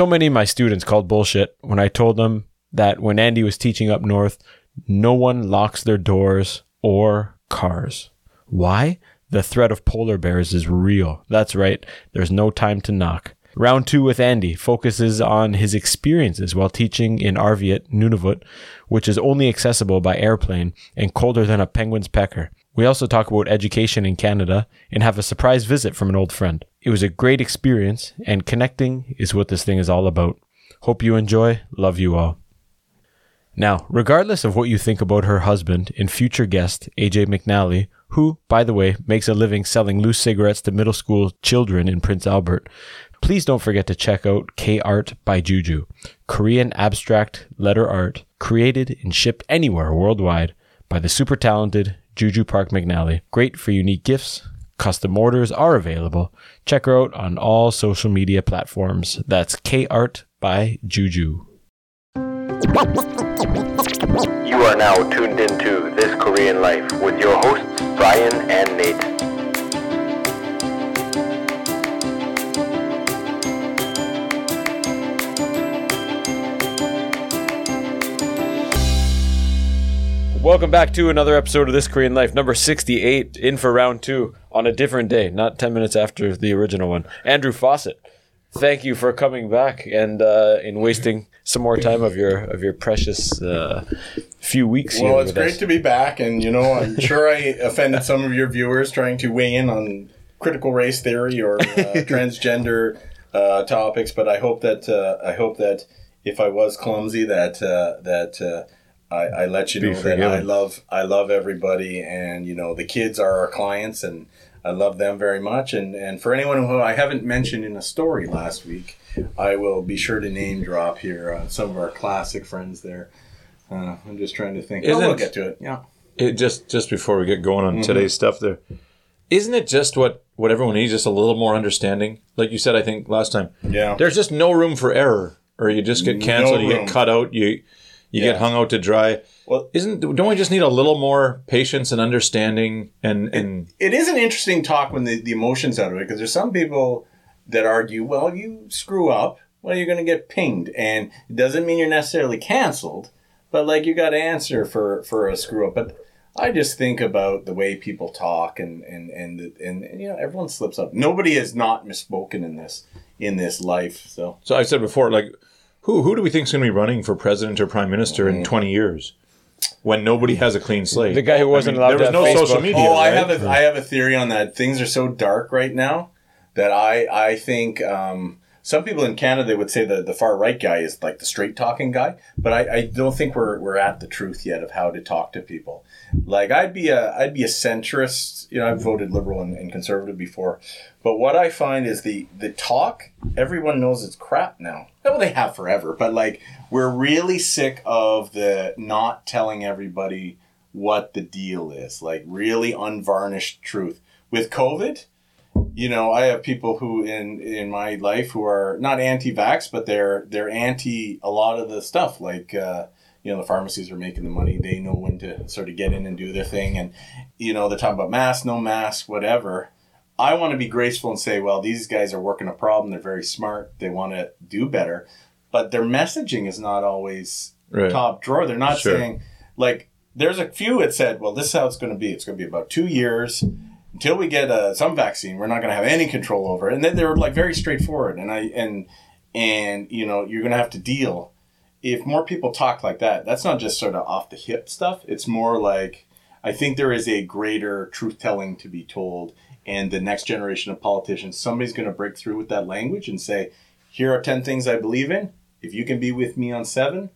So many of my students called bullshit when I told them that when Andy was teaching up north, no one locks their doors or cars. Why? The threat of polar bears is real. That's right. There's no time to knock. Round two with Andy focuses on his experiences while teaching in Arviat, Nunavut, which is only accessible by airplane and colder than a penguin's pecker. We also talk about education in Canada and have a surprise visit from an old friend. It was a great experience, and connecting is what this thing is all about. Hope you enjoy. Love you all. Now, regardless of what you think about her husband and future guest, AJ McNally, who, by the way, makes a living selling loose cigarettes to middle school children in Prince Albert, please don't forget to check out K Art by Juju, Korean abstract letter art created and shipped anywhere worldwide by the super talented Juju Park McNally. Great for unique gifts. Custom orders are available. Check her out on all social media platforms. That's K Art by Juju. You are now tuned into This Korean Life with your hosts, Brian and Nate. Welcome back to another episode of This Korean Life, number 68, in for round two on a different day, not 10 minutes after the original one. Andrew Fawcett, thank you for coming back and uh, in wasting some more time of your of your precious uh, few weeks. Well, it's great us. to be back, and you know, I'm sure I offended some of your viewers trying to weigh in on critical race theory or uh, transgender uh, topics. But I hope that uh, I hope that if I was clumsy, that uh, that uh, I, I let you Be know that. I love I love everybody, and you know, the kids are our clients, and I love them very much. And and for anyone who I haven't mentioned in a story last week. I will be sure to name drop here uh, some of our classic friends there. Uh, I'm just trying to think. Oh, Isn't- we'll get to it. Yeah. it just just before we get going on Mm-hmm. today's stuff there isn't it just what what everyone needs just a little more understanding like you said i think last time Yeah. there's just no room for error or you just get canceled No you get cut out you you Yeah. get hung out to dry Well- isn't don't we just need a little more patience and understanding and and It is an interesting talk when the, the emotions out of it because there's some people that argue, well, you screw up, well, you're going to get pinged, and it doesn't mean you're necessarily canceled, but like you got to answer for for a screw up. But I just think about the way people talk, and and and and, and you know, everyone slips up. Nobody has not misspoken in this in this life. So so i said before like who who do we think is going to be running for president or prime minister in 20 years when nobody has a clean slate The guy who wasn't allowed there was to no have social media Oh, I right? have a I have a theory on that. Things are so dark right now that I I think um, some people in Canada would say that the far right guy is like the straight talking guy, but I, I don't think we're we're at the truth yet of how to talk to people. Like I'd be a I'd be a centrist. You know, I've voted liberal and, and conservative before, but what I find is the the talk. Everyone knows it's crap now. Well, they have forever, but like we're really sick of the not telling everybody what the deal is, like really unvarnished truth. With COVID, you know, I have people who in in my life who are not anti-vax, but they're they're anti a lot of the stuff. Like uh, you know, the pharmacies are making the money; they know when to sort of get in and do their thing, and you know, they're talking about mask, no mask, whatever. I want to be graceful and say, well, these guys are working a problem. They're very smart. They want to do better, but their messaging is not always Right. top drawer. They're not Sure. saying like there's a few that said, well, this is how it's going to be. It's going to be about two years until we get uh, some vaccine. We're not going to have any control over it. And then they were like very straightforward. And I and and you know you're going to have to deal. If more people talk like that, that's not just sort of off the hip stuff. It's more like I think there is a greater truth telling to be told. And the next generation of politicians, somebody's going to break through with that language and say, here are 10 things I believe in. If you can be with me on seven,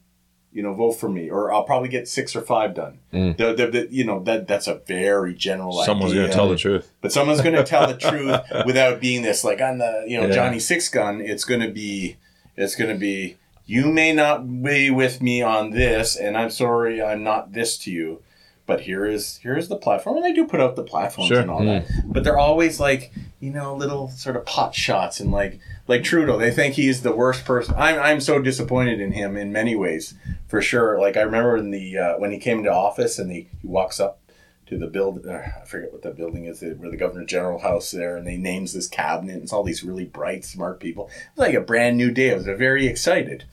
you know, vote for me, or I'll probably get six or five done. Mm. The, the, the, you know, that that's a very general someone's idea. going to tell the truth But someone's going to tell the truth without being this like on the you know Yeah. Johnny Six Gun. It's going to be it's going to be you may not be with me on this, and I'm sorry I'm not this to you. But here is here is the platform, and they do put out the platforms Sure. and all that. But they're always like you know little sort of pot shots and like like Trudeau. They think he's the worst person. I'm I'm so disappointed in him in many ways, for sure. Like I remember in the uh, when he came into office and he, he walks up to the build. Uh, I forget what that building is, where the Governor General House there, and they names this cabinet. And it's all these really bright, smart people. It was like a brand new day. I was very excited.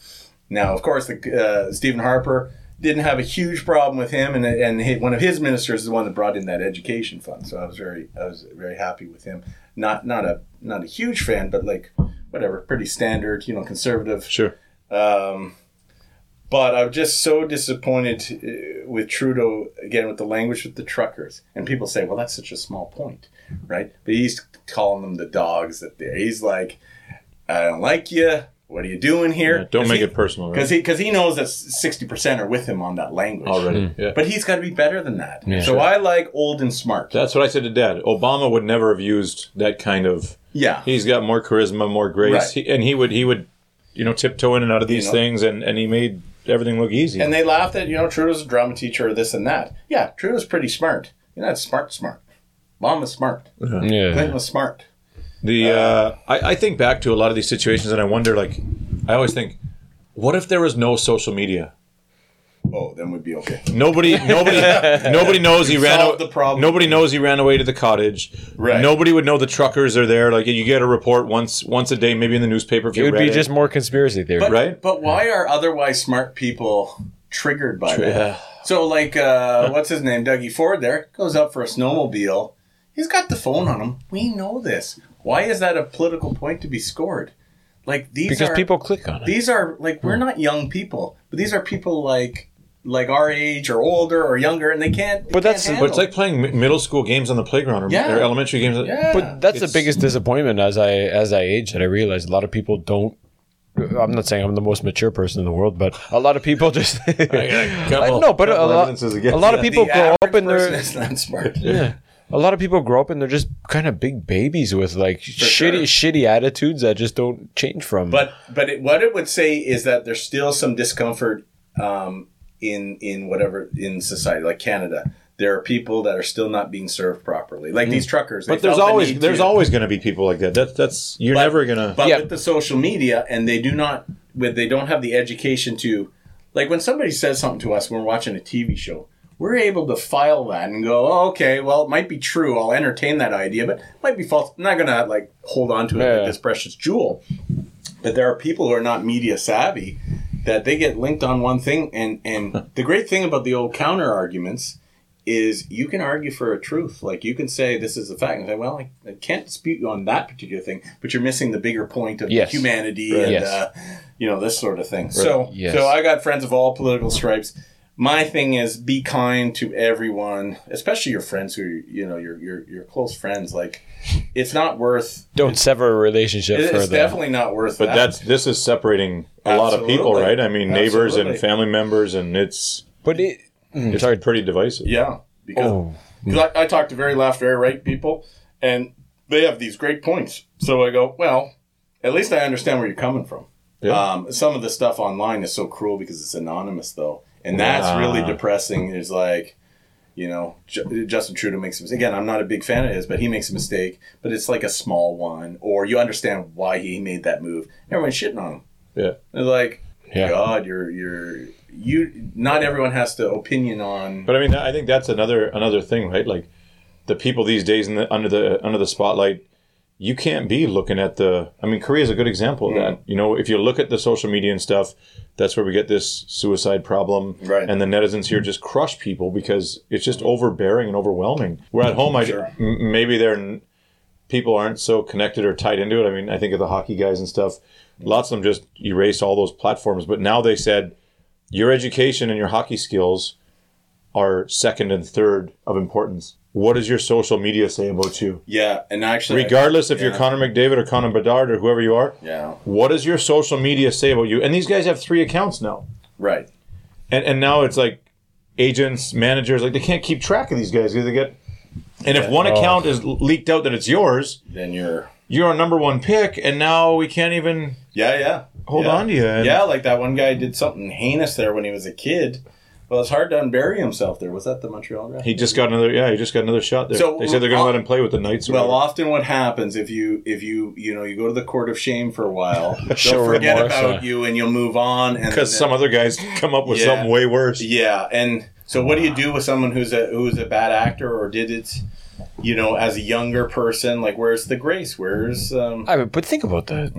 Now, of course, the, uh, Stephen Harper didn't have a huge problem with him, and and he, one of his ministers is the one that brought in that education fund. So I was very I was very happy with him. Not not a not a huge fan, but like whatever, pretty standard, you know, conservative. Sure. Um, but I'm just so disappointed uh, with Trudeau again with the language with the truckers. And people say, "Well, that's such a small point, right?" But he's calling them the dogs that they're. He's like, "I don't like you. What are you doing here?" Yeah, don't make he- it personal, right? because he because he knows that sixty percent are with him on that language Already. Hmm. Yeah. But he's got to be better than that. Yeah. so I like old and smart. That's what I said to Dad. Obama would never have used that kind of. yeah, He's got more charisma, more grace, Right. he, and he would he would, you know, tiptoe in and out of these know. things, and and he made everything look easy. and they laughed at you know Trudeau's a drama teacher or this and that. Yeah, Trudeau's pretty smart. You know, that's smart, smart. Obama's smart. Clinton Yeah. was smart. The uh, I, I think back to a lot of these situations, and I wonder, like, I always think, what if there was no social media? Oh, then we'd be okay. Nobody, nobody, nobody knows he ran. solved the problem. Nobody knows he ran away to the cottage. Right. Nobody would know the truckers are there. Like you get a report once, once a day, maybe in the newspaper. If It you would read be just more conspiracy theory. But, Right? But why are otherwise smart people triggered by that? Yeah. So, like, uh, what's his name? Dougie Ford there goes up for a snowmobile. He's got the phone on him. We know this. Why is that a political point to be scored? Like these because are, people click on it. These are like we're hmm. not young people, but these are people like like our age or older or younger, and they can't. they But that's- can't But it's like playing middle school games on the playground or, Yeah. or elementary games. yeah. But that's It's- the biggest disappointment as I as I age that I realize a lot of people don't. I'm not saying I'm the most mature person in the world, but a lot of people just. I couple- no, but a couple lot, a lot of people The grow up average and they're not smart. yeah. A lot of people grow up and they're just kind of big babies with like shitty shitty attitudes that just don't change from. But but it, what it would say is that there's still some discomfort um, in in whatever in society, like Canada. There are people that are still not being served properly, like these truckers. But there's felt the always there's to. always going to be people like that. That's that's you're But- never gonna. But Yeah. with the social media, and they do not, with they don't have the education to, like when somebody says something to us when we're watching a TV show, we're able to file that and go, oh, okay, well, it might be true. I'll entertain that idea, but it might be false. I'm not gonna like hold on to it Yeah. like this precious jewel. But there are people who are not media savvy that they get linked on one thing, and and the great thing about the old counter arguments is you can argue for a truth. Like you can say this is a fact, and say, well, I, I can't dispute you on that particular thing, but you're missing the bigger point of Yes. humanity Right. and Yes. uh, you know this sort of thing. So, Yes. so I got friends of all political stripes. My thing is be kind to everyone, especially your friends who you know your your your close friends. Like it's not worth. don't sever a relationship It, for it's the. definitely not worth. but that. that's this is separating a lot of people, right? I mean, neighbors and family members, and it's But it. Mm, it's sorry. pretty divisive. Yeah, because Oh. 'cause I, I talk to very left, very right people, and they have these great points. So I go, well, at least I understand where you're coming from. Yeah. Um, some of the stuff online is so cruel because it's anonymous, though, and that's really depressing. Is like, you know, Ju- Justin Trudeau makes a mistake. Again, I'm not a big fan of his, but he makes a mistake. But it's like a small one, or you understand why he made that move. Everyone's shitting on him. Yeah. They're like, Yeah. God, you're you're you. Not everyone has to opinion on. But I mean, I think that's another another thing, right? Like the people these days in the, under the under the spotlight, you can't be looking at the. I mean, Korea is a good example of Mm. that. You know, if you look at the social media and stuff, that's where we get this suicide problem, Right. And the netizens here just crush people because it's just overbearing and overwhelming. We're at home, Sure. m- maybe they're people aren't so connected or tied into it. I mean, I think of the hockey guys and stuff. Lots of them just erased all those platforms, but now they said your education and your hockey skills are second and third of importance. What does your social media say about you? Yeah, and actually, Regardless if you're. Connor McDavid or Connor Bedard or whoever you are, yeah, what does your social media say about you? And these guys have three accounts now. right. And and now it's like agents, managers, like they can't keep track of these guys because they get and if one oh. account is leaked out that it's yours, Then you're, you're a number one pick, and now we can't even yeah, yeah, hold yeah. on to you. And Yeah, like that one guy did something heinous there when he was a kid. Well, it's hard to unbury himself there. Was that the Montreal guy? He just got another. Yeah, he just got another shot there. So, they said they're going to let him play with the Knights. Well, whatever. often what happens if you if you you know you go to the court of shame for a while, they'll forget remorse, about uh. you and you'll move on. Because some other guys come up with Yeah. something way worse. yeah, and So what do you do with someone who's a who's a bad actor or did it, you know, as a younger person? Like, where's the grace? Where's um, I mean, but think about that.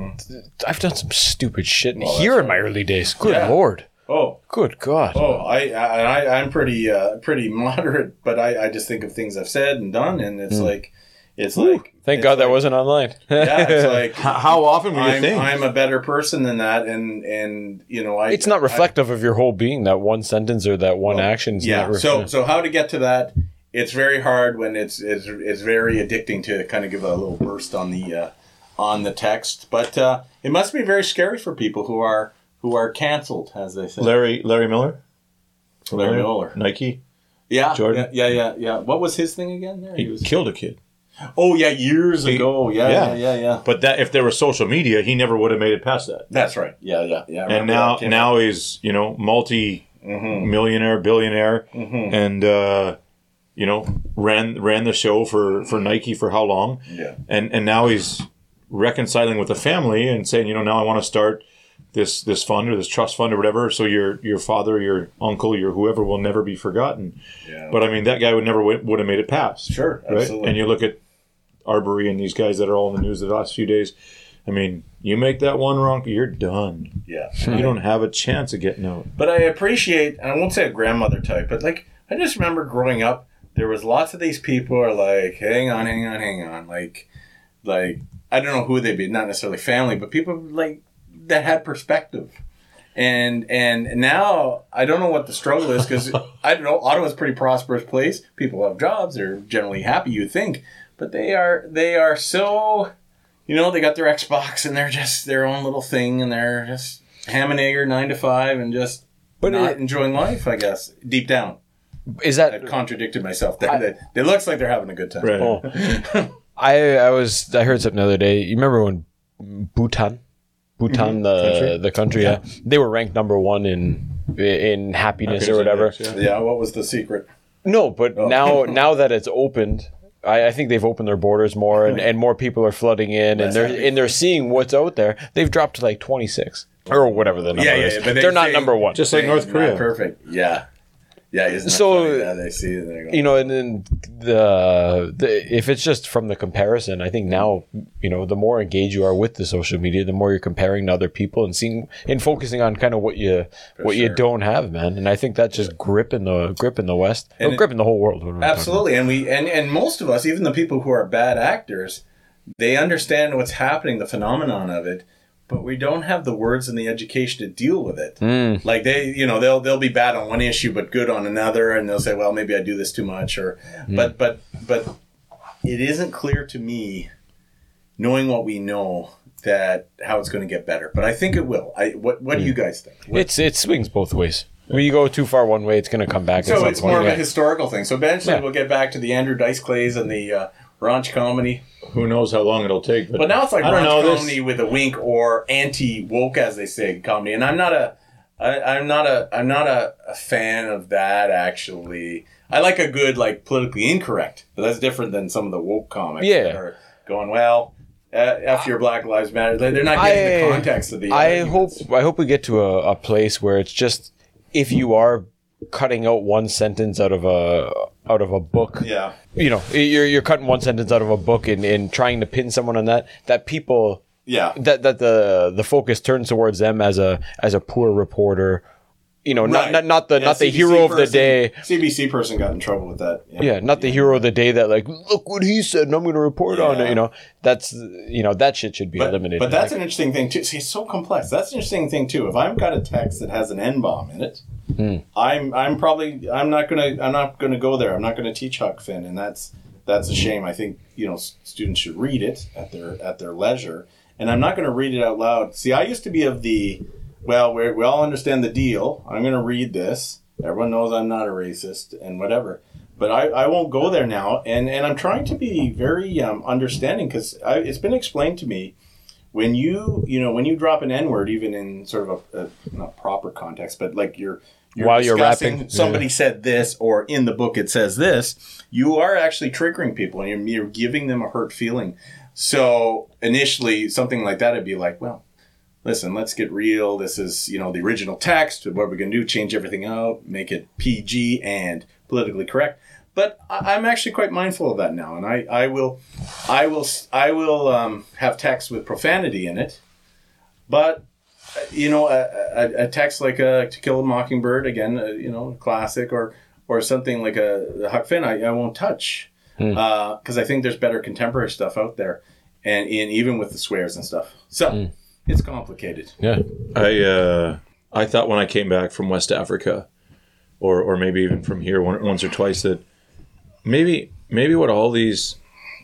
I've done some stupid shit Well, here in my early days. Good Yeah. lord. Oh Good God. oh I I I- I'm pretty uh, pretty moderate, but I I just think of things I've said and done, and it's like it's like Thank it's God that wasn't online. yeah, it's like How, how often would you I'm, think? I'm a better person than that, and and you know I. it's not I- reflective of your whole being. That one sentence or that one Well, action. yeah. not ref- So so how to get to that? It's very hard when it's it's it's very addicting to kind of give a little burst on the uh, on the text, but uh, it must be very scary for people who are who are canceled, as they say. Larry Larry Miller, Larry Miller. Nike. Yeah, Jordan. Yeah, yeah, yeah, yeah. What was his thing again? There, He was. killed a kid. Oh yeah, years He- ago. Yeah, yeah, yeah. yeah, yeah. But that if there was social media, he never would have made it past that. That's right. Yeah, yeah, yeah. And now now he's you know multi millionaire, billionaire, and uh, you know ran ran the show for for Nike for how long? Yeah. and and now he's reconciling with the family and saying, you know, now I want to start this this fund or this trust fund or whatever. So your your father, your uncle, your whoever will never be forgotten. Yeah. But I mean, that guy would never w- would have made it past. Sure, right? absolutely. And you look at Arbery and these guys that are all in the news the last few days. I mean, you make that one wrong, you're done. yeah. You don't have a chance of getting out. But I appreciate, and I won't say a grandmother type, but like I just remember growing up, there was lots of these people are like, hang on, hang on, hang on, like, like I don't know who they'd be, not necessarily family, but people like that had perspective. And and now I don't know what the struggle is because I don't know Ottawa's a pretty prosperous place. People have jobs; they're generally happy. You think, but they are they are so, you know, they got their Xbox and they're just their own little thing, and they're just ham and egger nine to five, and just But not it- enjoying life. I guess deep down, is I that contradicted myself. There, They- it looks like they're having a good time. Right. Oh. I I was I heard something the other day. You remember when Bhutan, Bhutan mm-hmm. the Country? the country, yeah. they were ranked number one in in happiness, or whatever. index, yeah. Yeah. What was the secret? No, but Oh. now now that it's opened, I, I think they've opened their borders more, and, and more people are flooding in, and they're happy. and they're seeing what's out there. They've dropped to like twenty six or whatever the number Yeah, yeah, is. yeah, but they're not number one. Just like North Korea. perfect. Yeah. Yeah. Isn't So, they see it they go, you know, oh. and then the, the if it's just from the comparison, I think now you know the more engaged you are with the social media, the more you're comparing to other people and seeing and focusing on kind of what you what you don't have, man. And I think that's just gripping the grip in the West, or And it- grip in the whole world. what am I talking Absolutely, and we and and most of us, even the people who are bad actors, they understand what's happening, the phenomenon of it, but we don't have the words and the education to deal with it. Mm. Like they, you know, they'll they'll be bad on one issue but good on another, and they'll say, well, maybe I do this too much, or Mm. but but but it isn't clear to me, knowing what we know. That how it's going to get better, but I think it will. I what what do you guys think? It's it swings both ways. When you go too far one way, it's going to come back. So it's more of a historical thing. So eventually Yeah. we'll get back to the Andrew Dice Clays and the uh, raunch comedy. Who knows how long it'll take? But now it's like I raunch know this. comedy with a wink or anti woke, as they say, comedy. And I'm not a, I, I'm not a, I'm not a, a fan of that. Actually, I like a good like politically incorrect, but that's different than some of the woke comics. Yeah. that are going well. Uh, after your Black Lives Matter, they- they're not getting the context of the. I hope. I hope we get to a, a place where it's just if you are cutting out one sentence out of a out of a book, Yeah. you know, you're you're cutting one sentence out of a book and, and trying to pin someone on that. That people Yeah. that that the the focus turns towards them as a as a poor reporter. You know, not Right. not, not the Yeah, not the CBC hero of the day. CBC person got in trouble with that. Yeah, not the hero of the day that like look what he said and I'm going to report on it. You know, that's you know that shit should be But, eliminated. but that's Like, an interesting thing too. See, it's so complex. That's an interesting thing too. If I've got a text that has an N bomb in it, Hmm. I'm I'm probably I'm not gonna I'm not gonna go there. I'm not gonna teach Huck Finn, and that's that's a shame. I think you know students should read it at their at their leisure, and I'm not gonna read it out loud. See, I used to be of the well, we we all understand the deal. I'm gonna read this. Everyone knows I'm not a racist and whatever. But I, I won't go there now, and, and I'm trying to be very um, understanding because it's been explained to me when you you know when you drop an n word even in sort of a, a not proper context but like you're, you're While you're rapping. somebody Yeah. said this or in the book it says this you are actually triggering people and you're, you're giving them a hurt feeling so initially something like that would be like well listen, let's get real. This is, you know, the original text. What we're going to do, change everything out, make it PG and politically correct. But I, I'm actually quite mindful of that now, and I, I will, I will, I will um, have text with profanity in it. But you know, a, a, a text like a "To Kill a Mockingbird" again, uh, you know, classic, or or something like a, a Huck Finn, I, I won't touch because I think there's better contemporary stuff out there, and, and even with the swears and stuff. So it's complicated. Yeah. I uh, I thought when I came back from West Africa, or or maybe even from here one, once or twice that maybe maybe what all these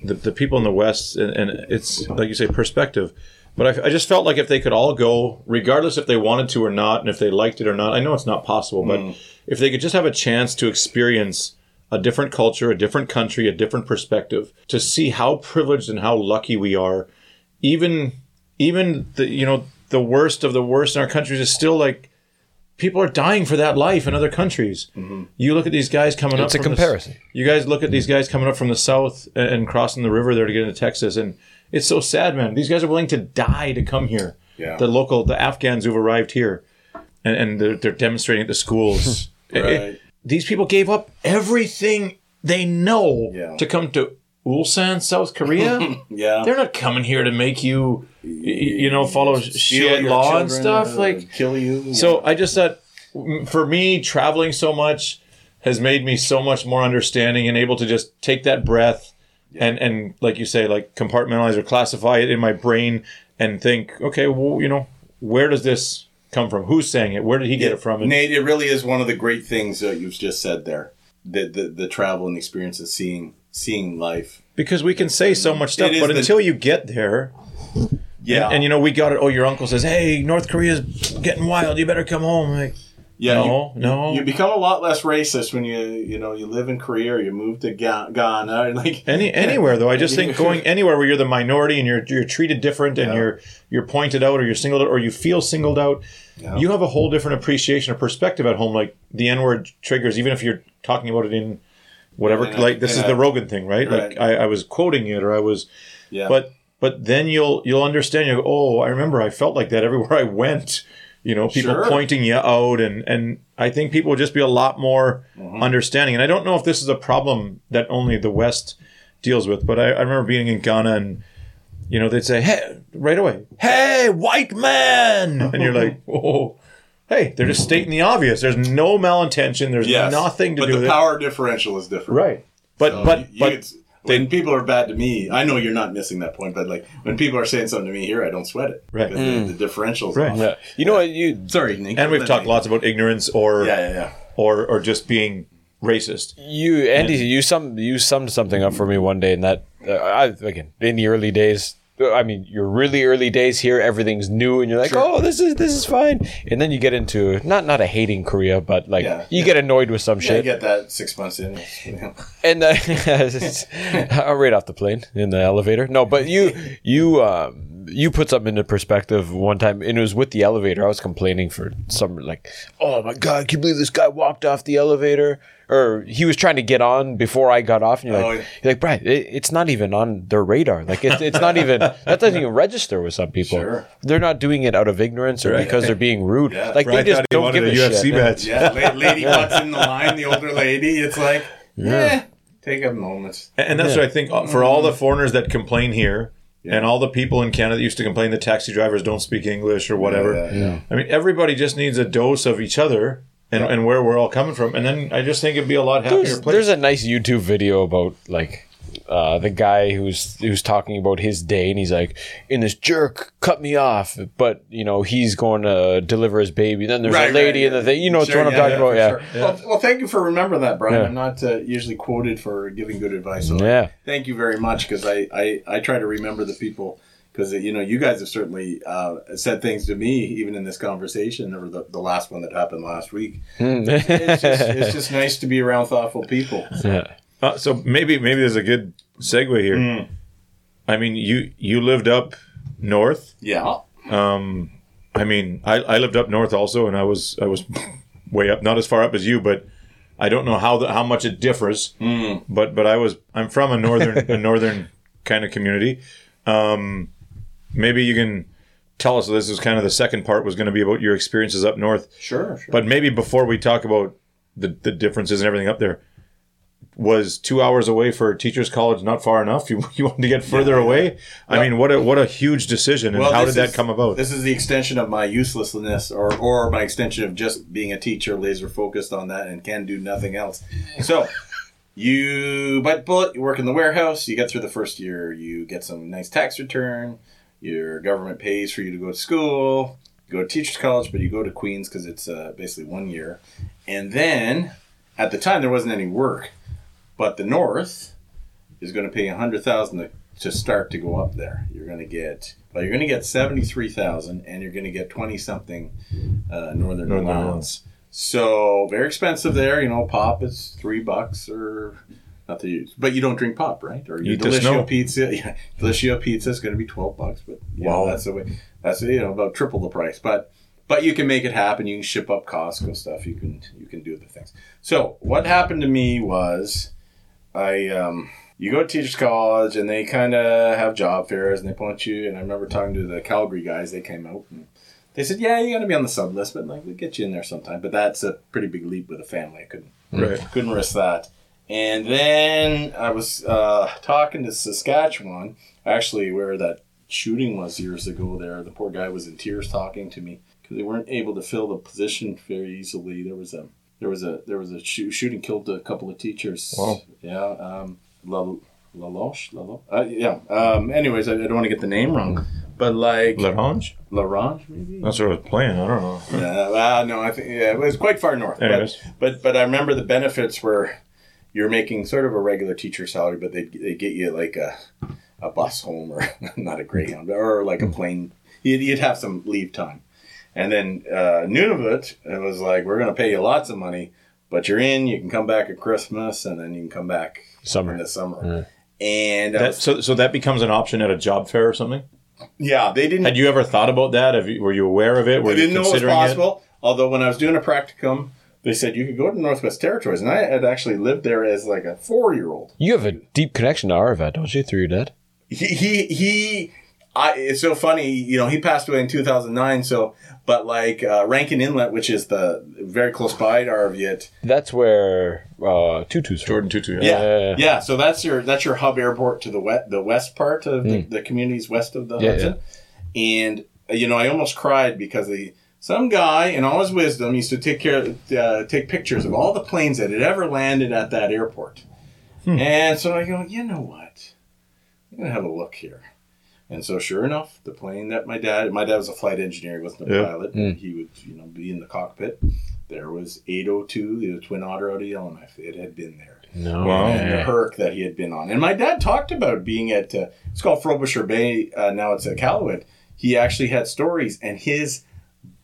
the, the people in the West and, and it's like you say perspective, but I, I just felt like if they could all go, regardless if they wanted to or not, and if they liked it or not. I know it's not possible, but mm. if they could just have a chance to experience a different culture, a different country, a different perspective, to see how privileged and how lucky we are, even even the you know the worst of the worst in our countries is still like people are dying for that life in other countries. Mm-hmm. You look at these guys coming up. It's a from the comparison. you guys look at these guys coming up from the south and, and crossing the river there to get into Texas, and it's so sad, man. These guys are willing to die to come here. Yeah. The local, the Afghans who've arrived here, and, and they're, they're demonstrating at the schools. It- it- Right. these people gave up everything they know Yeah. to come to Ulsan, South Korea. Yeah. They're not coming here to make you, you know, follow shit law and stuff. uh, Like, kill you. so I just thought, for me, traveling so much has made me so much more understanding and able to just take that breath and and like you say, like compartmentalize or classify it in my brain and think, okay, well, you know, where does this come from? Who's saying it? Where did he get it from? And Nate, it really is one of the great things that you've just said there. The, the, the travel and the experience of seeing seeing life. because we can say so much stuff, It but the- until you get there, Yeah. and, you know, we got it. Oh, your uncle says, "Hey, North Korea's getting wild. You better come home." Like, yeah, no, you, no. You become a lot less racist when you you know you live in Korea or you move to Ga- Ghana and like Any anywhere though, I just think going anywhere where you're the minority and you're you're treated different and Yeah. you're you're pointed out or you're singled out or you feel singled out, Yeah. you have a whole different appreciation or perspective at home. Like the N word triggers, even if you're talking about it in whatever. A- like this is the Rogan thing, right? Right. Like I, I was quoting it or I was, yeah. but but then you'll you'll understand. You go, oh, I remember I felt like that everywhere I went. You know, people Sure. pointing you out, and and I think people would just be a lot more Mm-hmm. understanding. And I don't know if this is a problem that only the West deals with, but I, I remember being in Ghana and you know they'd say, "Hey," right away, "Hey, white man," and you're like, "Oh." Hey, they're just stating the obvious. There's no malintention. There's yes, nothing to but do the with power differential is different. Right. But So but you- you but when people are bad to me, I know you're not missing that point, but like when people are saying something to me here, I don't sweat it. Right. Because The, the differentials. Right. off. Yeah. You know what? You Sorry, Nick. and we've talked lots about ignorance or Yeah, yeah, yeah. or or just being racist. you Andy, you sum you summed something up for me one day, and that uh, I again in the early days. I mean, your really early days here, everything's new, and you're like, "Oh, this is this is fine." And then you get into not not a hating Korea, but like Yeah, you yeah. get annoyed with some Yeah, you get that six months in. you know. and uh, right off the plane in the elevator. No, but you you um, you put something into perspective one time, and it was with the elevator. I was complaining for some like, oh my god, can you believe this guy walked off the elevator? Or he was trying to get on before I got off, and you're Oh, like, yeah. you're like, Brad, it, it's not even on their radar. Like, it's, it's not even that doesn't even register with some people. Sure. They're not doing it out of ignorance or because they're being rude. Yeah. Like Brad they just don't give a, a UFC shit. match. Yeah, lady walks in the line, the older lady. It's like, yeah, take a moment. And that's what I think uh, for all the foreigners that complain here, and all the people in Canada that used to complain the taxi drivers don't speak English or whatever. Yeah, yeah. I mean, everybody just needs a dose of each other and, and where we're all coming from, and then I just think it'd be a lot happier There's, place. there's a nice YouTube video about like uh, the guy who's who's talking about his day, and he's like, "In this jerk cut me off," but you know he's going to deliver his baby. Then there's a lady in the thing. You know Sure, what I'm talking yeah, about? for Yeah. sure. Well, well, thank you for remembering that, Brian. Yeah. I'm not uh, usually quoted for giving good advice. So Yeah. Thank you very much because I, I, I try to remember the people because you know you guys have certainly uh, said things to me even in this conversation or the, the last one that happened last week. it's, just, it's just nice to be around thoughtful people. yeah. Uh, so maybe maybe there's a good segue here. Mm. I mean, you you lived up north. Yeah. Um, I mean, I, I lived up north also, and I was I was way up, not as far up as you, but I don't know how the, how much it differs. Mm. But but I was I'm from a northern a northern kind of community. Um, maybe you can tell us. This is kind of the second part was going to be about your experiences up north. Sure, sure. But maybe before we talk about the, the differences and everything up there, was two hours away for teachers college not far enough? You, you wanted to get further away? I mean, what a what a huge decision, and Well, how did that is- come about? This is the extension of my uselessness, or or my extension of just being a teacher, laser focused on that, and can do nothing else. So, you bite the bullet. You work in the warehouse. You get through the first year. You get some nice tax return. Your government pays for you to go to school. You go to teachers college, but you go to Queens because it's uh, basically one year. And then, at the time, there wasn't any work, but the North is going to pay a hundred thousand to start to go up there. You're going to get well, you're going to get seventy three thousand, and you're going to get twenty something uh, northern, Northern allowance. So very expensive there. You know, pop is three bucks or not to use, but you don't drink pop, right? Or your Eat pizza, yeah, Delicious pizza is going to be twelve bucks, but yeah, Wow. that's the way. That's you know about triple the price, but. But you can make it happen. You can ship up Costco stuff. You can you can do the things. So what happened to me was, I um, you go to teachers college and they kind of have job fairs and they point you. And I remember talking to the Calgary guys. They came out and they said, "Yeah, you got to be on the sub list, but like we'll get you in there sometime." But that's a pretty big leap with a family. I couldn't right. couldn't risk that. And then I was uh, talking to Saskatchewan, actually, where that shooting was years ago. There, the poor guy was in tears talking to me because they weren't able to fill the position very easily. There was a there was a there was a shoo- shooting killed a couple of teachers. Wow. Yeah. Um, La Laloche, Lalo. Uh, yeah. Um, anyways, I, I don't want to get the name wrong, but like La Ronge? Larange, maybe. That's what I was playing. I don't know. Yeah, well, no, I think yeah, it was quite far north. Anyways. But, but but I remember the benefits were you're making sort of a regular teacher salary, but they they get you like a a bus home or not a Greyhound or like a plane. You'd, you'd have some leave time, and then uh, Nunavut it was like we're going to pay you lots of money, but you're in. You can come back at Christmas, and then you can come back Summer. in the summer. And That, was- so, so that becomes an option at a job fair or something. yeah, they didn't Had you ever thought about that? Have you, were you aware of it? Were I didn't you know it was considering possible. Although when I was doing a practicum, they said you could go to Northwest Territories, and I had actually lived there as like a four-year-old. You have a deep connection to Arviat, don't you, through your dad? He he he. I, it's so funny, you know. He passed away in two thousand nine. So, but like uh, Rankin Inlet, which is the very close by to Arviat, That's where uh, Tootoo's from. Jordan Tootoo? yeah, Yeah. yeah, So that's your that's your hub airport to the west, the west part of the, the communities west of the. Yeah, Hudson. And uh, you know, I almost cried because the some guy in all his wisdom used to take care uh, take pictures of all the planes that had ever landed at that airport. Hmm. And so I go, you know what? I'm gonna have a look here. And so, sure enough, the plane that my dad, my dad was a flight engineer, he wasn't a Yeah. pilot. Hmm. He would, you know, be in the cockpit. There was 802, the Twin Otter out of Yellowknife. It had been there No. Wow. and the way. Herc that he had been on. And my dad talked about being at uh, it's called Frobisher Bay. Uh, now it's at Iqaluit. He actually had stories, and his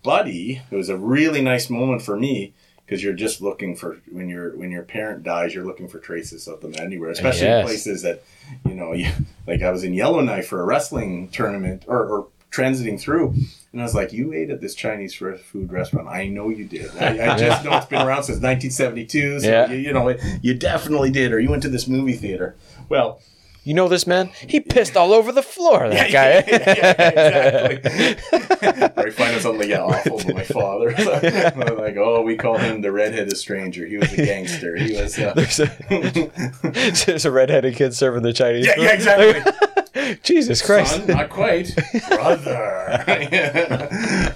buddy. It was a really nice moment for me because you're just looking for when your when your parent dies, you're looking for traces of them anywhere, especially in Yes. places that you know, you, like I was in Yellowknife for a wrestling tournament or. or transiting through and I was like you ate at this Chinese food restaurant I know you did I, I just know it's been around since 1972 so Yeah. you, you know you definitely did or you went to this movie theater well You know this man? He pissed all over the floor, that guy. yeah, exactly. or you find out something yeah, awful to my father. Like, oh, we call him the redheaded stranger. He was a gangster. He was. Uh, There's a, there's a redheaded kid serving the Chinese yeah, food. yeah, exactly. Jesus Christ. Son, not quite, brother.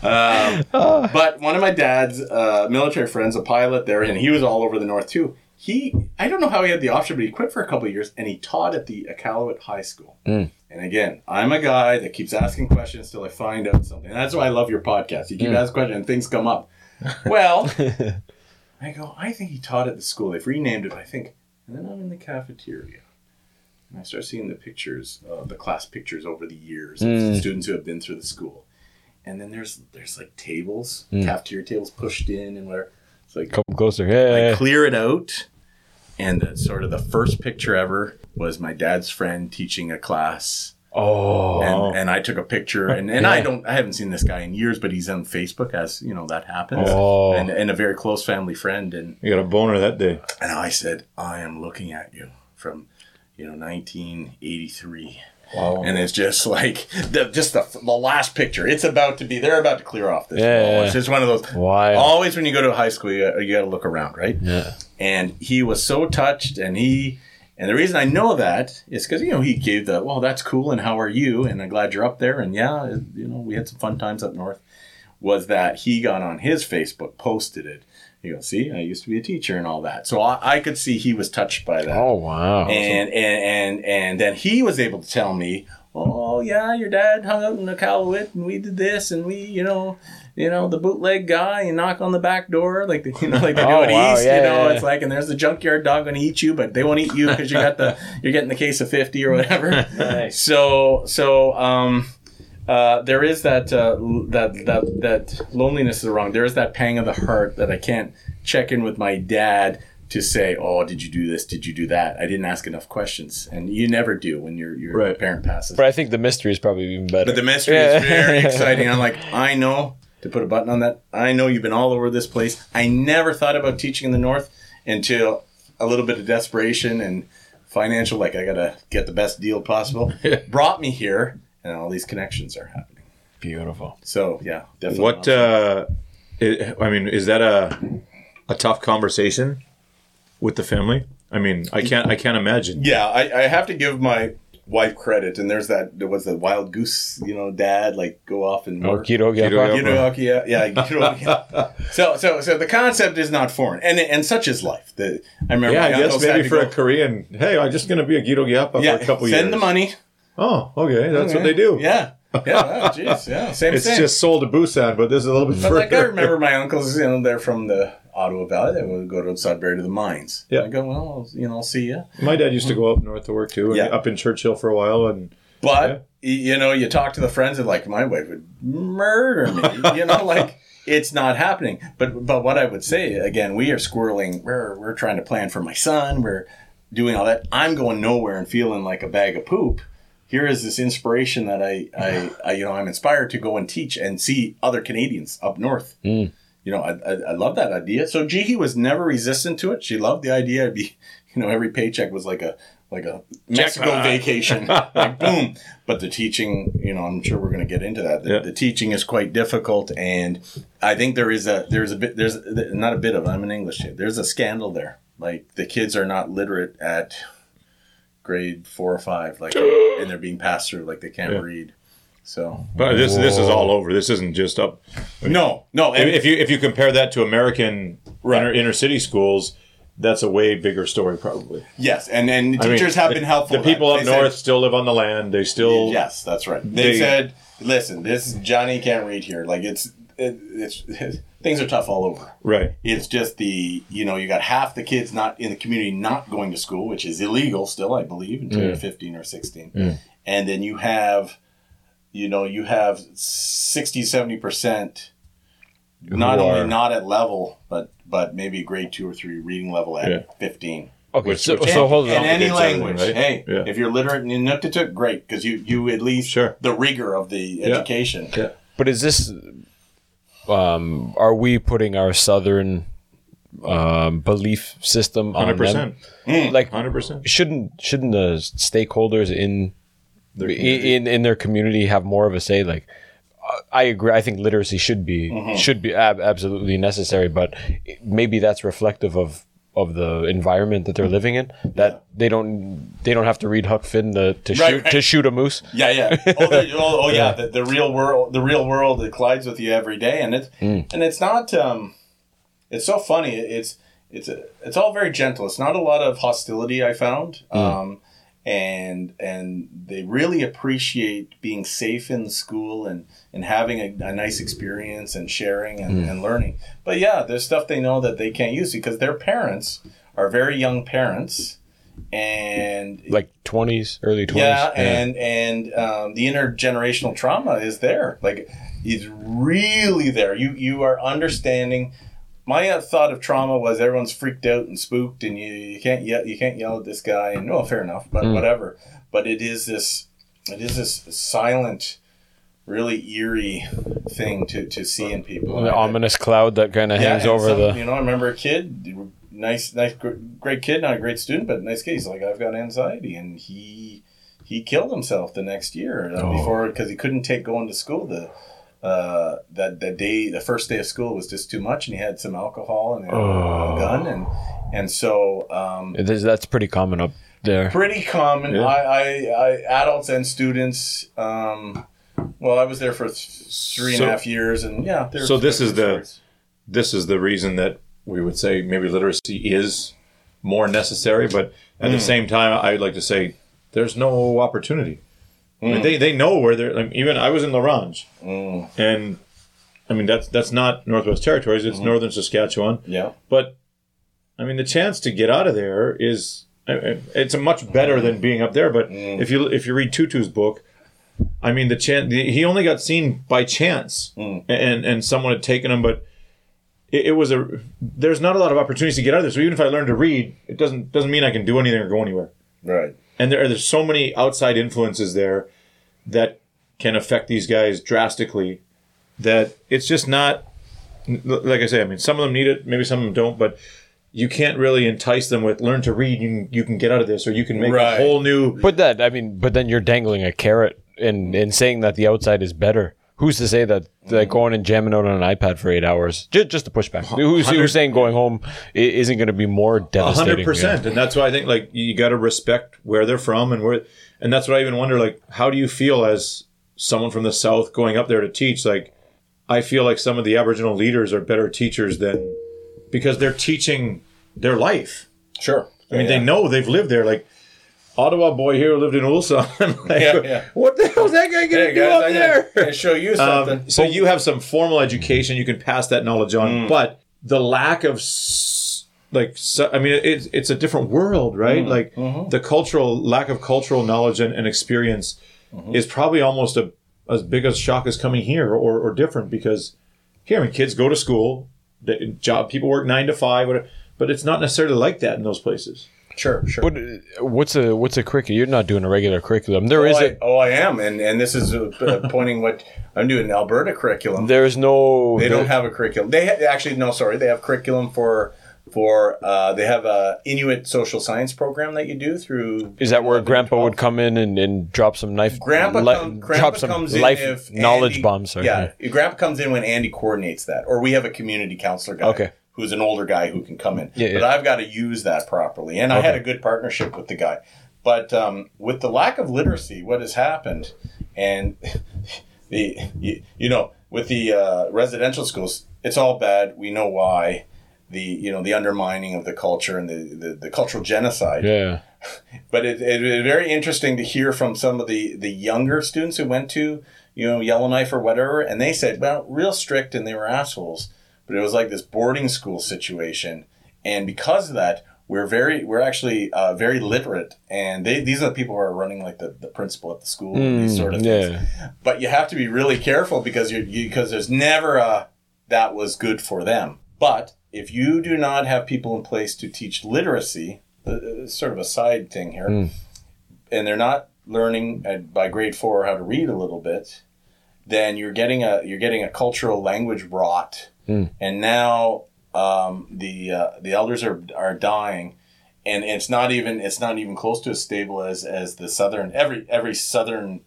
um, but one of my dad's uh, military friends, a pilot there, and he was all over the north too. He, I don't know how he had the option, but he quit for a couple of years, and he taught at the Iqaluit High School. Hmm. And again, I'm a guy that keeps asking questions till I find out something. That's why I love your podcast. You keep hmm. asking questions, and things come up. Well, I go. I think he taught at the school. They've renamed it, I think. And then I'm in the cafeteria. And I start seeing the pictures, uh, the class pictures over the years of the students who have been through the school. And then there's there's like tables, cafeteria tables pushed in and whatever. It's like Come closer. Yeah. I clear it out, and the, sort of the first picture ever was my dad's friend teaching a class. oh. And, and I took a picture, and, and I don't, I haven't seen this guy in years, but he's on Facebook as you know that happens, Oh. and, and a very close family friend, and You got a boner that day. and I said, I am looking at you from, you know, 1983. Wow. and it's just like the just the, the last picture. It's about to be. They're about to clear off this. Yeah, wall. It's just one of those. Wild. Always when you go to high school, you, you got to look around, right? Yeah. and he was so touched and he and the reason i know that is because you know he gave the well that's cool and how are you and i'm glad you're up there and yeah you know we had some fun times up north was that he got on his facebook posted it you go see i used to be a teacher and all that so i, I could see he was touched by that Oh wow. and, and and and then he was able to tell me, "Oh yeah, your dad hung out in the Iqaluit, and we did this, and we, you know, you know, the bootleg guy, and knock on the back door, like the, you know, like they do Oh, in wow, East, yeah, you know, yeah, it's yeah. like, and there's the junkyard dog going to eat you, but they won't eat you because you got the, you're getting the case of fifty or whatever. Nice. So so um. Uh, there is that, uh, that that that loneliness is wrong. There is that pang of the heart that I can't check in with my dad to say, "Oh, did you do this? Did you do that?" I didn't ask enough questions, and you never do when your your Right. parent passes. But I think the mystery is probably even better. But the mystery Yeah. is very exciting. I'm like, I know to put a button on that. I know you've been all over this place. I never thought about teaching in the north until a little bit of desperation and financial, like I gotta get the best deal possible, brought me here, and all these connections are happening. Beautiful. So yeah, definitely. What uh, i I mean, is that a a tough conversation with the family? I mean, I can't I can't imagine. Yeah, I, I have to give my wife credit, and there's that there was the wild goose, you know, dad like go off and Oh, work. keto, yeah. Keto, You know, yeah, yeah. you so, so, so the concept is not foreign, and and such is life. The I remember. Yeah, I guess maybe for go- a Korean. Hey, I'm just going to be a Guido Gyapa yeah, for a couple send years. Send the money. Oh, okay, that's what they do. Yeah, yeah. oh, Jeez, yeah. Same thing. It's just Seoul to Busan, but this is a little bit But further. like I remember my uncles, you know, they're from the Ottawa Valley. They would go to Sudbury to the mines. Yeah. I go, well, I'll, you know, I'll see you. My dad used to go up north to work too, Yeah. up in Churchill for a while, and But Yeah. you know, you talk to the friends, and like my wife would murder me. you know, like it's not happening. But but what I would say again, we are squirreling. We're we're trying to plan for my son. We're doing all that. I'm going nowhere and feeling like a bag of poop. Here is this inspiration that I, I, I you know I'm inspired to go and teach and see other Canadians up north. Hmm. You know, I, I, I love that idea. So Jihi was never resistant to it. She loved the idea. It'd be, you know, every paycheck was like a like a Mexico uh, vacation, like boom. But the teaching, you know, I'm sure we're going to get into that. The, Yeah. the teaching is quite difficult, and I think there is a there's a bit there's not a bit of I'm an English kid. There's a scandal there. Like the kids are not literate at grade four or five, like, and they're being passed through like they can't Yeah. read. So but this this is all over. This isn't just up. no, no, If, and, if you if you compare that to American Right. inner, inner city schools, that's a way bigger story, probably. yes, and and I mean, teachers have the- been helpful. The people They up said- north still live on the land. They still Yes, that's right. They, They- said, "Listen, this Johnny can't read here. Like it's, it, it's things are tough all over. right. It's just the you know you got half the kids not in the community not going to school, which is illegal still, I believe, until they're mm. fifteen or sixteen, mm. and then you have, you know, you have 60 70 percent. Not Who only not at level, but but maybe grade two or three reading level at Yeah. fifteen. Okay, Which- so, which- so hold And on. any uh, language, right? hey, Yeah. if you're literate in Inuktitut, great, because you you at least Sure. the rigor of the education. Yeah. But is this? Um, are we putting our southern um, belief system on Hundred them? percent. Like, Hundred percent. shouldn't shouldn't the stakeholders in in in their community have more of a say? Like, I agree. I think literacy should be Mm-hmm. should be ab- absolutely necessary, but maybe that's reflective of of the environment that they're living in. That they don't they don't have to read Huck Finn to, to Right, shoot right. to shoot a moose. Yeah, yeah. Oh, the, oh, oh yeah. The, the real world, the real world, it collides with you every day, and it's and it's not. Um, it's so funny. It's it's it's all very gentle. It's not a lot of hostility. I found, um, and and they really appreciate being safe in the school and and having a, a nice experience and sharing and, and learning. But yeah, there's stuff they know that they can't use because their parents are very young parents, and Like twenties, early twenties. yeah, and and um, the intergenerational trauma is there. Like, it's really there. You you are understanding. My uh, thought of trauma was everyone's freaked out and spooked, and you, you can't yell you can't yell at this guy. And no, fair enough, but whatever. But it is this it is this silent, really eerie thing to, to see in people. the ominous cloud that kind of hangs over some- the. You know, I remember a kid, nice, nice, great kid, not a great student, but nice kid. He's like, I've got anxiety, and he he killed himself the next year uh, Oh. before because he couldn't take going to school. The uh, that that day, the first day of school was just too much, and he had some alcohol and Oh. a gun, and and so um, It is- that's pretty common up there. pretty common. Yeah. I, I, I adults and students. Um, well, I was there for th- three and a half years, and yeah. So this is the- stories. this is the reason that we would say maybe literacy is more necessary, but at the same time, I'd like to say there's no opportunity. I mean, they, they know where they're. Like, even I was in La Ronge, mm. and I mean that's that's not Northwest Territories; it's mm-hmm. northern Saskatchewan. yeah. But I mean, the chance to get out of there is it's a much better than being up there. But mm. if you if you read Tootoo's book, I mean, the chance he only got seen by chance, mm. and and someone had taken him, but. It, it was a. There's not a lot of opportunities to get out of there. So even if I learn to read, it doesn't doesn't mean I can do anything or go anywhere. Right. And there are there's so many outside influences there that can affect these guys drastically. That it's just not like I say. I mean, some of them need it, maybe some of them don't, but you can't really entice them with learn to read. You can, you can get out of this, or you can make Right. a whole new. But that, I mean, but then you're dangling a carrot and and saying that the outside is better. Who's to say that that going and jamming out on an iPad for eight hours, just, just to push back? Who's, who's saying going home isn't going to be more devastating? hundred percent, and that's why I think like you got to respect where they're from and where, and that's what I even wonder like how do you feel as someone from the south going up there to teach? Like, I feel like some of the Aboriginal leaders are better teachers than because they're teaching their life. Sure. I mean, they know they've lived there. Like Ottawa boy here who lived in Ulsan. like, Yeah, yeah. What the hell's that guy gonna Hey do guys, up there? show you something. Um, so you have some formal education, you can pass that knowledge on, Mm. but the lack of like, so, I mean, it's it's a different world, right? Mm. Like Mm-hmm. the cultural lack of cultural knowledge and, and experience Mm-hmm. is probably almost a as big a shock as coming here, or, or different because here, I mean, kids go to school, the job people work nine to five, whatever, but it's not necessarily like that in those places. Sure, sure. Uh, what's a what's a curriculum? You're not doing a regular curriculum. There oh, is I, a oh, I am, and and this is uh, uh, pointing what I'm doing. Alberta curriculum. there is no. They don't have a curriculum. They ha- actually no, sorry, they have curriculum for for uh, they have a Inuit social science program that you do through. Is that where Grandpa 12. would come in and, and drop some knife? Grandpa, li- come, Grandpa drop some comes in life if knowledge Andy- bombs. Sorry. Yeah, Grandpa comes in when Andy coordinates that, or we have a community counselor guy. Okay. Who's an older guy who can come in. Yeah, but yeah. I've got to use that properly. And I had a good partnership with the guy. But um, with the lack of literacy, what has happened, and the you, you know, with the uh, residential schools, it's all bad. We know why. The you know the undermining of the culture and the, the, the cultural genocide Yeah. but it, it was very interesting to hear from some of the the younger students who went to you know Yellowknife or whatever, and they said, well, real strict, and they were assholes. But it was like this boarding school situation, and because of that, we're very we're actually uh, very literate, and they these are the people who are running like the, the principal at the school, and these sort of things. yeah. But you have to be really careful because you're you, because there's never a that was good for them. But if you do not have people in place to teach literacy, uh, uh, sort of a side thing here, and they're not learning at, by grade four how to read a little bit, then you're getting a you're getting a cultural language rot, and now um, the uh, the elders are are dying, and it's not even it's not even close to as stable as as the southern every every southern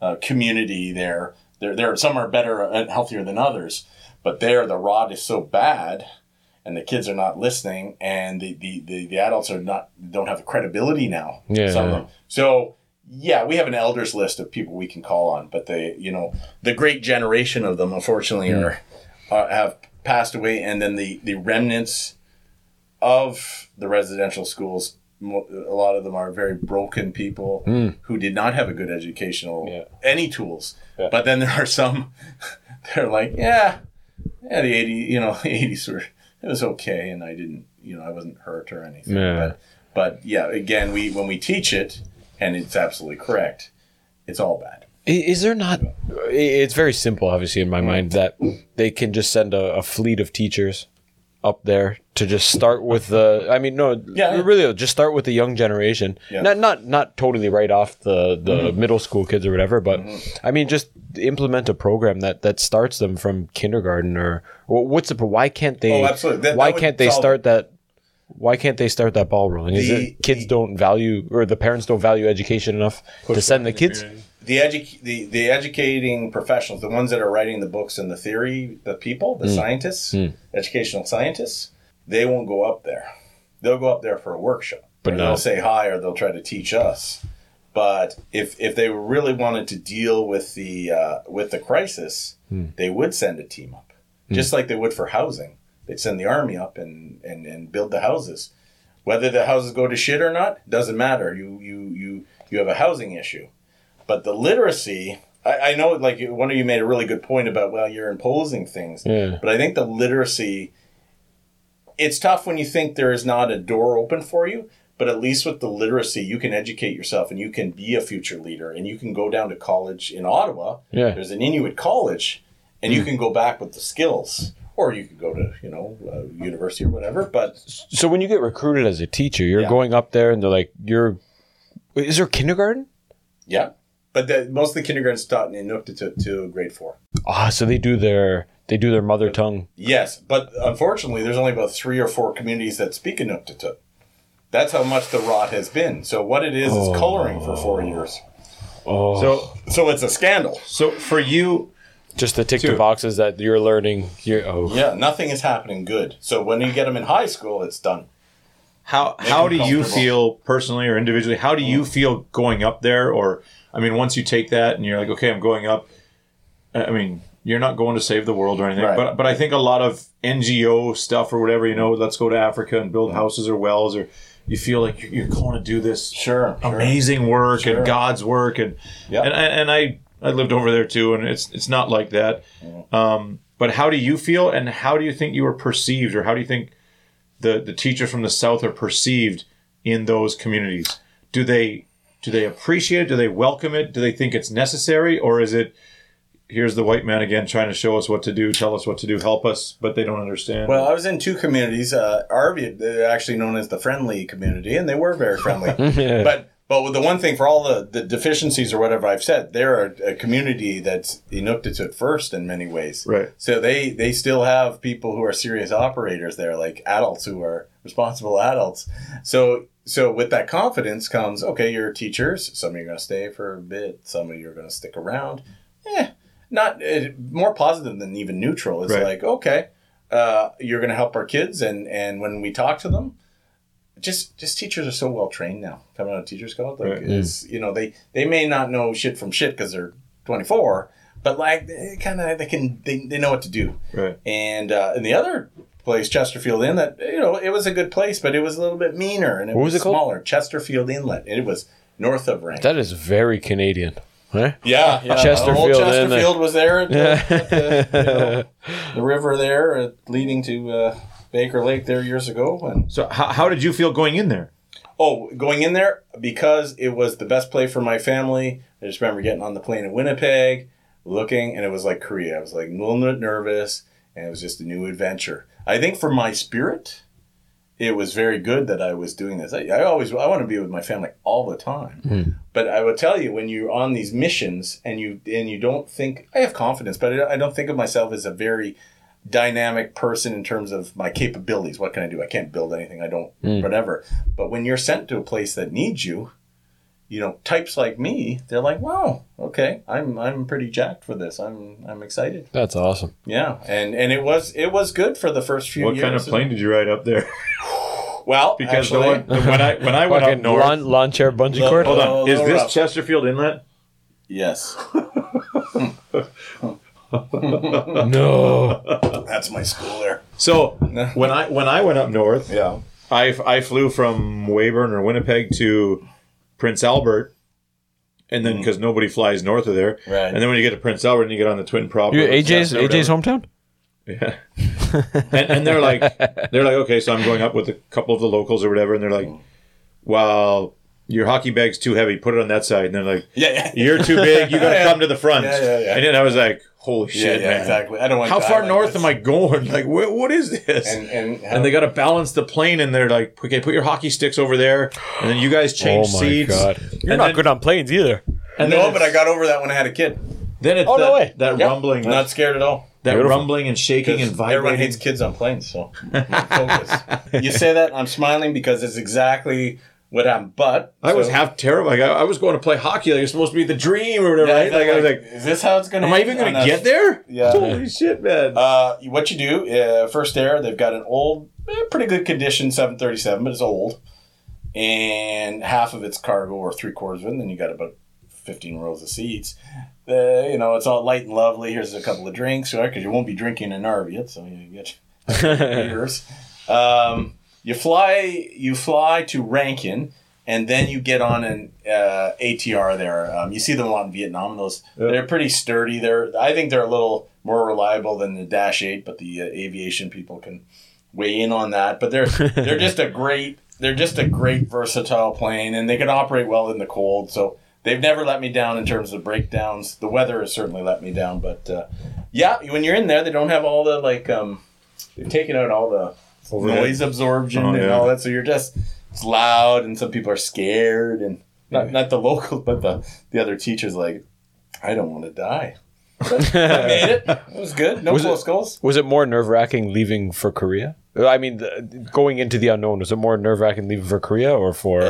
uh, community there. There there some are better and healthier than others, but there the rot is so bad. And the kids are not listening, and the, the, the, the adults are not don't have the credibility now. Yeah. Some of them. So yeah, we have an elders list of people we can call on, but they, you know, the great generation of them, unfortunately, hmm. are, are have passed away, and then the the remnants of the residential schools, a lot of them are very broken people hmm. who did not have a good educational Yeah. any tools. Yeah. But then there are some, they're like, yeah, yeah, the eighty, you know, the eighties were it was okay, and I didn't, you know, I wasn't hurt or anything. Yeah. But but yeah, again, we when we teach it, and it's absolutely correct, it's all bad. Is there not? It's very simple, obviously, in my mind, that they can just send a, a fleet of teachers up there to just start with the. I mean, no, Yeah. really, just start with the young generation. Yeah. Not not not totally right off the the mm-hmm. middle school kids or whatever, but mm-hmm. I mean, just implement a program that that starts them from kindergarten or wh- what's the why can't they? Oh, absolutely. That- that why would can't they solve start that? Why can't they start that ball rolling? Is The- it kids don't value or the parents don't value education enough to send the kids? the edu- the the educating professionals, the ones that are writing the books and the theory, the people, the hmm. scientists, hmm. educational scientists, they won't go up there. They'll go up there for a workshop. But Or no. they'll say hi or they'll try to teach us. But if if they really wanted to deal with the uh, with the crisis, hmm. they would send a team up, just like they would for housing. They'd send the army up and, and, and build the houses. Whether the houses go to shit or not doesn't matter. You you you you have a housing issue. But the literacy, I, I know, like one of you made a really good point about, well, you're imposing things. Yeah. But I think the literacy, it's tough when you think there is not a door open for you. But at least with the literacy, you can educate yourself and you can be a future leader and you can go down to college in Ottawa. Yeah. There's an Inuit college and you mm. can go back with the skills. Or you could go to, you know, uh, university or whatever. But So when you get recruited as a teacher, you're Yeah. going up there and they're like, "You're." Is there kindergarten? yeah. But the, most of the kindergarten's taught in Inuktitut to grade four. Ah, so they do their they do their mother tongue. Yes, but unfortunately, there's only about three or four communities that speak Inuktitut. That's how much the rot has been. So what it is is coloring for four years. Oh, So, So it's a scandal. so for you, just to tick the boxes that you're learning. You're oh, Yeah, nothing is happening good. So when you get them in high school, it's done. how how do you feel personally or individually? How do you mm. feel going up there? Or I mean, once you take that and you're like, okay, I'm going up. I mean, you're not going to save the world or anything, Right. but but I think a lot of NGO stuff or whatever, you know, let's go to Africa and build mm. houses or wells, or you feel like you're, you're going to do this Sure. amazing work Sure. and God's work and Yeah. and I- and I I lived over there too and it's it's not like that. Um, but how do you feel and how do you think you were perceived or how do you think the the teachers from the south are perceived in those communities? Do they do they appreciate it? Do they welcome it? Do they think it's necessary or is it here's the white man again trying to show us what to do, tell us what to do, help us, but they don't understand? Well, I was in two communities. Uh, Arviat, they're actually known as the friendly community, and they were very friendly. But but with the one thing for all the, the deficiencies or whatever I've said, they're a, a community that's Inuktitut first in many ways. Right. So they they still have people who are serious operators there, like adults who are responsible adults. So so with that confidence comes okay, you're teachers. Some of you are going to stay for a bit. Some of you are going to stick around. Eh, not uh, more positive than even neutral. It's Right. like okay, uh, you're going to help our kids, and and when we talk to them, just just teachers are so well trained now. Coming out of teachers college, like Right. is you know they they may not know shit from shit because they're 24, but like they kind of they can they, they know what to do. right. And uh, and the other place, Chesterfield Inlet, you know, it was a good place, but it was a little bit meaner and it What was, was it called? smaller. Chesterfield Inlet. It was north of Rank. that is very Canadian. Huh? yeah, yeah. Chesterfield Old Chesterfield was there at, the, at the, you know, the river there, uh, leading to uh, Baker Lake there years ago, and So how, how did you feel going in there? Oh, going in there because it was the best play for my family. I just remember getting on the plane in Winnipeg, looking, and it was like Korea. I was like a little bit nervous, and it was just a new adventure. I think for my spirit, it was very good that I was doing this. I, I always I want to be with my family all the time, hmm. but I would tell you when you're on these missions and you and you don't think I have confidence, but I don't think of myself as a very dynamic person in terms of my capabilities. What can I do? I can't build anything. I don't, hmm. whatever. But when you're sent to a place that needs you, you know, types like me, they're like, wow, okay, I'm I'm pretty jacked for this. I'm I'm excited. That's awesome. Yeah, and and it was it was good for the first few What years. kind of plane did you ride up there? Well, Because the one, the- when I when I went up north, lawn, lawn chair bungee Look, cord. hold Oh, on, is no this rough. Chesterfield Inlet? yes, No. that's my school there. So when I when I went up north, Yeah. I I flew from Weyburn or Winnipeg to Prince Albert, and then mm. because nobody flies north of there. Right. And then when you get to Prince Albert, and you get on the Twin Proper, AJ's AJ's hometown. Yeah. and, and they're like, they're like, okay, so I'm going up with a couple of the locals or whatever, and they're like, mm. well, your hockey bag's too heavy. Put it on that side. And they're like, Yeah, yeah. you're too big. You got to Yeah. come to the front. Yeah, yeah, yeah. And then I was like, holy shit, yeah, man. exactly. I don't want How far like north this. am I going? Like, wh- what is this? And and, and they got to balance the plane, and they're like, "Okay, put your hockey sticks over there," and then you guys oh change oh my seats. god. You're And not then- good on planes either. And no, but I got over that when I had a kid. then it's Oh, that, no way. that Yep. rumbling. Not scared at all. that Beautiful. rumbling and shaking and vibrating. Everyone vibrating. hates kids on planes, so focus. you say that, I'm smiling because it's exactly what happened. But I was half terrified. Like, I, I was going to play hockey. Like it was supposed to be the dream or whatever. Yeah, right? Like, I was like, is this how it's going to? am I even going to get there? Yeah. Holy shit, man. Uh, what you do, uh, First Air, they've got an old, eh, pretty good condition 737, but it's old. And half of it's cargo or three quarters of it, and then you got about 15 rows of seats. Uh, you know, it's all light and lovely. Here's a couple of drinks, right? Because you won't be drinking in Arviat, so you get beers. Um, you fly, you fly to Rankin, and then you get on an uh, ATR there. Um, you see them a lot in Vietnam. Those they're pretty sturdy. They're I think they're a little more reliable than the Dash Eight, but the uh, aviation people can weigh in on that. But they're they're just a great they're just a great versatile plane, and they can operate well in the cold. So they've never let me down in terms of breakdowns. The weather has certainly let me down, but uh, yeah, when you're in there, they don't have all the like um, they've taken out all the Noise absorption Oh, and yeah. all that. So you're just it's loud, and some people are scared, and not not the locals, but the the other teachers like, I don't want to die. I made it. It was good. No Was it- close goals. Was it more nerve wracking leaving for Korea? I mean, the, going into the unknown, was it more nerve wracking leaving for Korea or for? Uh,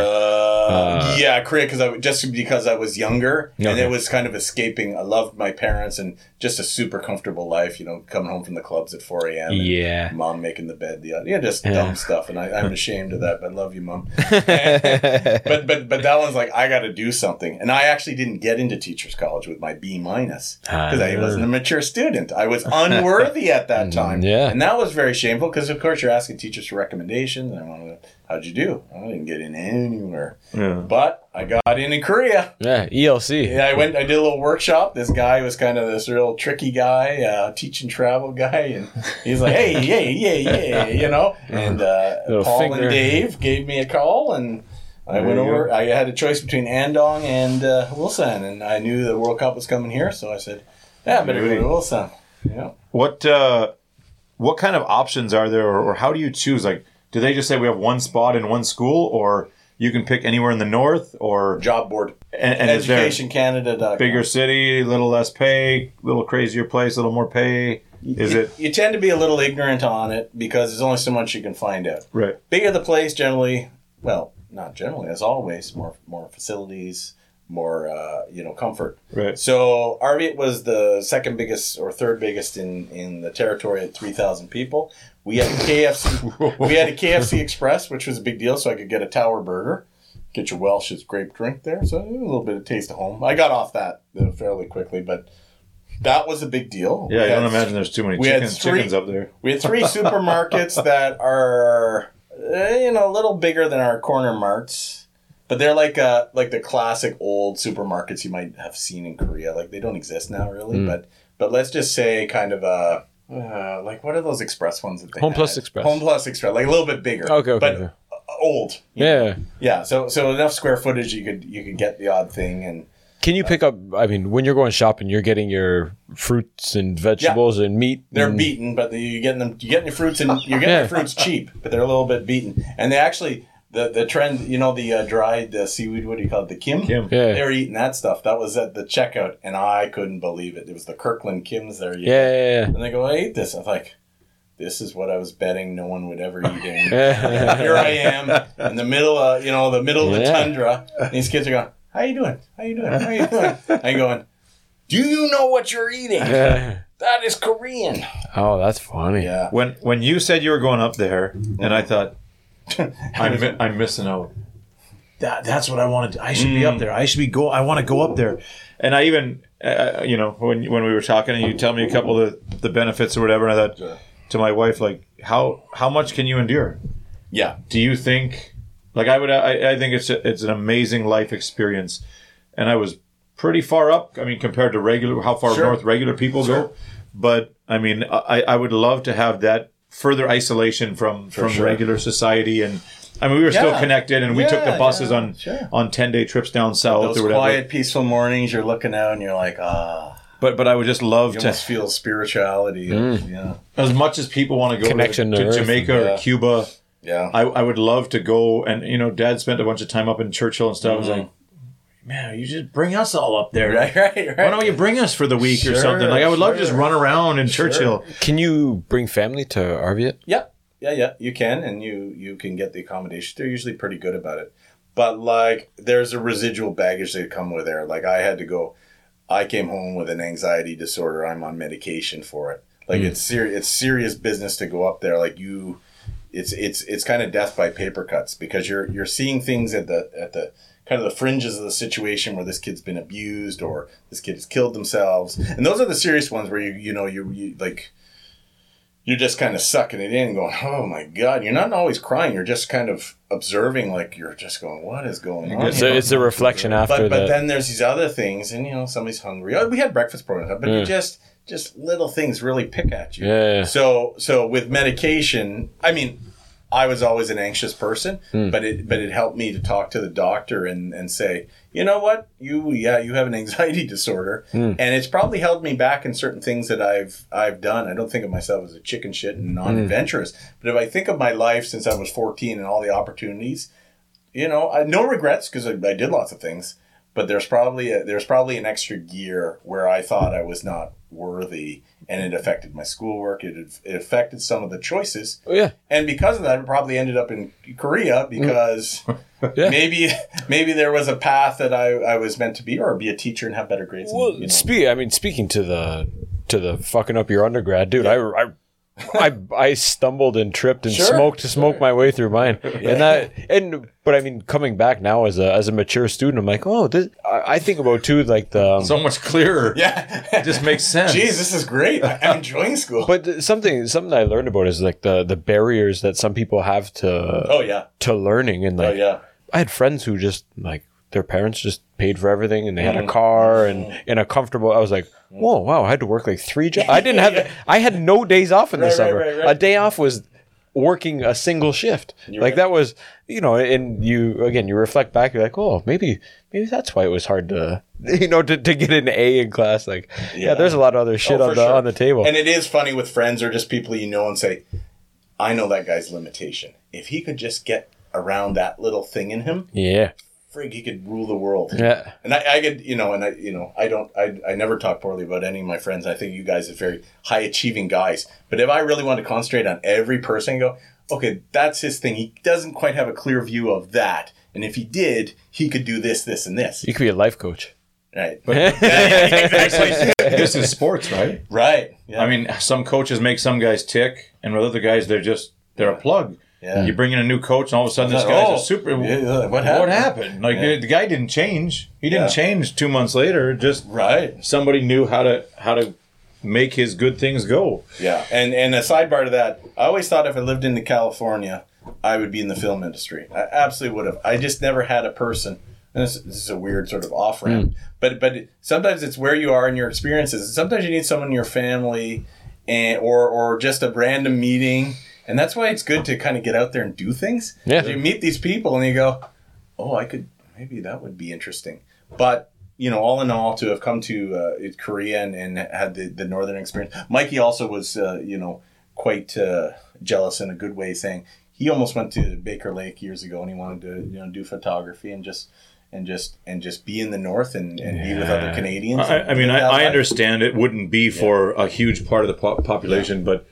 Uh, yeah, Korea because I just because I was younger and it was kind of escaping. I loved my parents and just a super comfortable life. You know, coming home from the clubs at four a.m. Yeah. mom making the bed. The yeah, just Yeah. dumb stuff. And I, I'm ashamed of that, but I love you, mom. but but but that one's like I got to do something, and I actually didn't get into teachers college with my B minus because I wasn't a ah. mature student. I was unworthy at that time. yeah. and that was very shameful because of course you're asking teachers for recommendations. And I wanted, to, how'd you do? I didn't get in anywhere, Yeah. but I got in in Korea. yeah, ELC. Yeah, I went. I did a little workshop. This guy was kind of this real tricky guy, uh, teach and travel guy, and he's like, "Hey, yeah, yeah, yeah," you know. And uh, Paul finger. and Dave gave me a call, and I There went you over. I had a choice between Andong and uh, Ulsan, and I knew the World Cup was coming here, so I said, "Yeah, I better go to Ulsan." Yeah. What uh, what kind of options are there, or, or how do you choose? Like, do they just say we have one spot in one school, or you can pick anywhere in the north, or Job board, and, and Education Canada. bigger city, little less pay, little crazier place, little more pay? Is you, it You tend to be a little ignorant on it because there's only so much you can find out. right? bigger the place generally well not generally as always more more facilities more uh, you know comfort Right. so Arviat was the second biggest or third biggest in in the territory at 3000 people we had a KFC we had a KFC Express which was a big deal so I could get a tower burger get your Welch's grape drink there so a little bit of taste of home I got off that uh, fairly quickly but that was a big deal Yeah, We I don't imagine there's too many we had chickens, three- chickens up there. we had three supermarkets that are, uh, you know, a little bigger than our corner marts, but they're like uh like the classic old supermarkets you might have seen in Korea. Like they don't exist now, really. Mm. But but let's just say kind of a. Uh, like what are those express ones that they Home had? Plus Express. Home Plus Express, like a little bit bigger. Okay, okay, but okay. uh, old. Yeah. Yeah, so so enough square footage you could you could get the odd thing and Can you pick up? I mean, when you're going shopping, you're getting your fruits and vegetables and meat. They're and- beaten, but you're getting them. You're getting your fruits and you're getting Yeah. your fruits cheap, but they're a little bit beaten. And they actually the the trend, you know, the uh, dried uh, seaweed. What do you call it? The kim. Kim. Yeah. They were eating that stuff. That was at the checkout, and I couldn't believe it. It was the Kirkland Kims there. You Yeah, yeah, yeah. And they go, I ate this. I'm like, this is what I was betting no one would ever eat. And here I am in the middle of you know the middle of the tundra. And these kids are going, How you doing? How you doing? How you doing? I'm going. Do you know what you're eating? That is Korean. Oh, that's funny. Yeah. When when you said you were going up there, and I thought I'm mi- I'm missing out. That that's what I wanted. I should be up there. I should be go. I want to go up there. And I even uh, you know when when we were talking, and you tell me a couple of the, the benefits or whatever, and I thought to my wife like how how much can you endure? Yeah. Do you think like I would I, I think it's a, it's an amazing life experience, and I was pretty far up. I mean compared to regular how far Sure. north regular people Sure. go, but I mean I I would love to have that further isolation from from sure. regular society and. I mean, we were still connected, and we took the buses yeah, on sure. on ten day trips down south Those or whatever. quiet, peaceful mornings, you're looking out and you're like, ah, But but I would just love you to, almost feel spirituality. Yeah. as much as people want to go Connection to, to to Earth. Jamaica Yeah. or Cuba. Yeah. I, I would love to go and you know dad spent a bunch of time up in churchill and stuff i was like man, you just bring us all up there. Right, right, right. Why don't you bring us for the week or something? Like I would love to just run around in Churchill. Can you bring family to Arviat? Yeah, yeah, yeah. You can, and you you can get the accommodation. They're usually pretty good about it. But like, there's a residual baggage that come with there. Like, I had to go. I came home with an anxiety disorder. I'm on medication for it. Like, hmm. it's serious. It's serious business to go up there. Like you, it's it's it's kind of death by paper cuts because you're you're seeing things at the at the kind of the fringes of the situation where this kid's been abused or this kid has killed themselves, and those are the serious ones where you you know you, you like you're just kind of sucking it in, going, "Oh my god!" You're not always crying. You're just kind of observing, like you're just going, "What is going on?" So it's a reflection after but but then there's these other things, and you know somebody's hungry. Oh, we had breakfast programs, but Yeah. Hmm. just just little things really pick at you. Yeah, yeah. So so with medication, I mean, I was always an anxious person, Hmm. but it but it helped me to talk to the doctor and and say, you know what, you yeah you have an anxiety disorder, Hmm. and it's probably held me back in certain things that I've I've done. I don't think of myself as a chicken shit and non-adventurous, but if I think of my life since I was 14 and all the opportunities, you know, I, no regrets because I, I did lots of things. But there's probably a, there's probably an extra gear where I thought I was not worthy, and it affected my schoolwork. It, it affected some of the choices, Oh, yeah. and because of that, it probably ended up in Korea mm. because Yeah. maybe maybe there was a path that I, I was meant to be, or be a teacher and have better grades. and, Well, you know. speak. I mean, speaking to the to the fucking up your undergrad, dude. I, I I I stumbled and tripped and Sure, smoked to smoke my way through mine, and that and but I mean, coming back now as a as a mature student, I'm like, oh, this, I, I think about too, like the. um, So much clearer. yeah, It just makes sense. Jeez, this is great. I- I'm enjoying school. but something something I learned about is like the the barriers that some people have to oh yeah, to learning and oh like yeah. I had friends who just like their parents just paid for everything and they had a mm. car mm. and in a comfortable. I was like, mm. whoa, wow! I had to work like three jobs. I didn't have. I had no days off in the Right, summer. right, right. A day off was working a single shift. like right. that was, you know, and you again, you reflect back, you're like, oh, maybe, maybe that's why it was hard to, you know, to, to get an A in class. Like, yeah, Yeah. there's a lot of other shit Oh, on the sure. on the table. And it is funny with friends or just people you know and say, I know that guy's limitation. If he could just get around that little thing in him, yeah, frig, he could rule the world. yeah. And I, I could, you know, and I, you know, I don't, I, I never talk poorly about any of my friends. I think you guys are very high achieving guys. But if I really want to concentrate on every person, and go, okay, that's his thing. He doesn't quite have a clear view of that. And if he did, he could do this, this, and this. You could be a life coach. Right. But, yeah, yeah, exactly. this is sports, right? right. Yeah. I mean, some coaches make some guys tick, and with other guys, they're just they're a plug. Yeah. You bring in a new coach, and all of a sudden, this guy's oh, a super. yeah, what What happened? happened? Like Yeah. the guy didn't change. He didn't change two months later. Just right. somebody knew how to how to make his good things go. Yeah, and and a sidebar to that, I always thought if I lived in California, I would be in the film industry. I absolutely would have. I just never had a person. And this, this is a weird sort of off ramp, hmm. but but sometimes it's where you are in your experiences. Sometimes you need someone in your family, and or or just a random meeting, and that's why it's good to kind of get out there and do things. Yeah. you meet these people and you go, oh, I could maybe that would be interesting. But you know, all in all, to have come to uh, Korea and, and had the, the northern experience, Mikey also was, uh, you know, quite uh, jealous in a good way, saying he almost went to Baker Lake years ago and he wanted to, you know, do photography and just and just and just be in the north and, and be with other Canadians. I, I mean, I, I understand it wouldn't be for a huge part of the po- population, but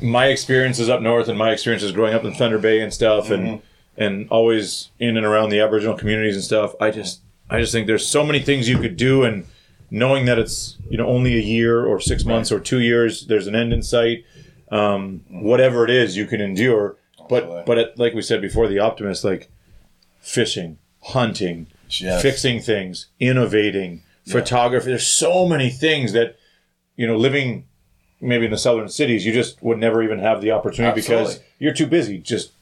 my experiences up north and my experiences growing up in Thunder Bay and stuff, and and always in and around the Aboriginal communities and stuff, I just I just think there's so many things you could do, and knowing that it's you know only a year or six months or two years, there's an end in sight. Um, whatever it is, you can endure. But but it, like we said before, the optimist like fishing, hunting, Yes. fixing things, innovating, photography. There's so many things that, you know, living maybe in the southern cities, you just would never even have the opportunity because you're too busy just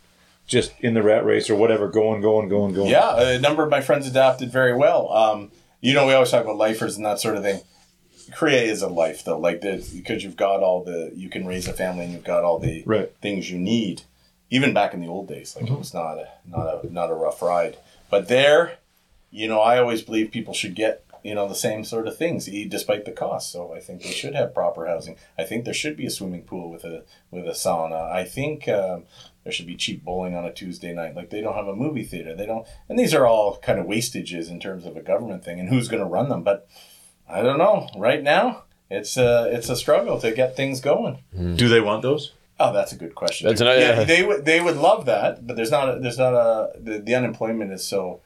just in the rat race or whatever, going, going, going, going. Yeah, a number of my friends adapted very well. Um, you know, we always talk about lifers and that sort of thing. Korea is a life though, like the, because you've got all the you can raise a family and you've got all the Right. things you need. Even back in the old days, like it was not a not a not a rough ride. But there, you know, I always believe people should get you know the same sort of things, e- despite the cost. So I think they should have proper housing. I think there should be a swimming pool with a with a sauna. I think um, there should be cheap bowling on a Tuesday night. Like they don't have a movie theater. They don't, and these are all kind of wastages in terms of a government thing and who's going to run them. But I don't know. Right now, it's a it's a struggle to get things going. Do they want those? Oh, that's a good question. That's too. another- yeah, yeah. they would they would love that, but there's not a, there's not a the, the unemployment is so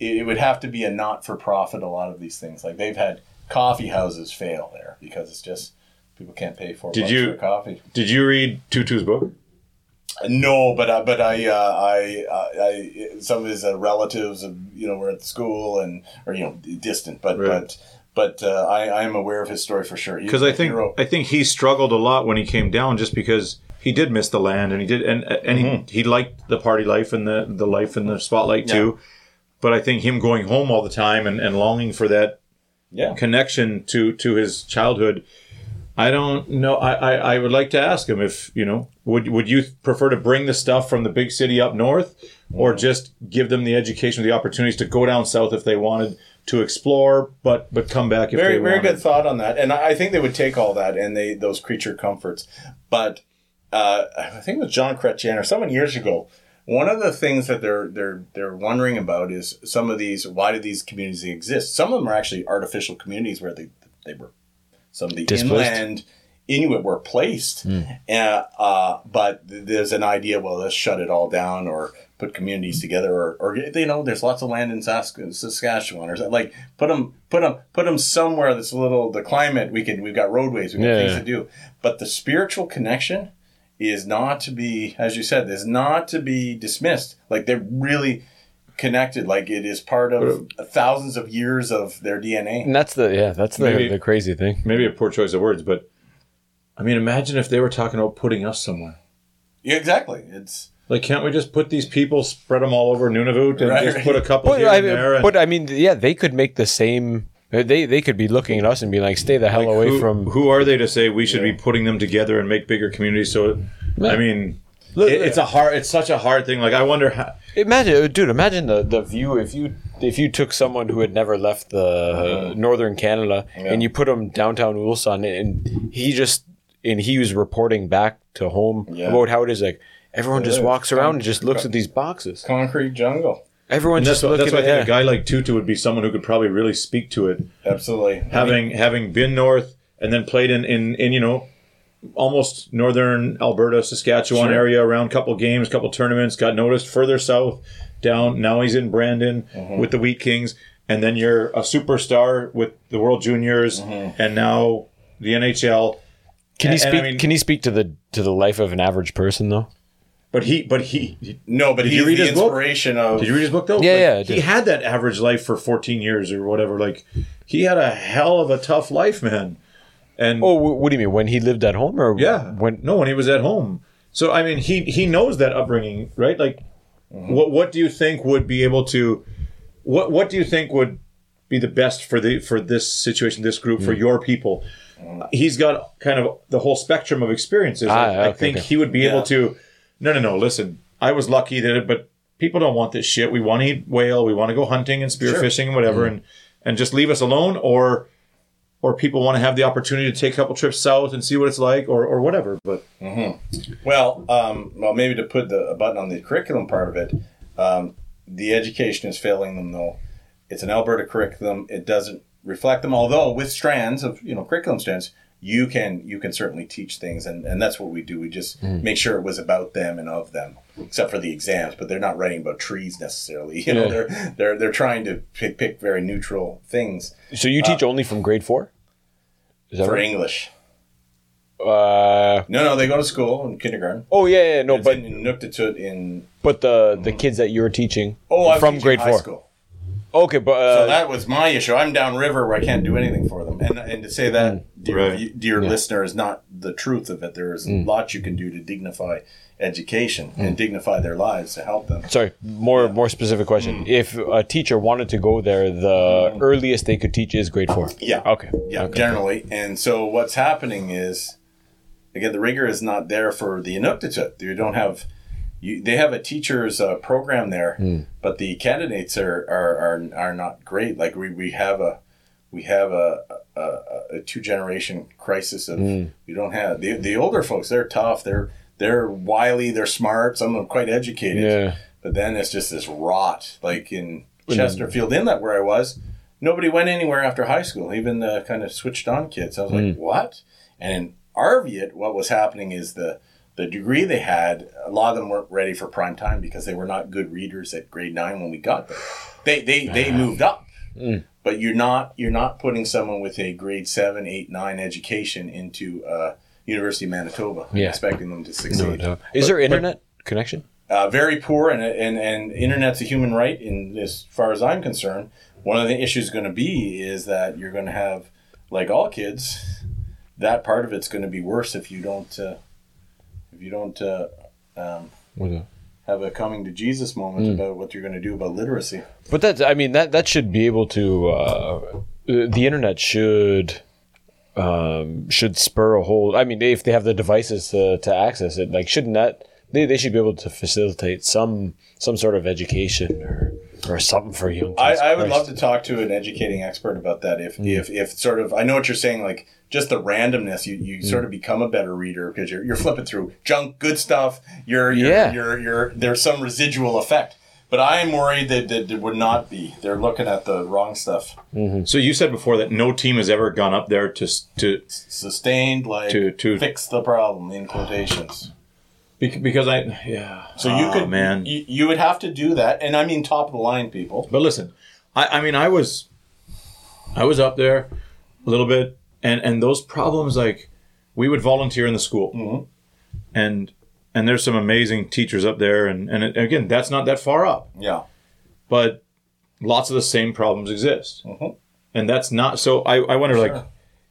it, it would have to be a not for profit. A lot of these things like they've had coffee houses fail there because it's just people can't pay for Did you- for coffee. Did you read Tootoo's book? No, but uh, but I uh, I, uh, I some of his uh, relatives uh, you know were at the school and or you know distant, but Right. but but uh, I I am aware of his story for sure. Because I think hero. I think he struggled a lot when he came down, just because he did miss the land and he did and and he, he liked the party life and the the life in the spotlight too. But I think him going home all the time and, and longing for that yeah. connection to to his childhood. I don't know. I, I, I would like to ask him if you know would would you prefer to bring the stuff from the big city up north, or just give them the education, the opportunities to go down south if they wanted to explore, but but come back if very they very wanted. good thought on that and i think they would take all that and they those creature comforts but uh, i think it was Jean Chrétien or someone years ago one of the things that they're they're they're wondering about is some of these why do these communities exist some of them are actually artificial communities where they they were some of the Displaced. inland Inuit were placed, uh, uh, but there's an idea. Well, let's shut it all down, or put communities together, or, or you know, there's lots of land in Sask- Saskatchewan, or like put them, put them, put them somewhere that's a little the climate. We can, we've got roadways, we've got Yeah, things to do, but the spiritual connection is not to be, as you said, is not to be dismissed. Like they're really connected. Like it is part of uh, thousands of years of their DNA. And that's the yeah, that's the, Maybe- the crazy thing. Maybe a poor choice of words, but I mean, imagine if they were talking about putting us somewhere. Yeah, exactly. It's Like, can't we just put these people, spread them all over Nunavut, and Right, just right. put a couple But here I, and there? and- but I mean, yeah, they could make the same. They they could be looking at us and be like, "Stay the hell Like, away who, from." who are they to say we should be putting them together and make bigger communities? So, I mean, Look- it- it's a hard. It's such a hard thing. Like, I wonder how. Imagine, dude. Imagine the, the view if you if you took someone who had never left the uh, northern Canada and you put him downtown Ulsan and he just and he was reporting back to home Yeah. about how it is like everyone just Yeah, walks around con- and just looks at these boxes. concrete jungle. Everyone And just that's, what, looking that's why I at think a guy like Tootoo would be someone who could probably really speak to it, Absolutely. having having been north and then played in in, in you know almost northern Alberta, Saskatchewan Sure. area around couple games, couple tournaments. Got noticed further south, down. Now he's in Brandon Mm-hmm. with the Wheat Kings, and then you're a superstar with the World Juniors, Mm-hmm. and now the NHL. Can you and- and I speak? mean- can you speak to the to the life of an average person though? But he, but he, No, but Did he's you read the his book? of. Did you read his book though? Yeah, Like, yeah, I He had that average life for 14 years or whatever. Like, he had a hell of a tough life, man. And Oh, what do you mean? When he lived at home, or yeah, when? no, when he was at home. So I mean, he he knows that upbringing, right? Like, mm-hmm. what what do you think would be able to, what what do you think would be the best for the for this situation, this group, for mm. your people? Mm. He's got kind of the whole spectrum of experiences. Ah, I, I think okay. he would be Yeah. able to. No, no, no. Listen, I was lucky that, but people don't want this shit. We want to eat whale. We want to go hunting and spearfishing and whatever, and and just leave us alone, or or people want to have the opportunity to take a couple trips south and see what it's like, or or whatever. But Well, um, well, maybe to put the a button on the curriculum part of it, um, the education is failing them though. It's an Alberta curriculum. It doesn't reflect them. Although with strands of you know curriculum strands, you can you can certainly teach things, and, and that's what we do. We just hmm. make sure it was about them and of them, except for the exams. But they're not writing about trees necessarily. You know, Yeah. they're they're they're trying to pick pick very neutral things So you teach uh, only from grade four? Is that for right? English. Uh, No, no, they go to school in kindergarten. oh yeah, yeah, no, It's but in Inuktitut in but the the mm-hmm. kids that you're teaching oh, from teaching grade high four. School. Okay, but uh, So that was my issue. I'm downriver where I can't do anything for them. And and to say that, mm. dear, Right. view- dear listener, is not the truth of it. There is mm. lots you can do to dignify education and mm. dignify their lives to help them. sorry, more more specific question. If a teacher wanted to go there, the earliest they could teach is grade four. Yeah. Okay. Yeah, Okay. generally. And so what's happening is, again, the rigor is not there for the Inuktitut. You don't have, you, they have a teacher's uh, program there, Hmm. but the candidates are, are, are, are not great. Like we, we have a, we have a a, a, two generation crisis of we don't have the the older folks. They're tough. They're they're wily. They're smart. Some of them quite educated. Yeah. But then it's just this rot, like in Chesterfield Inlet where I was. Nobody went anywhere after high school, even the kind of switched on kids. I was like, what? And in Arviat, what was happening is the the degree they had, a lot of them weren't ready for prime time because they were not good readers at grade nine when we got there. They they, they moved up. But you're not you're not putting someone with a grade seven, eight, nine education into uh, University of Manitoba Yeah. expecting them to succeed Is there internet connection? uh, very poor, and, and and internet's a human right. In as far as I'm concerned, one of the issues going to be is that you're going to have, like all kids, that part of it's going to be worse if you don't uh, if you don't uh, um, have a coming to Jesus moment about what you're going to do about literacy. But that I mean that that should be able to uh, the internet should um, should spur a whole. I mean, if they have the devices to, to access it, like shouldn't that they, they should be able to facilitate some some sort of education or or something for you. I. I would love to talk to an educating expert about that. If mm. if if sort of I know what you're saying, like just the randomness, you, you mm. sort of become a better reader because you're you're flipping through junk, good stuff. You're you're, Yeah. you're you're there's some residual effect. But I am worried that, that there would not be. They're looking at the wrong stuff. Mm-hmm. So you said before that no team has ever gone up there to s- to Sustained, like To- to- fix the problem in quotations. Bec- because I yeah. So you Oh, could man. you, you would have to do that, and I mean top of the line people. But listen, I, I mean, I was, I was up there a little bit, and and those problems, like, we would volunteer in the school, Mhm. and and there's some amazing teachers up there, and and again, that's not that far up, Yeah. but lots of the same problems exist, Mhm. and that's not. So I I wonder, like,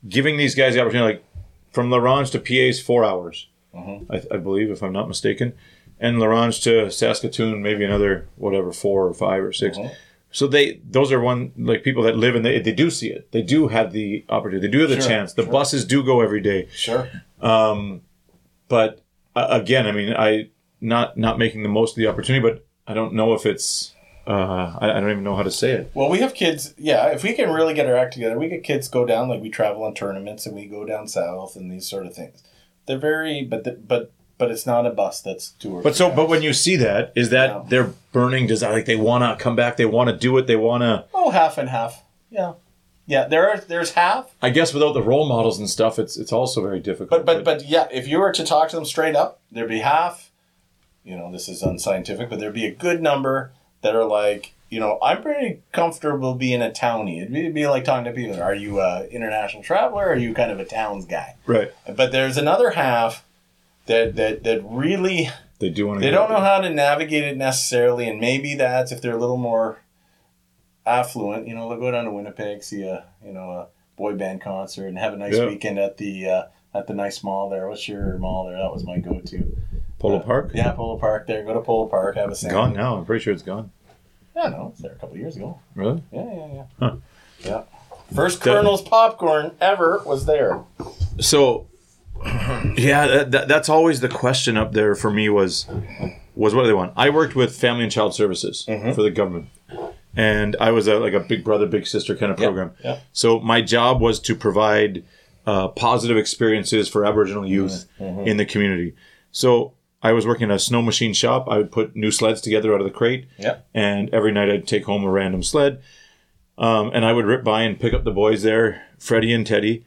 giving these guys the opportunity, like, from La Ronge to PA is four hours, Mhm. I, I believe, if I'm not mistaken. And La Ronge to Saskatoon, maybe another whatever, four or five or 6 Mhm. so they those are one like people that live and they, they do see it. They do have the opportunity. They do have the Sure, chance. The sure. buses do go every day. Sure. Um, but uh, again, I mean, I not not making the most of the opportunity. But I don't know if it's. Uh, I, I don't even know how to say it. Well, we have kids. Yeah, if we can really get our act together, we get kids go down like we travel on tournaments and we go down south and these sort of things. They're very, but the, but but it's not a bus that's two or. But so, three but when you see that, is that Yeah. they're burning Does desire? Like they want to come back. They want to do it. They want to. oh half and half, yeah, yeah. There are there's half, I guess without the role models and stuff, it's it's also very difficult. but but but yeah. If you were to talk to them straight up, there'd be half. You know, this is unscientific, but there'd be a good number that are like, you know, I'm pretty comfortable being a townie. It'd be, it'd be like talking to people. Are you a international traveler? Or are you kind of a towns guy? right, But there's another half that that that really they do want to. they don't know how to navigate it necessarily, and maybe that's if they're a little more affluent. You know, they'll go down to Winnipeg, see a you know a boy band concert, and have a nice Yeah. weekend at the uh, at the nice mall there. What's your mall there? That was my go-to. Polo Park. Yeah, Polo Park. There, go to Polo Park, have a sandwich. Gone now. I'm pretty sure it's gone. Yeah, no, it was there a couple of years ago. Really? Yeah, yeah, yeah. Huh. Yeah. First Kernels popcorn ever was there. So, yeah, that, that, that's always the question up there for me was was what do they want? I worked with Family and Child Services for the government, and I was a, like a big brother, big sister kind of program. yeah. So my job was to provide uh, positive experiences for Aboriginal youth in the community. So I was working at a snow machine shop. I would put new sleds together out of the crate, Yeah. and every night I'd take home a random sled. Um, and I would rip by and pick up the boys there, Freddie and Teddy,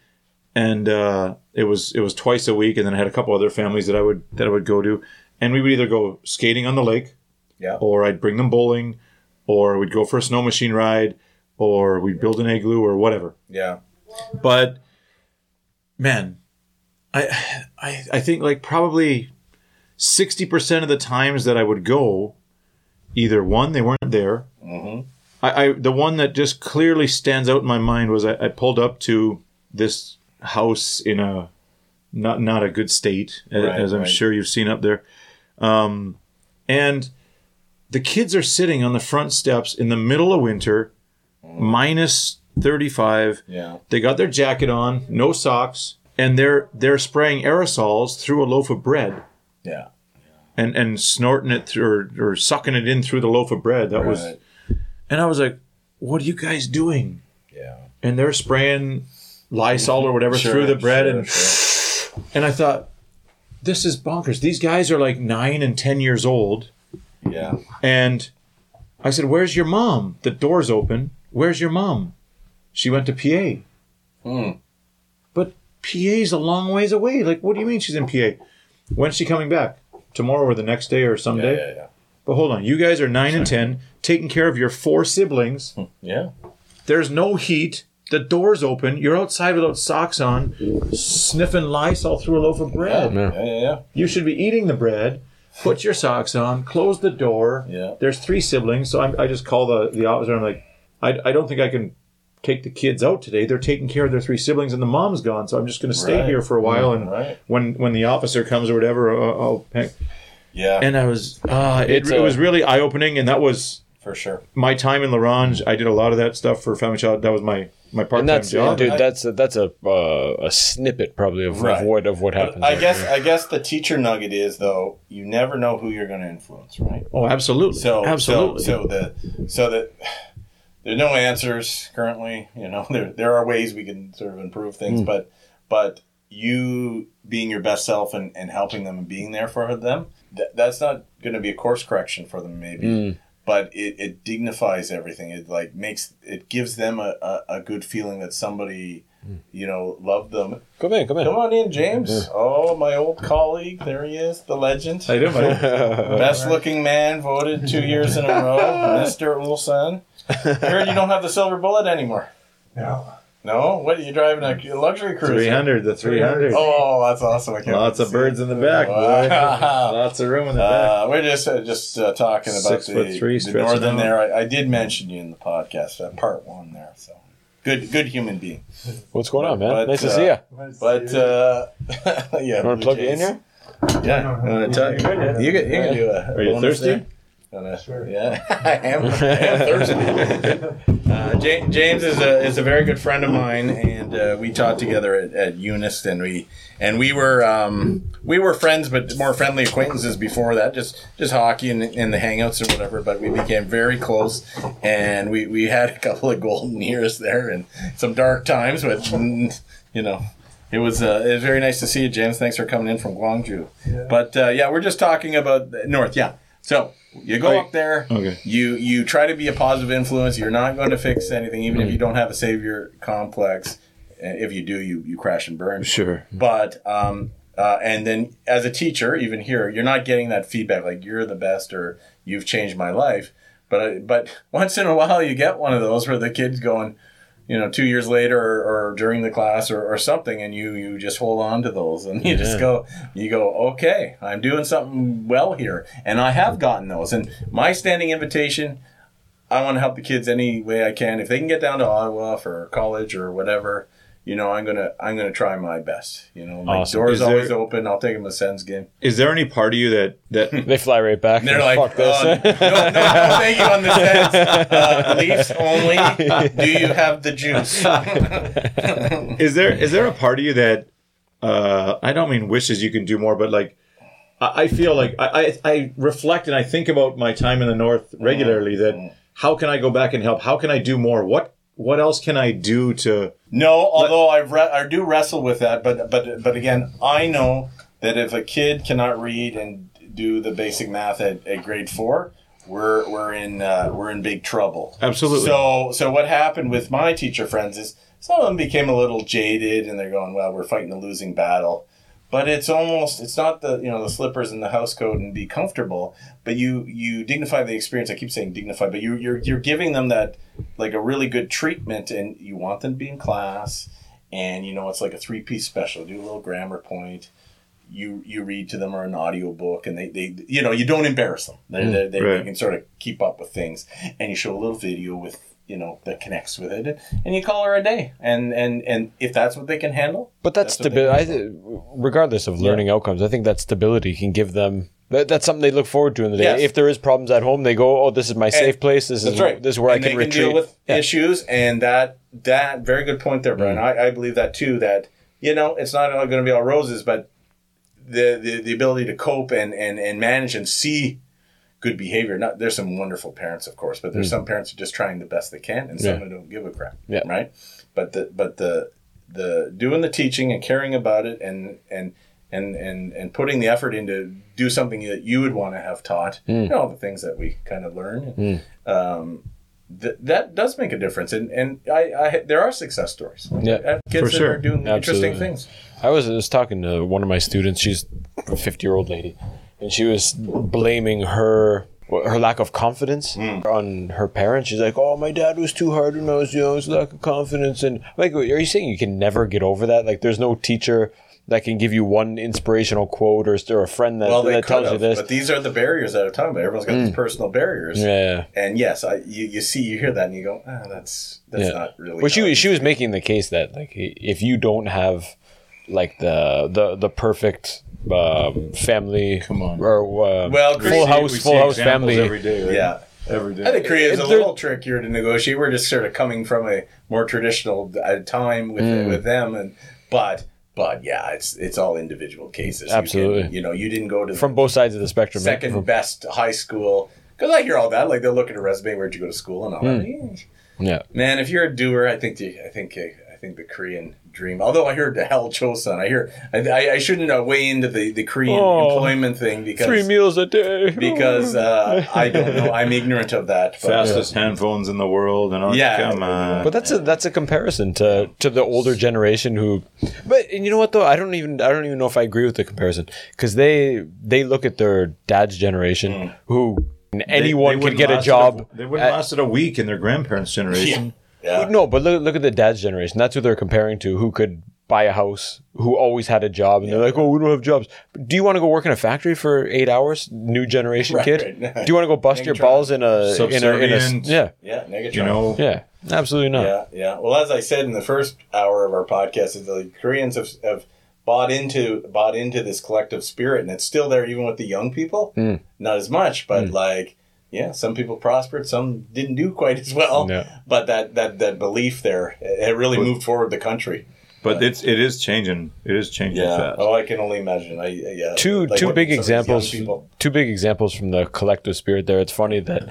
and uh, it was it was twice a week. And then I had a couple other families that I would that I would go to, and we would either go skating on the lake, Yeah. or I'd bring them bowling, or we'd go for a snow machine ride, or we'd build an igloo or whatever. Yeah. But man, I I I think like probably sixty percent of the times that I would go, either one they weren't there. Mm-hmm. I, I the one that just clearly stands out in my mind was I, I pulled up to this house in a not not a good state, Right, as I'm right. sure you've seen up there, um, and the kids are sitting on the front steps in the middle of winter, minus thirty five. Yeah. They got their jacket on, no socks, and they're they're spraying aerosols through a loaf of bread Yeah. and and snorting it through or, or sucking it in through the loaf of bread. That was, and I was like, "What are you guys doing?" Yeah. and they're spraying Lysol or whatever Sure, through the bread, sure, and sure. and I thought, this is bonkers. These guys are like nine and ten years old, yeah, and I said, "Where's your mom?" The door's open. Where's your mom? She went to PA. Hmm. But PA's a long ways away. Like, what do you mean she's in PA? When's she coming back? Tomorrow or the next day or yeah, someday? yeah, yeah. yeah. But hold on, you guys are nine and ten, taking care of your four siblings. Hmm, yeah. There's no heat. The door's open. You're outside without socks on, sniffing Lysol through a loaf of Yeah, bread. yeah, yeah, yeah. You should be eating the bread. Put your socks on. Close the door. Yeah. There's three siblings, so I'm, I just call the the officer. I'm like, I, I don't think I can take the kids out today. They're taking care of their three siblings, and the mom's gone. So I'm just going to stay Right. here for a while. And Right. when when the officer comes or whatever, I'll, I'll pick. Yeah, And I was, uh, it, It's it was really eye opening, and that was for sure. my time in La Ronge. I did a lot of that stuff for Family Child. That was my my part time that's job. dude. That's a, that's a uh, a snippet probably of, Right. of what of what happens. But I guess there. I guess the teacher nugget is though you never know who you're going to influence, right? oh, absolutely, So absolutely. So, so the so that there's no answers currently. You know, there there are ways we can sort of improve things, Hmm. but but you being your best self and, and helping them and being there for them, that, that's not going to be a course correction for them, maybe. Mm. But it, it dignifies everything. It like makes it gives them a, a, a good feeling that somebody, you know, loved them. come in, come in. Come on in, James. Oh, my old colleague. There he is, the legend. I do, buddy. Best looking man voted two years in a row, Mr. Ulsan. Heard you don't have the silver bullet anymore. No. No? What are you driving a luxury cruiser? Three hundred, the three hundred. Oh, that's awesome! I can't Lots wait of birds it. in the back, boy. Wow. Lots of room in the back. Uh, we're just uh, just uh, talking about Six the, foot three, the northern out. there. I, I did mention you in the podcast, uh, part one there. So good, good human being. What's going on, man? But, nice to uh, see you. But uh, yeah, You want to plug you in here? Yeah, you want to you? You can, you can do a. Are you thirsty? there. Wanna- Yeah, I am. I am thirsty. uh, Ja- James is a is a very good friend of mine, and uh, we taught together at, at Eunice, and we and we were um, we were friends, but more friendly acquaintances before that, just just hockey and, and the hangouts or whatever. But we became very close, and we, we had a couple of golden years there, and some dark times, but you know. It was uh, it was very nice to see you, James. Thanks for coming in from Guangzhou. But uh, yeah, we're just talking about the North. Yeah. So you go Right. up there. Okay. You you try to be a positive influence. You're not going to fix anything, even if you don't have a savior complex. Uh, If you do, you you crash and burn. Sure. But um, uh, and then as a teacher, even here, you're not getting that feedback like you're the best or you've changed my life. But but once in a while, you get one of those where the kid's going, you know, two years later or, or during the class or, or something, and you you just hold on to those and you just go, you go, okay, I'm doing something well here, and I have gotten those. And my standing invitation, I want to help the kids any way I can. If they can get down to Ottawa for college or whatever, you know, I'm gonna I'm gonna try my best. You know, my Awesome. door's Is there- always open. I'll take them to Sens game. Is there any part of you that that They fly right back. And they're like, fuck this. uh, no, no, no, thank you on the Sens. Uh, Leafs only. Do you have the juice? is there is there a part of you that uh, I don't mean wishes you can do more, but like I, I feel like I, I I reflect and I think about my time in the North regularly. That how can I go back and help? How can I do more? What what else can I do to? No, although I re- I do wrestle with that, but but but again, I know that if a kid cannot read and do the basic math at, at grade four, we're we're in uh, we're in big trouble. Absolutely. So so what happened with my teacher friends is some of them became a little jaded and they're going, well, we're fighting a losing battle. But it's almost it's not the you know the slippers and the house coat and be comfortable, but you you dignify the experience. I keep saying dignify, but you you're you're giving them that like a really good treatment, and you want them to be in class, and you know it's like a three piece special. Do a little grammar point. You you read to them or an audio book, and they, they you know you don't embarrass them. They mm, they, they, right. they can sort of keep up with things, and you show a little video with you know that connects with it, and you call her a day, and and and if that's what they can handle, But that's, That's stability. Regardless of learning outcomes, I think that stability can give them. That, that's something they look forward to in the day. Yes. If there is problems at home, they go, "Oh, this is my safe place. This is right. this is where and I can they retreat." deal with Yeah. issues, and that that very good point there, Mm. Brian. I, I believe that too. That you know, it's not going to be all roses, but the, the the ability to cope and and and manage and see good behavior. Not there's some wonderful parents, of course, but there's some parents who are just trying the best they can, and some. Yeah. who don't give a crap. Yeah. Right. But the but the the doing the teaching and caring about it and and and and and putting the effort into do something that you would want to have taught. Hmm. You know the things that we kind of learn. Um, th- that does make a difference, and and I, I there are success stories. Yeah, kids for that sure. are doing interesting Absolutely. things. I was, I was talking to one of my students. She's a 50 year old lady, and she was blaming her her lack of confidence on her parents. She's like, "Oh, my dad was too hard when I was young. His lack of confidence." And like, are you saying you can never get over that? Like, there's no teacher that can give you one inspirational quote or, or a friend that, Well, that tells you this. but these are the barriers that I'm talking about. Everyone's got these personal barriers. yeah. And yes, I you, you see you hear that and you go, ah, that's that's Yeah. not really. But she she was making the case that like if you don't have like the the the perfect um, family, come on. or uh, Well, full house, We full see house examples family. every day. right? Yeah. every day. I think Korea is a little trickier to negotiate. We're just sort of coming from a more traditional uh, time with Mm. with them, and but but yeah, it's it's all individual cases. You can- Absolutely. you, know, you didn't go to from both sides of the spectrum. second From- best high school because I hear all that. Like they'll look at a resume, where'd you go to school, and all Hmm. that. Yeah. yeah, Man, if you're a doer, I think the, I think I think the Korean dream. Although I heard the Hell Chosun, I hear I, I, I shouldn't uh, weigh into the the Korean Oh. employment thing because three meals a day. because uh, I don't know. I'm ignorant of that. But, Fastest handphones in the world, and all. Yeah. come on. But that's a that's a comparison to to the older generation who, but and you know what though I don't even I don't even know if I agree with the comparison because they they look at their dad's generation who They- anyone they could wouldn't get a lasted job. they wouldn't at- lasted a week in their grandparents' generation. yeah. No, but look, look at the dad's generation. That's who they're comparing to. Who could buy a house? Who always had a job? And they're like, "Oh, we don't have jobs." But do you want to go work in a factory for eight hours? New generation Right, kid. right. Do you want to go bust your balls in a in a, in a yeah yeah, Negatron. You know, yeah absolutely not. Yeah, yeah. Well, as I said in the first hour of our podcast, is the Koreans have, have bought into bought into this collective spirit, and it's still there even with the young people. Hmm. Not as much, but like, yeah, some people prospered, some didn't do quite as well. Yeah. But that that that belief there, it really moved forward the country. but it's it is changing. It is changing Yeah. fast. Oh, I can only imagine. I yeah. two Like two big some of these young examples two big examples from the collective spirit there it's funny that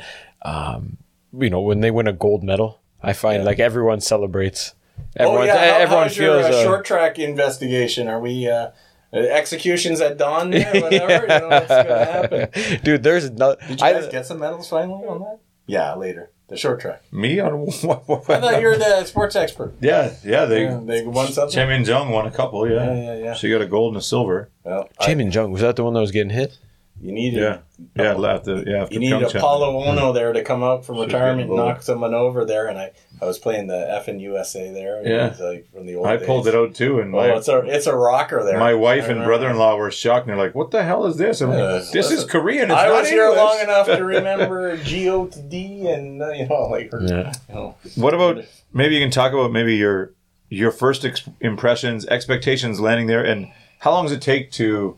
um you know when they win a gold medal i find like everyone celebrates everyone oh yeah. How, everyone how's your feels uh, uh, short track investigation? Are we uh, uh, executions at dawn? There, whatever. You know what's gonna happen? dude there's no Did you I, get some medals finally on that? Yeah, later. The short track. Me on what? what, I thought you were the sports expert. yeah, yeah. They Yeah, they won something. Choi Min Jung won a couple. Yeah. Yeah, yeah, yeah. She got a gold and a silver. Well, I- Jamin Jung was that the one that was getting hit you needed, Yeah, yeah. After yeah, after you need Pyeongchang. Apolo Ohno there to come out from Should've retirement and knock someone over there. And I, I was playing the F in USA there. Yeah. like from the old I pulled it out too, and Oh, my it's a it's a rocker there. my wife and brother-in-law were shocked. and They're like, "What the hell is this?" I'm like, Yeah, "This is Korean. It's I not was here long enough to remember G O to D and uh, you know like yeah you know What about maybe you can talk about maybe your your first ex- impressions, expectations landing there, and how long does it take to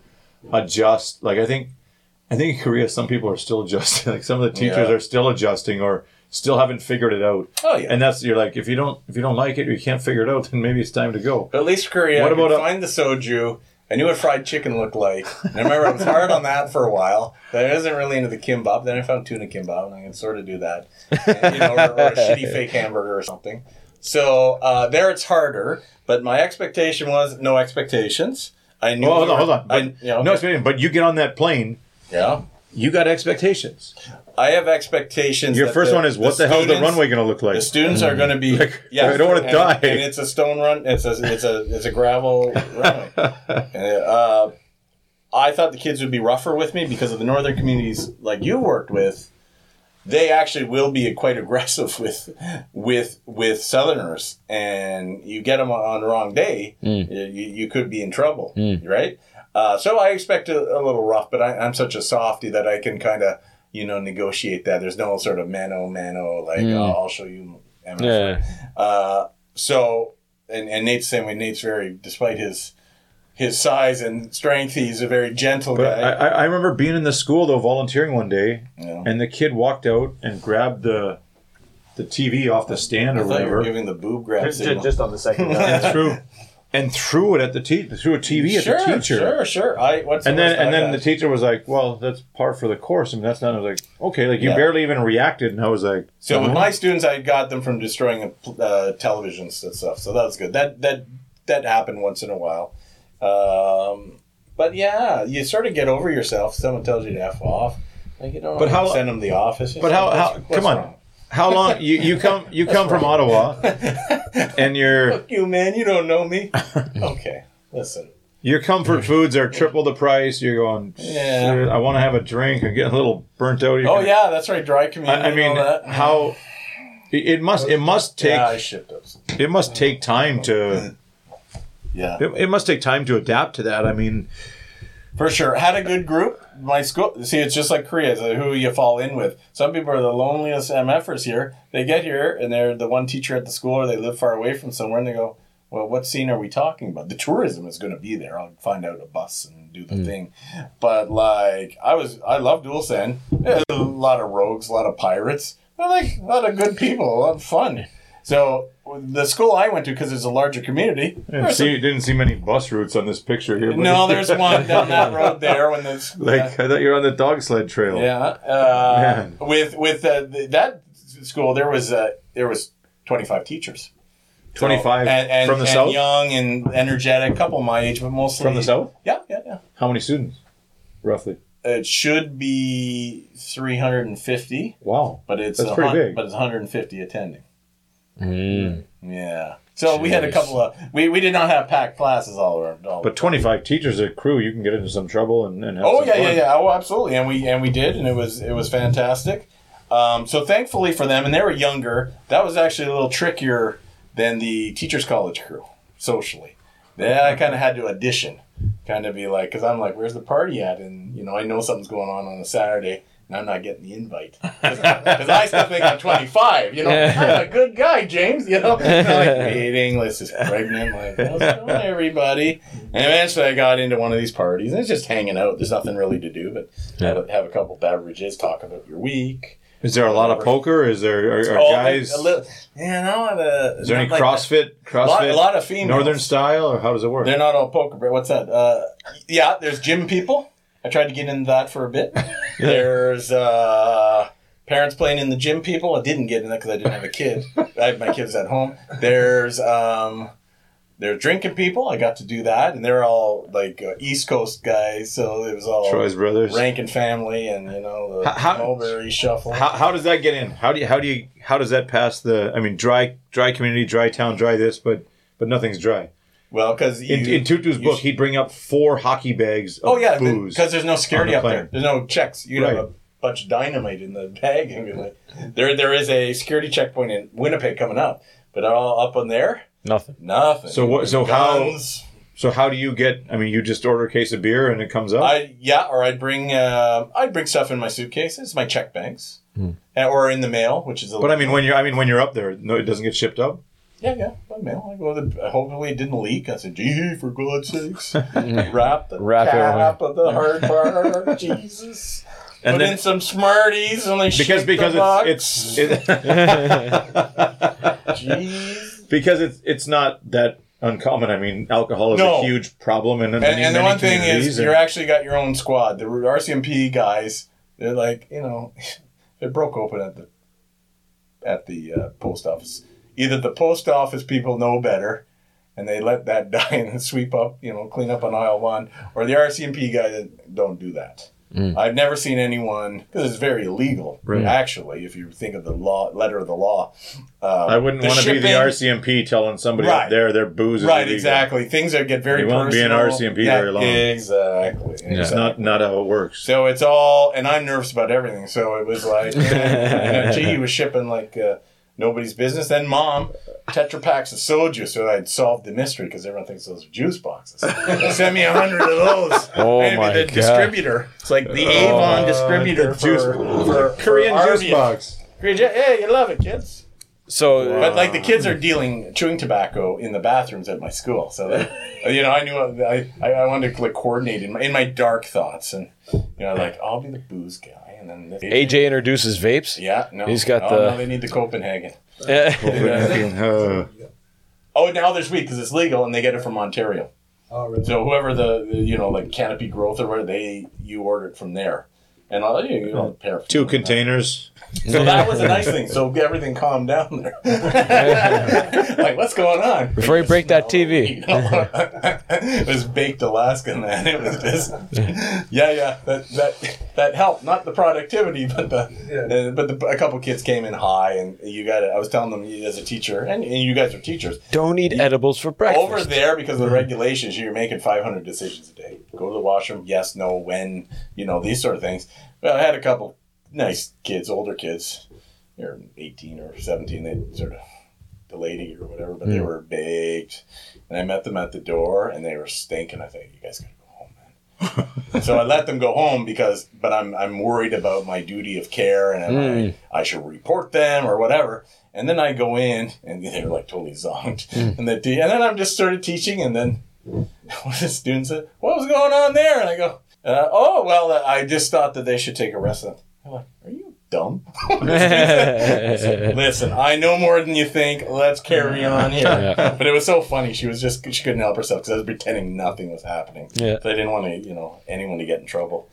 adjust? Like I think, I think in Korea some people are still adjusting. Like some of the teachers Yeah. are still adjusting or still haven't figured it out. Oh, yeah. And that's you're like if you don't if you don't like it or you can't figure it out, then maybe it's time to go. But at least Korea, What I about a- find the soju. I knew what fried chicken looked like. And I remember I was hard on that for a while. But I wasn't really into the kimbap. Then I found tuna kimbap, and I can sort of do that. And, you know, or, or a shitty fake hamburger or something. So uh, there, it's harder. But my expectation was no expectations. I knew. Well, hold on, hold on. But, I, you know, no, it's- but you get on that plane, yeah. you got expectations. I have expectations. Your first the- one is what the, hell is the runway going to look like? The students are mm. going to be. Like, yeah, I don't wanna die. And it's a stone run. It's a it's a it's a gravel runway. uh, I thought the kids would be rougher with me because of the northern communities like you worked with. They actually will be quite aggressive with with with Southerners, and you get them on the wrong day, mm. you, you could be in trouble, mm. right? Uh, so I expect a, a little rough, but I, I'm such a softy that I can kind of you know negotiate that. There's no sort of mano mano like oh, I'll show you. MF. yeah Uh, so, and, and Nate's the same way. Nate's very, despite his his size and strength, he's a very gentle But guy. I, I I remember being in the school though, volunteering one day, Yeah. and the kid walked out and grabbed the the TV off the stand I or thought you were whatever. giving the boob grab just, signal. just on the second round. It's true. And threw it at the teacher, threw a TV at sure, the teacher. Sure, sure. I what's And the then and then the teacher was like, "Well, that's par for the course." I mean, that's not. I was like, "Okay," like you Yeah. barely even reacted, and I was like, So with "Uh-huh." my students, I got them from destroying uh, televisions and stuff. So that was good. That that that happened once in a while. Um, but yeah, you sort of get over yourself. Someone tells you to f off. Like you don't. But how- send them the office? But how- how- come on. wrong? How long you, you come you come from Ottawa and your Fuck you, man. You don't know me. okay, listen. your comfort foods are triple the price. You're going. Yeah. I want to have a drink. I'm getting a little burnt out. here." Oh yeah, that's right. Dry community. I, I mean, and all that. how it, it must it must take yeah, I shipped those. it must take time to Yeah. it, it must take time to adapt to that. I mean, For sure. Had a good group. My school, see, it's just like Korea, it's like who you fall in with. Some people are the loneliest MFers here. They get here and they're the one teacher at the school or they live far away from somewhere and they go, well, what scene are we talking about? The tourism is going to be there. I'll find out a bus and do the hmm. thing. But like, I was, I love Dual. There's A lot of rogues, a lot of pirates. But like, a lot of good people, a lot of fun. So the school I went to, because it's a larger community, didn't see didn't see many bus routes on this picture here. but- no, there's one down that road there when there's like I thought you were on the dog sled trail. yeah, uh, with with uh, that school, there was uh, there was twenty five teachers, So- 25 and, and, from the and south. young and energetic, couple my age, but mostly From the south? Yeah, yeah, yeah. How many students, roughly? It should be three hundred and fifty, Wow. but it's That's pretty big. But it's one hundred and fifty attending. Mm. Yeah. So we had a couple of we, we did not have packed classes all around. All But 25 teachers a crew, you can get into some trouble and, and have Oh some yeah, yeah, fun. yeah. Oh, absolutely. And we and we did, and it was it was fantastic. Um, so thankfully for them, and they were younger. That was actually a little trickier than the teachers' college crew socially. Yeah, I kind of had to audition, kind of be like, because I'm like, where's the party at? And you know, I know something's going on on a Saturday. And I'm not getting the invite because I still think I'm 25. You know, I'm a good guy, James. You know, And I'm like waiting. Liz is pregnant. Like, how's it going, everybody? And eventually, I got into one of these parties, and it's just hanging out. There's nothing really to do, but have, a, have a couple beverages, talk about your week. Is there a lot of poker? Is there are, are Oh, guys? a little, yeah, no, the, is there any like CrossFit? that. CrossFit? A lot, a lot of females. Northern style, or how does it work? They're not all poker, but what's that? Uh, yeah, there's gym people. I tried to get into that for a bit. There's uh, parents playing in the gym people. I didn't get in that because I didn't have a kid. I had my kids at home. There's um, there's drinking people. I got to do that, and they're all like uh, East Coast guys, so it was all Troy's brothers. Rankin family, and you know the How- how- Mulberry Shuffle. How, how does that get in? How do you how do you how does that pass the? I mean, dry dry community, dry town, dry this, but but nothing's dry. Well, because In, in Tootoo's book, sh- he'd bring up four hockey bags of Oh yeah, booze. because there's no security on up there. There's no checks. You Right. have a bunch of dynamite in the bag, and be like, there there is a security checkpoint in Winnipeg coming up, but all up on there, Nothing. nothing. So what- so how- So how do you get? I mean, you just order a case of beer and it comes up. I yeah, or I'd bring uh, I'd bring stuff in my suitcases, my check bags, Uh, or in the mail, which is a but I mean, when you're I mean, when you're up there, no, it doesn't get shipped up. Yeah yeah by mail. I go to the, hopefully it didn't leak. I said, gee, for God's sakes, wrap the Wrap cap of the hard part, Jesus. And Put then- in some Smarties and they Because because the it's it's it, Jeez. because it's it's not that uncommon. I mean, alcohol is No. a huge problem in And, many, and the one thing is, and- you're actually got your own squad. The RCMP guys, they're like, you know, they broke open at the at the uh, post office. Either the post office people know better, and they let that die and sweep up, you know, clean up on aisle one, or the RCMP guys don't do that. I've never seen anyone because it's very illegal. Right. Actually, if you think of the law, letter of the law, um, I wouldn't want to be the RCMP telling somebody Right. up there their booze is Right, illegal. exactly. Things that get very You won't be in personal. RCMP very long. Exactly. It's not not how it works. So it's all, and I'm nervous about everything. So it was like, eh, gee, he was shipping like uh, nobody's business. Then mom, Tetra packs of soju, so I'd solved the mystery because everyone thinks those are juice boxes. Send me a hundred of those. Oh I'd be my the God. distributor. It's like the Avon oh. distributor the juice- for, for, Korean for juice Arby's. box. Korean ju- Hey, you love it, kids. So But like the uh, kids are dealing chewing tobacco in the bathrooms at my school, so that, you know I knew I, I, I wanted to like coordinate in my, in my dark thoughts, and you know like I'll be the booze guy, and then this, AJ introduces vapes. yeah, no, He's got oh, the- no, they need the Copenhagen. Yeah. Uh, Oh, now they're sweet because it's legal and they get it from Ontario. Oh, really? So whoever the the, you know like Canopy Growth or whatever, they you order it from there, and uh, you, you know pair of Two containers. So that was a nice thing. So everything calmed down there. like what's going on? Before you break that TV. You know? it was baked Alaska, man. It was just yeah, yeah. That that that helped. Not the productivity, but the Yeah. but the, a couple kids came in high, and you got it. I was telling them as a teacher, and, and you guys are teachers. Don't eat edibles for breakfast. Over there, because of the regulations, you're making 500 decisions a day. Go to the washroom, yes, no, when, you know, these sort of things. Well, I had a couple nice kids, older kids. They're 18 or 17. They sort of delayed it or whatever, but they hmm. were baked. And I met them at the door, and they were stinking. I think, you guys gotta go home, man. So I let them go home because, but I'm I'm worried about my duty of care and am I, hmm. I should report them or whatever. And then I go in and they're like totally zonked. Hmm. And the and then I'm just started teaching and then one of the students said, "What was going on there?" And I go, uh, "Oh well, uh, I just thought that they should take a rest." I'm like, "Are you dumb?" Listen, I know more than you think. Let's carry on here. Yeah. But it was so funny. She was just she couldn't help herself because I was pretending nothing was happening. Yeah. So I didn't want to, you know, anyone to get in trouble.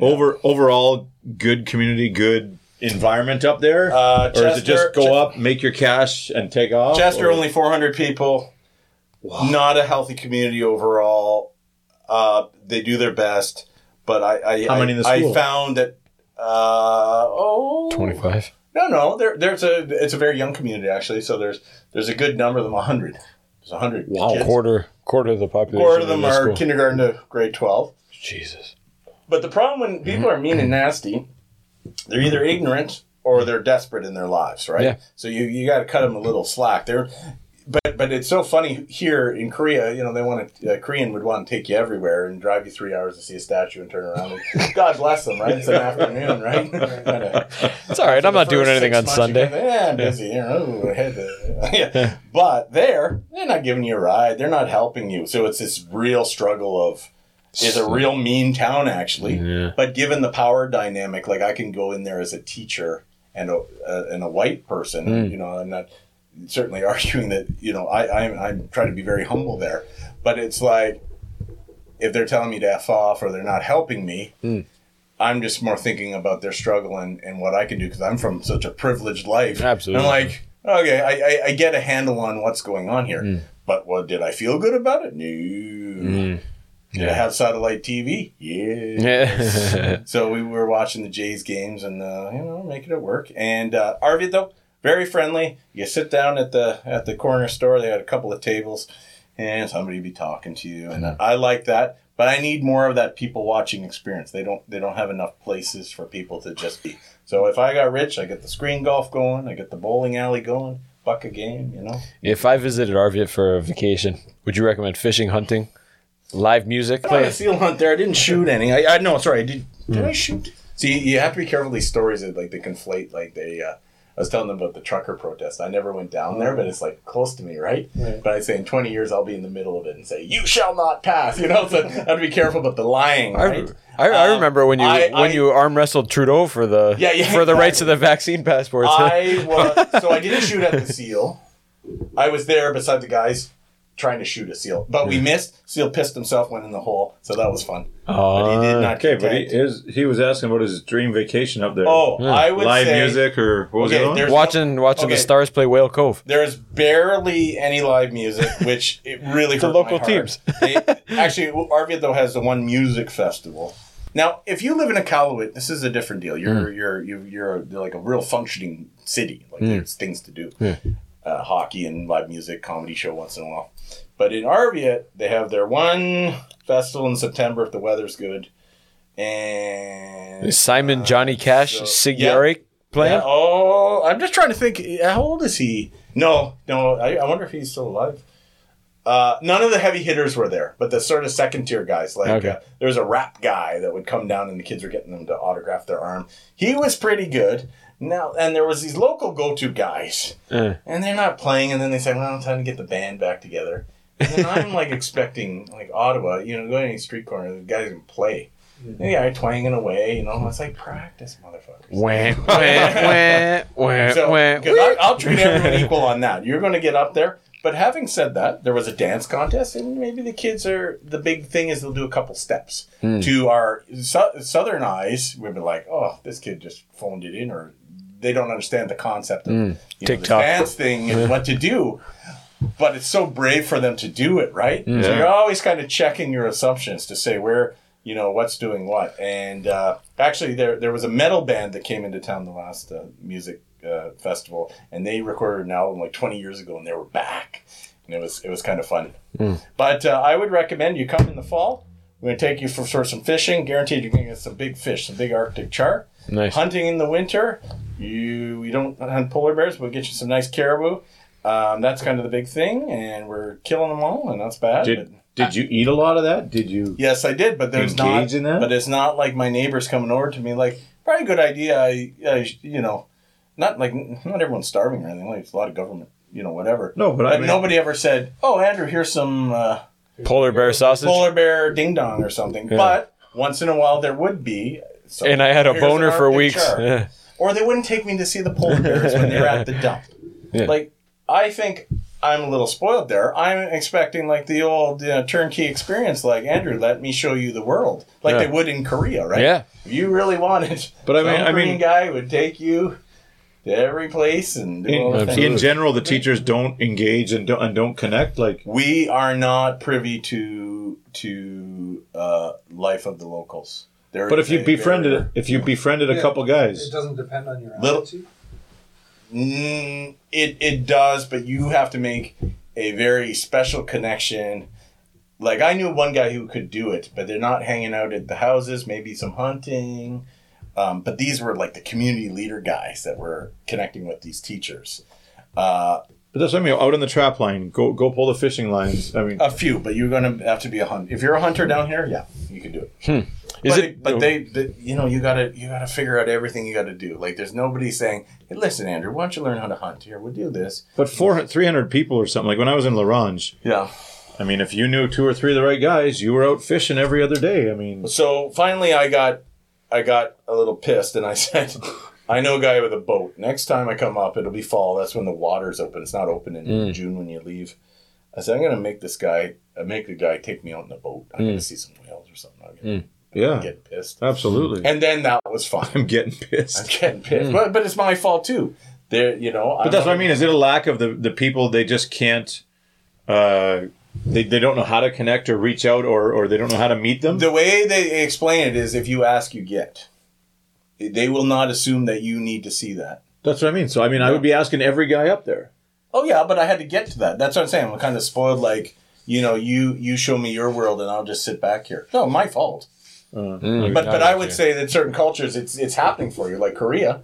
Over overall, good community, good environment up there, Uh, or is it just go Ch- up, make your cash, and take off? Chester or- only 400 people. Not a healthy community overall. Uh, they do their best, but I I, How I, many in the I school? found that uh, oh 25. no no there there's a it's a very young community actually so there's there's a good number of them 100 there's 100 Wow. kids. Quarter quarter of the population. quarter of them are school. kindergarten to grade 12 Jesus. But the problem when people are mean and nasty, they're either ignorant or they're desperate in their lives, right? Yeah. So you, you got to cut them a little slack. They're, but but it's so funny here in Korea. You know, they want to uh, Korean would want to take you everywhere and drive you three hours to see a statue and turn around. And, God bless them, right? It's an afternoon, right? It's all right. I'm not doing anything on months, Sunday. kinda, yeah, I'm busy. You know, I had to- yeah. But there, they're not giving you a ride. They're not helping you. So it's this real struggle of. is a real mean town, actually. Yeah. But given the power dynamic, like I can go in there as a teacher and a uh, and a white person. Mm. You know, I'm not certainly arguing that. You know, I I'm, I'm trying to be very humble there, but it's like if they're telling me to f off or they're not helping me. Mm. I'm just more thinking about their struggle and, and what I can do because I'm from such a privileged life. Absolutely. I'm like, okay, I, I, I get a handle on what's going on here. Mm. But what did I feel good about it? No. Mm. Did I have satellite TV? Yeah. Yeah. So we were watching the Jays games and uh, you know making it work. And uh, Arviat though, very friendly. You sit down at the at the corner store. They had a couple of tables, and somebody be talking to you. And I like that. But I need more of that people watching experience. They don't they don't have enough places for people to just be. So if I got rich, I get the screen golf going. I get the bowling alley going. Buck a game, you know. if I visited Arviat for a vacation, would you recommend fishing, hunting, live music? I had a seal hunt there. I didn't shoot any. I, I no, sorry. I did. Did I shoot? See, you have to be careful these stories that like they conflate. Like they, uh, I was telling them about the trucker protest. I never went down there, but it's like close to me, right? Right. But I say in twenty years I'll be in the middle of it and say, "You shall not pass." You know, so I have to be careful about the lying, I, right? I, I Um, remember when you I- when I- you arm wrestled Trudeau for the Yeah, yeah, for the rights of the vaccine passports. I was so I didn't shoot at the seal. I was there beside the guys trying to shoot a seal, but we missed. Seal pissed himself, went in the hole, so that was fun. but he did ah, not. Okay, but he, content. his, he was asking about his dream vacation up there. Oh, hmm. I would live say music or what was Okay, the other one? there's- watching watching Okay. the Stars play Whale Cove. There's barely any live music, which it really The hurt local my heart. teams. they, actually, Arviat though has the one music festival. Now, if you live in a Iqaluit, this is a different deal. You're hmm. you're you, you're you're like a real functioning city. Like hmm. there's things to do, Yeah. Uh, hockey and live music, comedy show once in a while. But in Arviat, they have their one festival in September if the weather's good, and Is Simon Johnny Cash so- Sig yeah. Playing? yeah, oh, I'm just trying to think. How old is he? No, no. I, I wonder if he's still alive. Uh, none of the heavy hitters were there, but the sort of second tier guys. Like Okay. uh, there was a rap guy that would come down, and the kids were getting them to autograph their arm. He was pretty good. Now, and there was these local go to guys, Uh, and they're not playing. And then they say, "Well, time to get the band back together." And then I'm like expecting like Ottawa, you know, going to any street corner, the guys can play. And the guy twanging away, you know. It's like practice, motherfuckers. wah, wah, wah, wah, So, wah. 'cause I, I'll treat everyone equal on that. You're going to get up there, but having said that, there was a dance contest, and maybe the kids are the big thing is they'll do a couple steps. To our su- southern eyes, we'd be like, "Oh, this kid just phoned it in," or they don't understand the concept of you know, the dance thing and what to do. But it's so brave for them to do it, right? So you're always kind of checking your assumptions to say where you know what's doing what. And uh, actually, there there was a metal band that came into town the last uh, music uh, festival, and they recorded an album like 20 years ago, and they were back, and it was it was kind of fun. But uh, I would recommend you come in the fall. We're gonna take you for, for some fishing. Guaranteed, you're gonna get some big fish, some big Arctic char. Nice. Hunting in the winter, you we don't hunt polar bears. But we'll get you some nice caribou. Um, that's kind of the big thing, and we're killing them all, and that's bad. Did did you eat a lot of that? Did you? Yes, I did, but there's not. in that? But it's not like my neighbors coming over to me like, probably a good idea. I, I, you know, not like not everyone's starving or anything. Like it's a lot of government, you know, whatever. No, but I mean- nobody ever said, "Oh, Andrew, here's some uh, Polar bear sausage. polar bear ding dong or something." Yeah. But once in a while, there would be. So and I had a boner for weeks. Yeah. Or they wouldn't take me to see the polar bears when they're at the dump. Yeah. Like, I think I'm a little spoiled there. I'm expecting like the old you know, turnkey experience, like Andrew, let me show you the world, like Yeah. they would in Korea, right? Yeah. If you really wanted, But I mean- I mean- guy would take you to every place and do all the In, in general, the teachers don't engage and don't and don't connect. Like we are not privy to to uh, life of the locals. There But if you befriended very- if you befriended a Yeah. couple guys, It doesn't depend on your Little- attitude. Mm, it it does, but you have to make a very special connection. Like I knew one guy who could do it, but they're not hanging out at the houses. Maybe some hunting, um, but these were like the community leader guys that were connecting with these teachers. Uh, but that's what I mean. Out on the trap line, go go pull the fishing lines. I mean, a few, but you're gonna have to be a hunter. If you're a hunter down here, yeah, you can do it. Is but it? but they, they, you know, you gotta you gotta figure out everything you gotta do. Like, there's nobody saying, "Hey, listen, Andrew, why don't you learn how to hunt? Here, we'll do this." but four three hundred people or something. Like when I was in La Ronge, Yeah. I mean, if you knew two or three of the right guys, you were out fishing every other day. I mean, So finally, I got I got a little pissed, and I said, "I know a guy with a boat. Next time I come up, it'll be fall. That's when the water's open. It's not open in June when you leave." I said, "I'm gonna make this guy, uh, make the guy take me out in the boat. I'm gonna see some whales or something. I'm gonna yeah, get pissed." absolutely. And then that was fine. I'm getting pissed. I'm getting pissed, but but it's my fault too. There, you know. But that's what I mean. Is it a lack of the the people? They just can't. Uh, they, they don't know how to connect or reach out or, or they don't know how to meet them. The way they explain it is, if you ask, you get. They will not assume that you need to see that. That's what I mean. So I mean, I would be asking every guy up there. Oh yeah, but I had to get to that. That's what I'm saying. I'm kind of spoiled. Like you know, you you show me your world, and I'll just sit back here. No, my fault. Uh, Mm, But but I I would you. say that certain cultures, it's it's happening for you. Like Korea,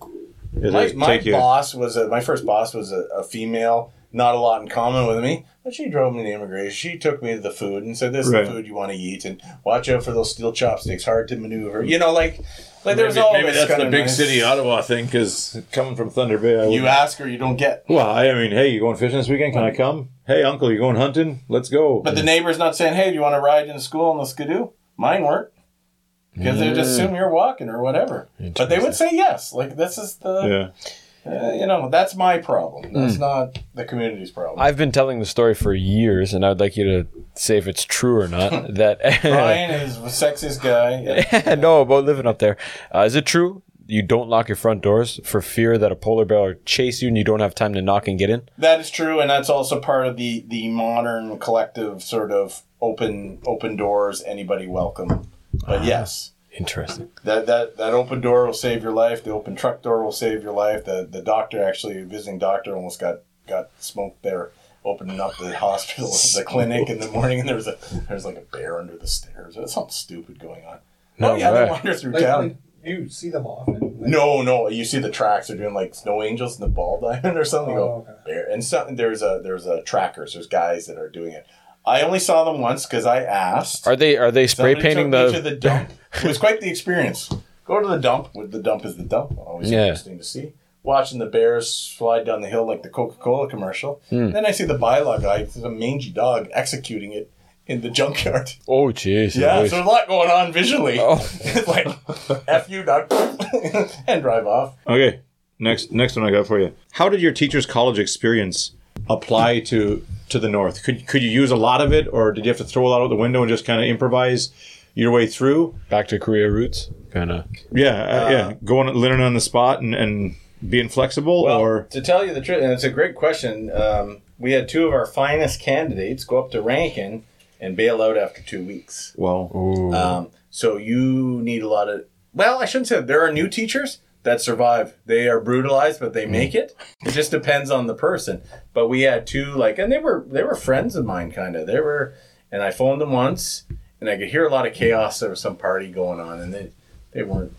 it my, my boss was a, my first boss was a, a female. Not a lot in common with me, but she drove me to immigration. She took me to the food and said, "This is the food you want to eat, and watch out for those steel chopsticks. Hard to maneuver." You know, like like there's maybe all maybe that's kinda the big nice- city Ottawa thing because coming from Thunder Bay, I You ask or you don't get. well, I mean, hey, you going fishing this weekend? Can I come? Hey, uncle, you going hunting? Let's go. But the neighbor's not saying, "Hey, do you want to ride into school on the skidoo?" Mine weren't because they just assume you're walking or whatever. But they would say yes. Like this is the, yeah, uh, you know, that's my problem. That's not the community's problem. I've been telling the story for years, and I'd like you to say if it's true or not. that Brian is the sexiest guy. Yeah. no, about living up there. Uh, is it true you don't lock your front doors for fear that a polar bear will chase you and you don't have time to knock and get in? That is true, and that's also part of the the modern collective sort of open open doors. Anybody welcome. But yes. Interesting. That, that that open door will save your life. The open truck door will save your life. The the doctor actually, a visiting doctor, almost got got smoked there, opening up the hospital, the clinic in the morning, and there was a there's like a bear under the stairs. There's something stupid going on. No oh yeah, way. they wander through Like, town. like, you see them often. Like, no, no, you see the tracks. They're doing like snow angels in the ball diamond or something. You Oh, go okay. bear, and some there's a there's a trackers. There's guys that are doing it. I only saw them once because I asked. Are they are they spray Somebody painting the, to the dump. it was quite the experience. Go to the dump. Where the dump is the dump. Always Yeah. interesting to see. Watching the bears slide down the hill like the Coca Cola commercial. Hmm. Then I see the bylaw guy, it's a mangy dog, executing it in the junkyard. Oh jeez. Yeah, so there's a lot going on visually. Oh. it's like f you, dog, and drive off. Okay. Next next one I got for you. How did your teacher's college experience apply to to the north? Could could you use a lot of it, or did you have to throw a lot out the window and just kind of improvise your way through? Back to Korea roots, kind of. Yeah, uh, yeah, going learning on the spot and, and being flexible, Well, or to tell you the truth, and it's a great question. Um, we had two of our finest candidates go up to Rankin and bail out after two weeks. well, Um, so you need a lot of. Well, I shouldn't say that. there are new teachers that survive. They are brutalized, but they mm. make it. It just depends on the person. But we had two like, and they were they were friends of mine, kind of. They were, and I phoned them once, and I could hear a lot of chaos. There was some party going on, and they they weren't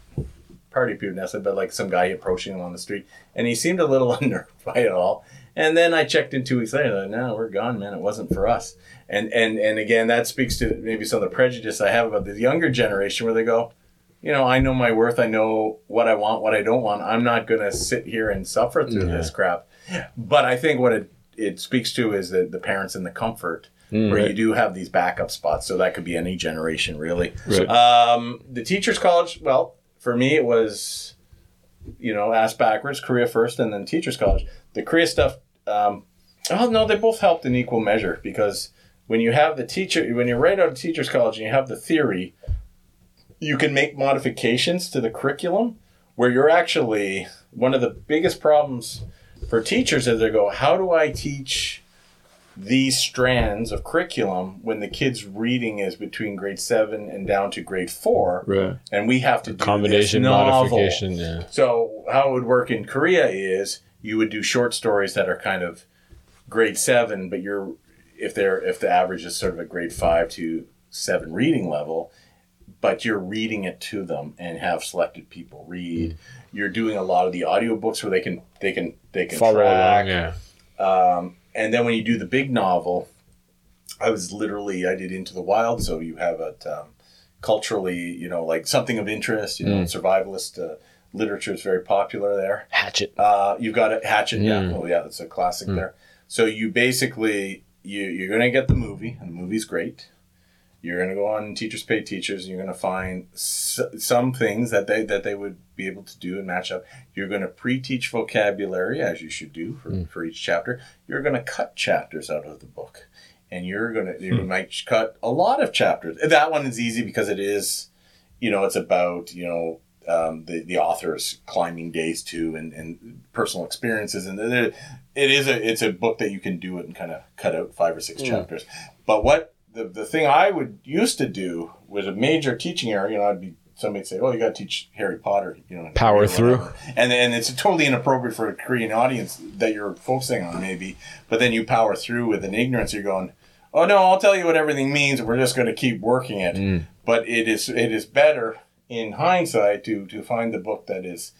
party people necessarily, but like some guy approaching them on the street, and he seemed a little unnerved by it all. And then I checked in two weeks later. Like, no, we're gone, man. It wasn't for us. And and and again, that speaks to maybe some of the prejudice I have about the younger generation, where they go, you know, I know my worth. I know what I want, what I don't want. I'm not going to sit here and suffer through this crap. But I think what it it speaks to is that the parents and the comfort. Where you do have these backup spots, so that could be any generation, really. Right. Um, the teachers' college. Well, for me, it was, you know, ass backwards, Korea first, and then teachers' college. The Korea stuff. Um, oh no, they both helped in equal measure because when you have the teacher, when you're right out of teachers' college and you have the theory, you can make modifications to the curriculum where you're actually one of the biggest problems for teachers is they go, how do I teach these strands of curriculum when the kids reading is between grade seven and down to grade four, Right. and we have to do Combination, modification. Yeah. So how it would work in Korea is you would do short stories that are kind of grade seven, but you're if they're if the average is sort of a grade five to seven reading level, but you're reading it to them and have selected people read. You're doing a lot of the audiobooks where they can they can they can Follow track. along. Yeah. Um, and then when you do the big novel, I was literally I did Into the Wild, so you have it um, culturally, you know, like something of interest. You know, survivalist uh, literature is very popular there. Hatchet. Uh, you've got a Hatchet. Yeah, Mm. oh yeah, that's a classic there. So you basically you you're gonna get the movie, and the movie's great. You're gonna go on Teachers Pay Teachers, and you're gonna find s- some things that they that they would be able to do and match up. You're gonna pre-teach vocabulary as you should do for, mm. for each chapter. You're gonna cut chapters out of the book, and you're gonna you hmm. might cut a lot of chapters. That one is easy because it is, you know, it's about you know um, the the author's climbing days too and, and personal experiences and it, it is a it's a book that you can do it and kind of cut out five or six hmm. chapters but what the, the thing i would used to do was a major teaching area you know i'd be somebody'd say oh you got to teach harry potter you know Power through. and and it's totally inappropriate for a korean audience that you're focusing on maybe but then you power through with an ignorance you're going oh no i'll tell you what everything means we're just going to keep working it mm. but it is it is better in hindsight to to find the book that is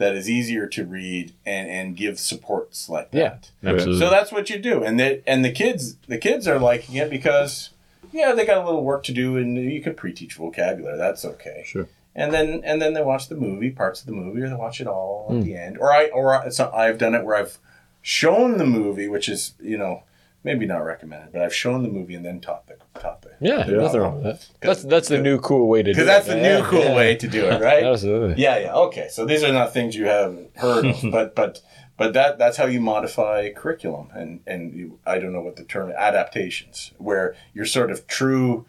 that is easier to read and and give supports like Yeah. that. Absolutely. So that's what you do, and the and the kids the kids are liking it because yeah they got a little work to do, and you could pre-teach vocabulary. That's okay. Sure. And then and then they watch the movie, parts of the movie, or they watch it all Hmm. at the end. Or I or I, so I've done it where I've shown the movie, which is you know maybe not recommended, but I've shown the movie and then taught the taught the yeah, nothing wrong with that. That's that's the new cool way to do it. because that's the Yeah, new cool yeah. way to do it, right? Absolutely. Yeah, yeah. Okay, so these are not things you haven't heard of, but but but that that's how you modify curriculum, and and you, I don't know what the term adaptations, where you're sort of true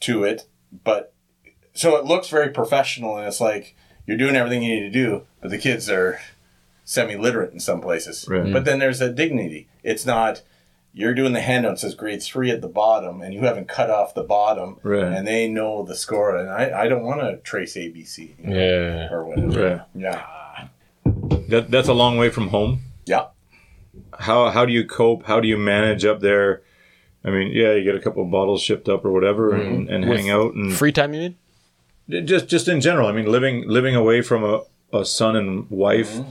to it, but so it looks very professional, and it's like you're doing everything you need to do, but the kids are semi-literate in some places. Right. But then there's a dignity. It's not. You're doing the handout says grade three at the bottom, and you haven't cut off the bottom, Right. and they know the score. And I, I don't want to trace ABC you know, Yeah. or whatever. Right. Yeah. That that's a long way from home. Yeah. How how do you cope? How do you manage up there? I mean, yeah, you get a couple of bottles shipped up or whatever, and, mm-hmm. and hang out and Free time, you mean? just just in general. I mean, living living away from a, a son and wife. Mm-hmm.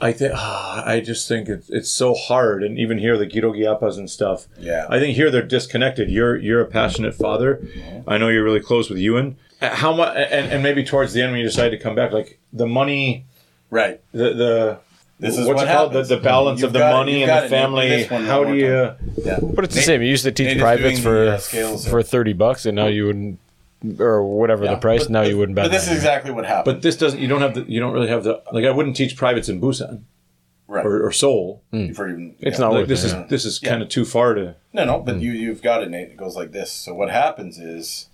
I think ah, I just think it's it's so hard, and even here the Girogiapas and stuff. Yeah. I think here they're disconnected. You're you're a passionate father. Mm-hmm. I know you're really close with Ewan. Uh, How much? And, and maybe towards the end when you decide to come back, like the money, Right. the the This is what's what it called? The, happens. the balance You've of the got it- money you've and got the it. family. This one How one do more you? Yeah. But it's the same. You used to Nate teach is privates doing for the, uh, scales for thirty bucks, and now you wouldn't, or whatever Yeah. the price. But- now you wouldn't. But this is that. exactly what happened. But this doesn't. You don't have the. You don't really have the. Like I wouldn't teach privates in Busan. Right. or, or Seoul. Before even, It's yeah. not Like worth this it. is yeah. this is Yeah. kind of too far to. No, no, but you you've got it, Nate. It goes like this. So what happens is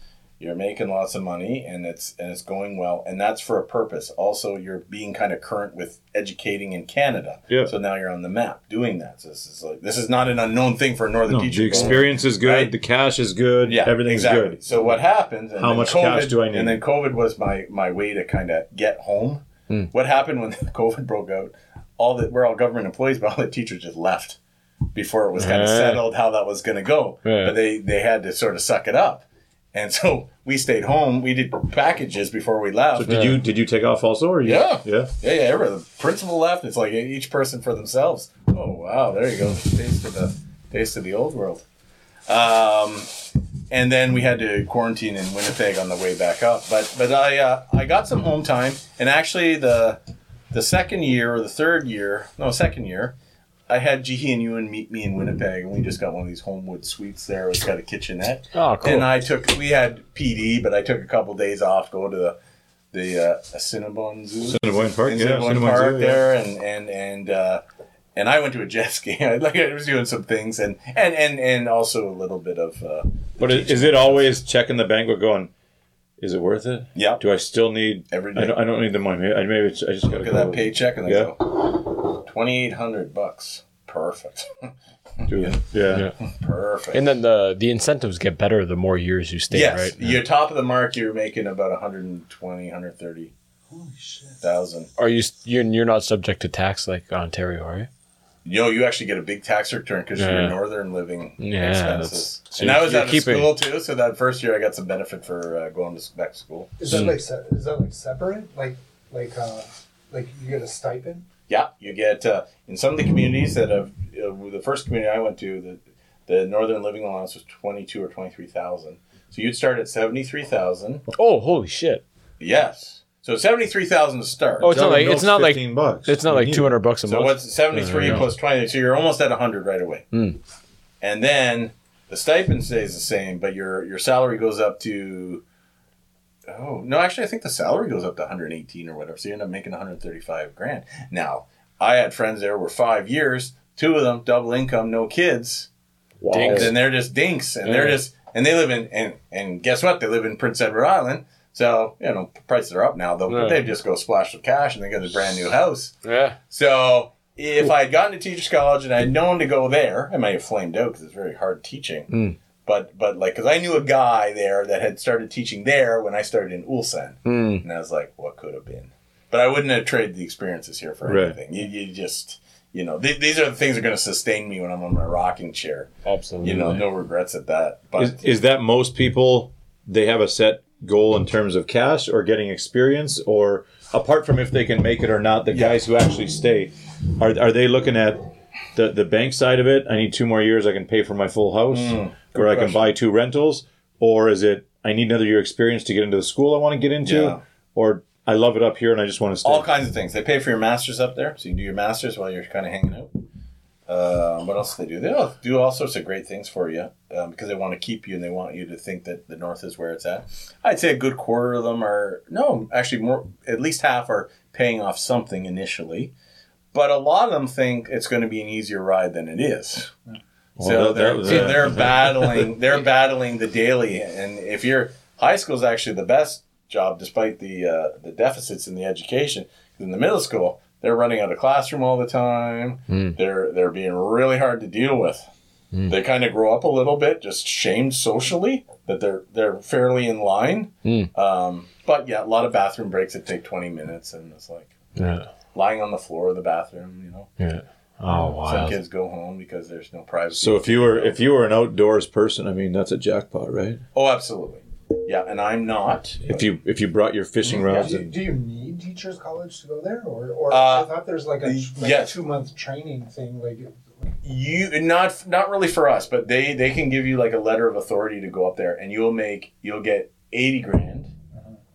you're making lots of money and it's and it's going well, and that's for a purpose. Also, you're being kind of current with educating in Canada. Yeah. So now you're on the map doing that. So this is like this is not an unknown thing for a northern No, teacher. the experience is good. Right. The cash is good. Yeah, everything's exactly. good. So what happens? And How much cash do I need? And then COVID was my my way to kind of get home. Hmm. What happened when COVID broke out? All the we're all government employees, but all the teachers just left before it was kind of settled how that was going to go. Yeah. But they they had to sort of suck it up, and so we stayed home. We did packages before we left. So did you did you take off also? Or you, Yeah. yeah. Yeah, yeah. Every, the principal left. It's like each person for themselves. Oh wow, there you go. Taste of the taste of the old world. Um, and then we had to quarantine in Winnipeg on the way back up. But but I uh, I got some home time, and actually the the second year or the third year, no second year, I had Jihi and Ewan meet me in Winnipeg, and we just got one of these Homewood suites there. It's got a kitchenette. Oh, cool. And I took we had PD, but I took a couple days off, go to the the uh, Assiniboine Zoo Assiniboine Park, in yeah. Assiniboine Assiniboine Park Zoo, yeah. there, and and and uh, and I went to a jet ski. I like I was doing some things, and and and and also a little bit of uh, But is, is it always checking the bank book going? Is it worth it? yeah. Do I still need? Every I don't, I don't need the money. Maybe, maybe it's, I just got to Look at that paycheck, and I Yeah. go twenty eight hundred bucks. Perfect, Yeah. yeah. Yeah. perfect. And then the the incentives get better the more years you stay, yes, right? you're top of the mark. You're making about 120, 130 Holy shit. thousand. Are you you're, you're not subject to tax like Ontario, are you? Yo, you actually get a big tax return because Yeah. your northern living Yeah, expenses. that's- so and I was you're out of keeping- school too, so that first year I got some benefit for uh, going to back to school. Is that like se- is that like separate? Like like uh like you get a stipend? Yeah, you get uh, in some of the communities that have uh, the first community I went to, the the Northern Living Allowance was twenty two or twenty three thousand. So you'd start at seventy three thousand. Oh, holy shit! Yes, so seventy three thousand to start. Oh, it's not like Milk's it's not like bucks. it's not like two hundred bucks a so month. So what's seventy three Yeah. plus twenty? So you're almost at hundred right away. Hmm. And then the stipend stays the same, but your your salary goes up to. Oh no! Actually, I think the salary goes up to 118 or whatever. So you end up making 135 grand. Now, I had friends there were five years, two of them double income, no kids. Wow. And then they're just dinks, and they're just and they live in and and guess what? They live in Prince Edward Island. So you know prices are up now though, Yeah. but they just go splash with cash and they get a brand new house. yeah, So if I had gotten to teachers college and I had known to go there, I might have flamed out because it's very hard teaching. Mm. But but like because I knew a guy there that had started teaching there when I started in Ulsan, Mm. and I was like, what could have been? But I wouldn't have traded the experiences here for Right. anything. You, you just you know th- these are the things that are going to sustain me when I'm on my rocking chair. absolutely. You know, no regrets at that. But Is, is that most people? They have a set goal in terms of cash or getting experience, or apart from if they can make it or not. The Yeah. guys who actually stay, are are they looking at the the bank side of it? I need two more years. I can pay for my full house, Mm, or I can buy two rentals, or is it I need another year experience to get into the school I want to get into, Yeah. or I love it up here and I just want to stay. all kinds of things. They pay for your masters up there, so you can do your masters while you're kind of hanging out. Um, what else do they do? They do all sorts of great things for you um, because they want to keep you and they want you to think that the north is where it's at. I'd say a good quarter of them are no, actually more. At least half are paying off something initially, but a lot of them think it's going to be an easier ride than it is. Well, so that- they're, that- so they're battling. They're battling the daily, and if your high school is actually the best job, despite the uh, the deficits in the education, in the middle school, they're running out of classroom all the time. Mm. They're they're being really hard to deal with. Mm. They kind of grow up a little bit, just shamed socially that they're they're fairly in line. Mm. Um, but yeah, a lot of bathroom breaks that take twenty minutes, and it's like Yeah, lying on the floor of the bathroom. You know, yeah. Oh some kids go home because there's no privacy. so if you were if you were an outdoors person, I mean that's a jackpot, right? Oh, absolutely. Yeah, and I'm not. If you if you brought your fishing rods Do you, do you need teachers college to go there, or or Uh, I thought there's like a like yes. two month training thing, like you not not really for us, but they they can give you like a letter of authority to go up there, and you'll make you'll get eighty grand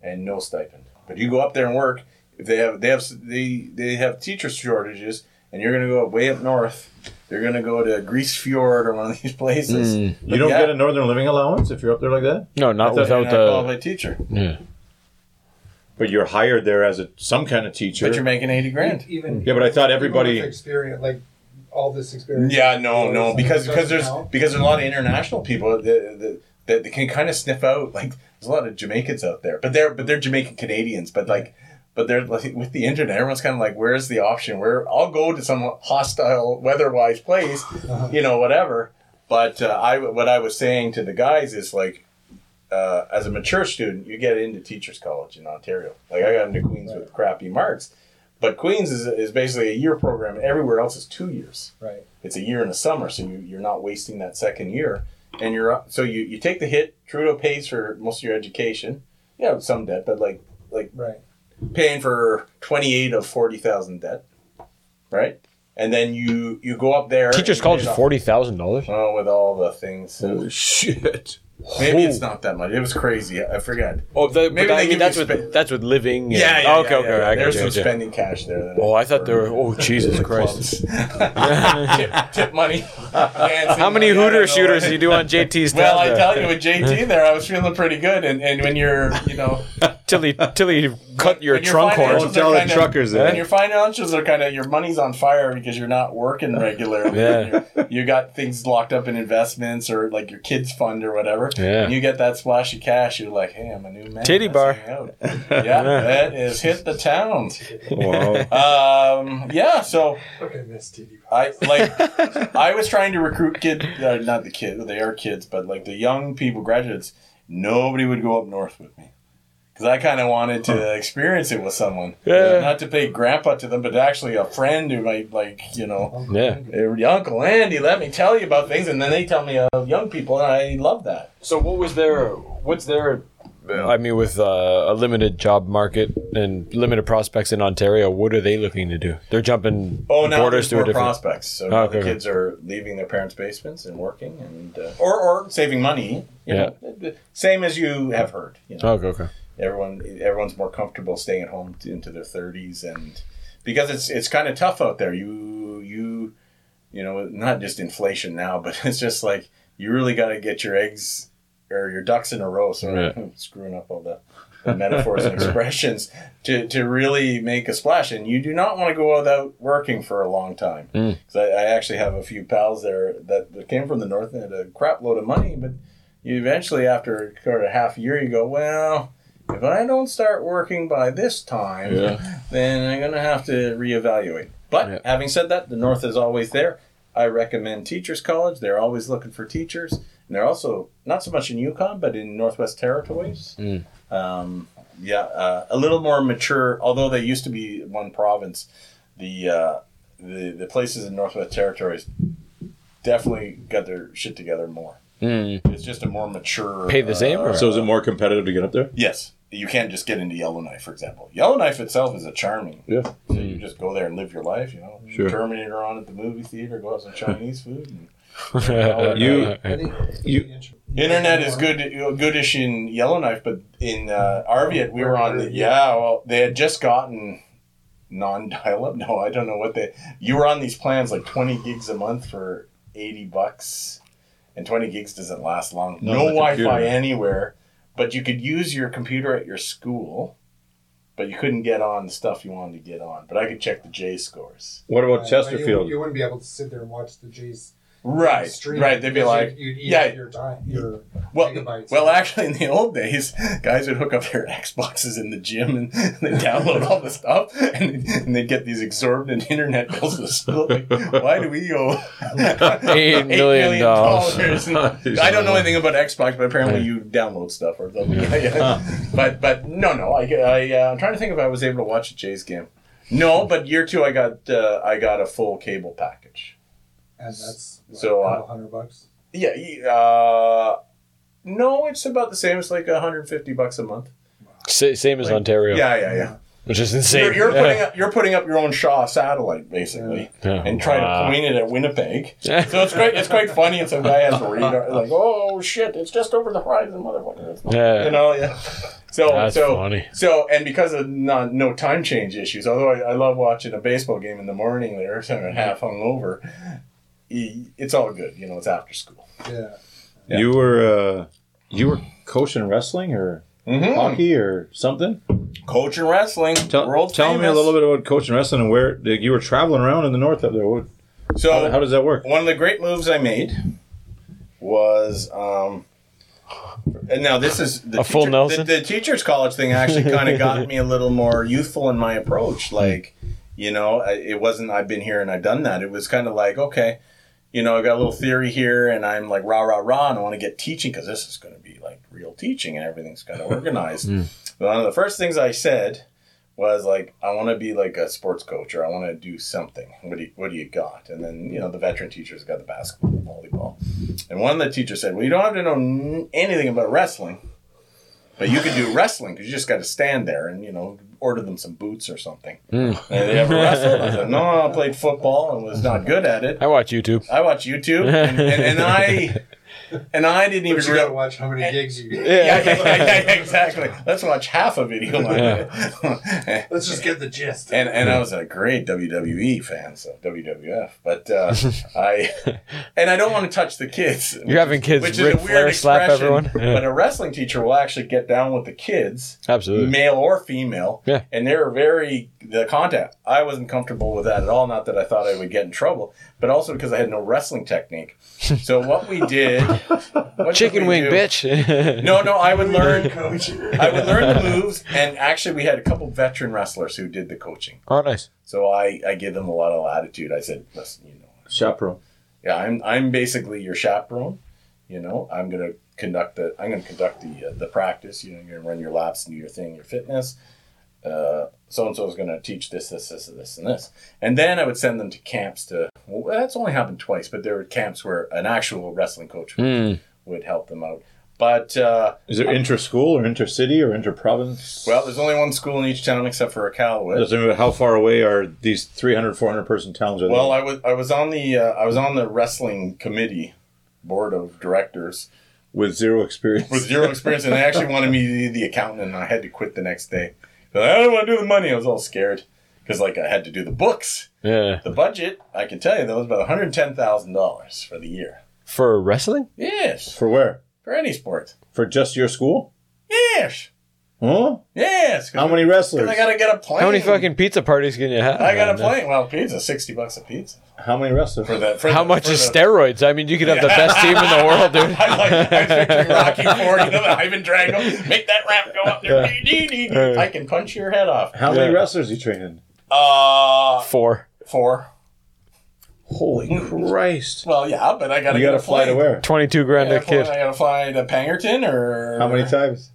and no stipend. But you go up there and work. If they have they have they they have teacher shortages, and you're gonna go way up north. You're gonna go to Grise Fiord or one of these places. Mm. you don't yeah. get a northern living allowance if you're up there like that. No, not You're without the. qualified teacher. Yeah. but you're hired there as a some kind of teacher. But you're making eighty grand. Even yeah, but I thought everybody. experience, like all this experience. Yeah, no, no, because because there's count. because there's a lot of international people that, that, that, that can kind of sniff out. Like there's a lot of Jamaicans out there, but they're but they're Jamaican Canadians. But like, but they're like with the internet, everyone's kind of like, where's the option? Where I'll go to some hostile weather-wise place, you know, whatever. But uh, I what I was saying to the guys is like. Uh, as a mature student, you get into teachers' college in Ontario. Like I got into Queen's with crappy marks, but Queen's is, is basically a year program. Everywhere else is two years Right. it's a year in the summer, so you, you're not wasting that second year. And you're so you, you take the hit. Trudeau pays for most of your education. Yeah, some debt, but like like Right. Paying for twenty eight of forty thousand debt, right? And then you you go up there. Teachers and college pay is forty thousand dollars. Oh, with all the things. Oh shit! Maybe it's not that much. It was crazy. I forget. Oh, the, Maybe but I they mean, give that's you with spe- that's with living. and- Yeah, yeah, Oh, okay, yeah, okay. yeah, yeah. I There's got some you, spending cash there. that Oh, I thought there were. Oh, Jesus Christ! tip, tip money. How many Hooter shooters do you do on JT's? Well, I tell you, with JT there, I was feeling pretty good. And, and when you're, you know, till he till he cut your trunk financials horn. Don't tell the kinda- truckers When that. your financials are kind of your money's on fire because you're not working regularly. Yeah. You're- got things locked up in investments or like your kids fund or whatever. Yeah. And you get that splashy cash. You're like, hey, I'm a new man. Titty Let's bar. hang. Yeah, that is hit the town. Wow. Um, yeah. So Okay, Miss TD. I like I was trying to recruit kid, uh, not the kid, they are kids, but like the young people, graduates. Nobody would go up north with me because I kind of wanted to experience it with someone. Yeah. Not to pay grandpa to them, but actually a friend who might like you know, Yeah. Uncle Andy, let me tell you about things, and then they tell me of young people, and I love that. So what was their? What's their? I mean, with uh, a limited job market and limited prospects in Ontario, what are they looking to do? They're jumping Oh, now borders there's to a different. prospects. So Oh, now okay, the okay. kids are leaving their parents' basements and working, and uh, or or saving money. You know, same as you have heard. You know. Okay, okay. Everyone everyone's more comfortable staying at home into their 30s and because it's it's kind of tough out there you you you know not just inflation now but it's just like you really got to get your eggs or your ducks in a row so. I'm screwing up all the, the metaphors and expressions to, to really make a splash and you do not want to go without working for a long time Mm. 'Cause I, I actually have a few pals there that, that came from the north and had a crap load of money but you eventually after sort of half a year you go well if I don't start working by this time, Yeah. then I'm going to have to reevaluate. But Yeah. having said that, the North is always there. I recommend Teachers College. They're always looking for teachers. And they're also, not so much in Yukon, but in Northwest Territories. Mm. Um, yeah, uh, a little more mature, although they used to be one province. The, uh, the, the places in Northwest Territories definitely got their shit together more. Mm. It's just a more mature. Pay the same, or- uh, So is it more competitive to get up there? Yes. You can't just get into Yellowknife, for example. Yellowknife itself is a charming. Yeah. So you just go there and live your life, you know. Sure. Terminator on at the movie theater, go have some Chinese food. And You- I think You- Internet is good, goodish in Yellowknife, but in uh, Arviat, we were on the. Yeah, well, they had just gotten non-dial-up. No, I don't know what they. You were on these plans like twenty gigs a month for eighty bucks, and twenty gigs doesn't last long. No, No, Wi-Fi computer. anywhere, but you could use your computer at your school, but you couldn't get on the stuff you wanted to get on. But I could check the J scores. What about Uh, Chesterfield? you wouldn't be able to sit there and watch the Jays Right, stream right. They'd be because like, you'd, you'd eat yeah. your time, your Well, megabytes. well, actually, in the old days, guys would hook up their Xboxes in the gym and they download all the stuff, and, and they'd get these exorbitant internet bills to school. Like, why do we owe Eight million dollars. I don't know anything about Xbox, but apparently you download stuff or something. Yeah, yeah. But but no, no. I, I uh, I'm trying to think if I was able to watch a Jays game. No, but year two, I got uh, I got a full cable package. And that's what, So, a uh, couple hundred bucks. Yeah. Uh, no, it's about the same. It's like 150 bucks a month. Sa- same as Like- Ontario, Yeah, yeah, yeah. which is insane. You're, you're putting up you're putting up your own Shaw satellite basically, Yeah. and trying Wow. to point it at Winnipeg. So it's great. It's quite funny. And some guy has a radar, like, oh shit, it's just over the horizon, motherfucker. Yeah. You know, yeah. So That's so funny. so, and because of non, no time change issues, although I, I love watching a baseball game in the morning there, so I'm half hungover, y- it's all good. You know, it's after school. Yeah. Yeah. You were uh, you were coaching wrestling or Mhm. hockey or something? Coaching wrestling. Tell, world tell me a little bit about coaching wrestling and where like, you were traveling around in the north up there. What, So how, how does that work? one of the great moves I made was um and now this is the A full teacher- Nelson? The, the teachers college thing actually kind of got me a little more youthful in my approach like you know it wasn't i've been here and i've done that it was kind of like okay you know i got a little theory here and i'm like rah rah rah and i want to get teaching because this is going to be like real teaching and everything's kind of organized one of the first things i said was like I want to be like a sports coach or I want to do something. What do you, what do you got? And then you know the veteran teachers got the basketball, the volleyball, and one of the teachers said, "Well, you don't have to know anything about wrestling, but you can do wrestling because you just got to stand there and you know order them some boots or something." Hmm. And they ever wrestled? I said, "No, I played football and was not good at it. I watch YouTube. I watch YouTube and, and, and I." And I didn't even But you gotta watch how many gigs you get. yeah, yeah, yeah, yeah, exactly. Let's watch half a video. Let's just get the gist. and and I was a great WWE fan, so WWF. But uh, I and I don't want to touch the kids. You're having kids which is a Ric weird Flair slap expression, everyone. Yeah. But a wrestling teacher will actually get down with the kids, Absolutely. male or female. Yeah. And they're very the contact. I wasn't comfortable with that at all. Not that I thought I would get in trouble, but also because I had no wrestling technique. So what we did, what did Chicken we wing, do? bitch. No, no, I would learn. coach. I would learn the moves, and actually, we had a couple veteran wrestlers who did the coaching. oh, nice. So I, I give them a lot of latitude. I said, listen, you know, Chaperone. yeah, I'm I'm basically your chaperone. You know, I'm gonna conduct the I'm gonna conduct the uh, the practice. You know, you're gonna run your laps and do your thing, your fitness. Uh, so and so is gonna teach this, this, this, this, and this, and then I would send them to camps to. Well, that's only happened twice, but there were camps where an actual wrestling coach would, Mm. would help them out. But uh, Is there inter-school or inter-city or inter-province? well, there's only one school in each town except for Iqaluit. Does it matter how far away are these 300, 400 person towns? Are they? Well, I was I was on the uh, I was on the wrestling committee board of directors with zero experience. with zero experience, and they actually wanted me to be the accountant, and I had to quit the next day. But I don't want to do the money. I was all scared because like I had to do the books, Yeah. the budget. I can tell you that was about one hundred ten thousand dollars for the year. For wrestling? Yes, For where? for any sport. For just your school? Yes, Huh? yes. 'cause- How many wrestlers? I gotta get a plane. How many fucking pizza parties can you have? I got a man? plane. Well, pizza sixty bucks a pizza How many wrestlers? for that. For How the, much for is the- steroids? I mean, you could have the best team in the world, dude. I like I was picturing Rocky Four, you know, the Ivan Drago. Make that ramp go up there. Dee, dee, dee, dee. I can punch your head off. How many Yeah. wrestlers you training? Uh, Four. four. Holy Christ! Well, yeah, but I gotta You get got to fly to where? 22 grand I a gotta, kid. I gotta fly to Pangnirtung or How many times?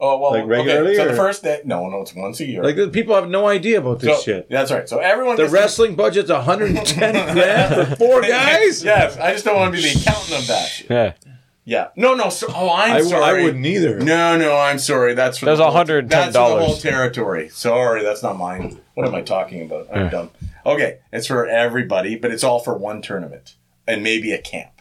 Oh well, Like regularly, Okay, so the first day, no, no, it's once a year. Like the people have no idea about this so, shit. That's right. So everyone The gets to- wrestling budget's 110 grand for four guys. yes, I just don't want to be the accountant of that. shit. Yeah. Yeah. No, no. So, oh, I'm I, sorry. I wouldn't either. No, no, I'm sorry. That's for That's the whole- $110. That's for the whole territory. Sorry, that's not mine. What am I talking about? I'm Yeah. dumb. Okay, it's for everybody, but it's all for one tournament and maybe a camp.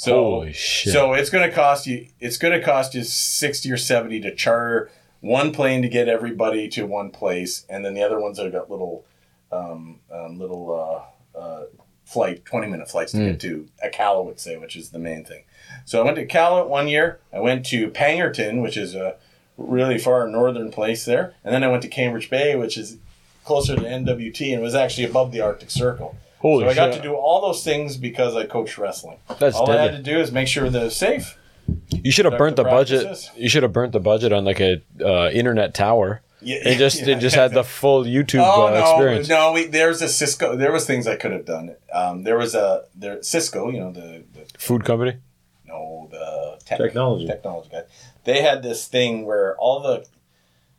So, Holy shit. so it's going to cost you. It's going to cost you sixty or seventy to charter one plane to get everybody to one place, and then the other ones have got little, um, um, little uh, uh, flight, twenty minute flights to get to Iqaluit, say, which is the main thing. So I went to Iqaluit one year. I went to Pangnirtung, which is a really far northern place there, and then I went to Cambridge Bay, which is closer to NWT, and was actually above the Arctic Circle. Holy so I got shit. to do all those things because I coached wrestling. That's all I had to do is make sure that it's safe. You should have burnt the Conduct the budget. You should have burnt the budget on like a uh, internet tower. Yeah, And just yeah. it just had the full YouTube Oh uh, no, experience. no! We, there's a Cisco. There was things I could have done. Um, there was a there Cisco. You know the, the Food company. no the tech, Technology. technology guy. They had this thing where all the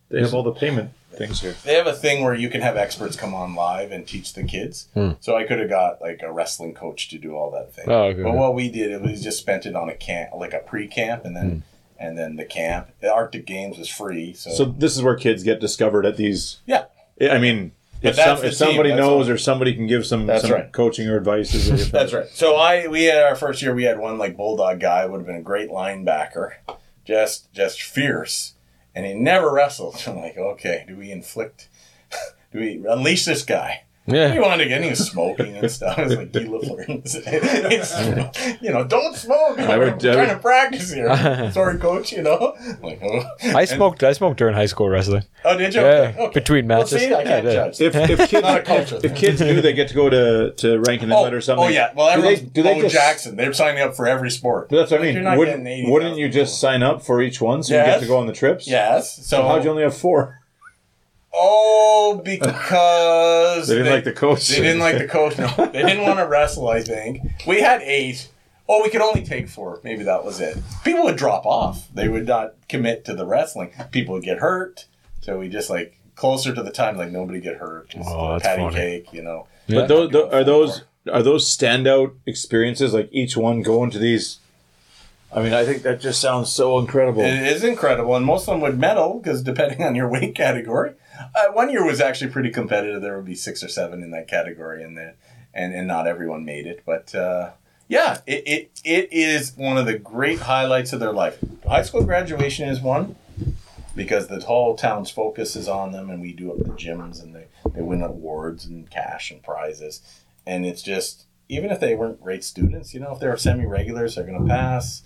They have all the payment things here. they have a thing where you can have experts come on live and teach the kids. Hmm. So I could have got like a wrestling coach to do all that thing. Oh, okay. But what we did, it was just spent it on a camp, like a pre-camp, and then Hmm. and then the camp. The Arctic Games was free, so, So this is where kids get discovered at these. yeah. I mean, But if, some, if somebody team, knows all. or somebody can give some, That's some right. coaching or advice, is it- That's right. So I we had our first year. We had one like bulldog guy would have been a great linebacker, just just fierce, and he never wrestled. I'm like, okay, do we inflict? Do we unleash this guy? Yeah. He wanted to get, and smoking and stuff. I was like, Guy Lafleur. It's, you know, don't smoke. I I'm would- trying to practice here. Sorry, coach. You know, like, oh. I smoked. I smoked during high school wrestling. Oh, did you? Yeah, Okay, okay. between Well, matches. see, I can't I did. judge. If, if kids Not a culture if thing. kids knew they get to go to to Rankin Inlet Oh, or something. oh yeah. Well, do they, do they Bo just, Jackson. They're signing up for every sport. That's what I Like, you're mean. not Wouldn't, wouldn't you just sign up for each one so you get to go on the trips? Yes. So, So how'd you only have four? Oh, because They didn't like the coach. They didn't like the coach. No, they didn't want to wrestle. I think we had eight. Oh, we could only take four. Maybe that was it. People would drop off. They would not commit to the wrestling. People would get hurt. So we just like closer to the time, like nobody get hurt. Just Oh, that's patty funny. cake, you know. But those, tho- are those are those standout experiences? Like each one going to these. I mean, I think that just sounds so incredible. It is incredible, and most of them would medal because depending on your weight category, uh, one year was actually pretty competitive. There would be six or seven in that category, and then and and not everyone made it. But uh, yeah, it, it it is one of the great highlights of their life. High school graduation is one because the whole town's focus is on them, and we do up the gyms, and they they win awards and cash and prizes, and it's just even if they weren't great students, you know, if they're semi regulars, they're to pass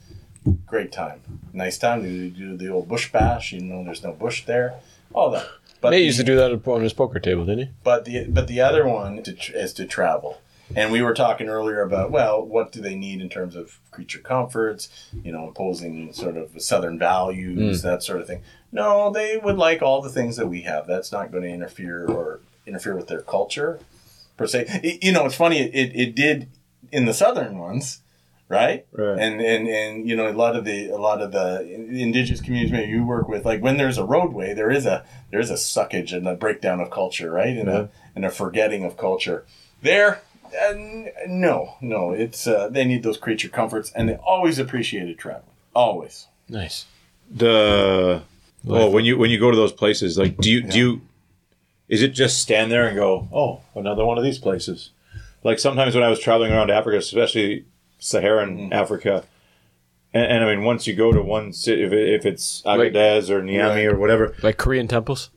great time. Nice time to do the old bush bash. You know, there's no bush there. All that. But Nate the, used to do that on his poker table, didn't he? but the but the other one to, tr- is to travel. And we were talking earlier about well, what do they need in terms of creature comforts? You know, imposing sort of southern values, mm. that sort of thing. No, they would like all the things that we have. That's not going to interfere or interfere with their culture per se. It- you know, it's funny. It, it did in the southern ones, right? Right. And and and you know, a lot of the a lot of the indigenous communities maybe you work with, like when there's a roadway, there is a there is a suckage and a breakdown of culture, right? And a and a forgetting of culture. There, uh, no, no, it's uh, they need those creature comforts, and they always appreciated traveling. Always. Nice. the oh when you when you go to those places like do you do you is it just stand there and go oh another one of these places like sometimes when i was traveling around africa especially saharan mm-hmm. africa. And, and i mean once you go to one city if, it, if it's agadez or niamey or whatever Like Korean temples.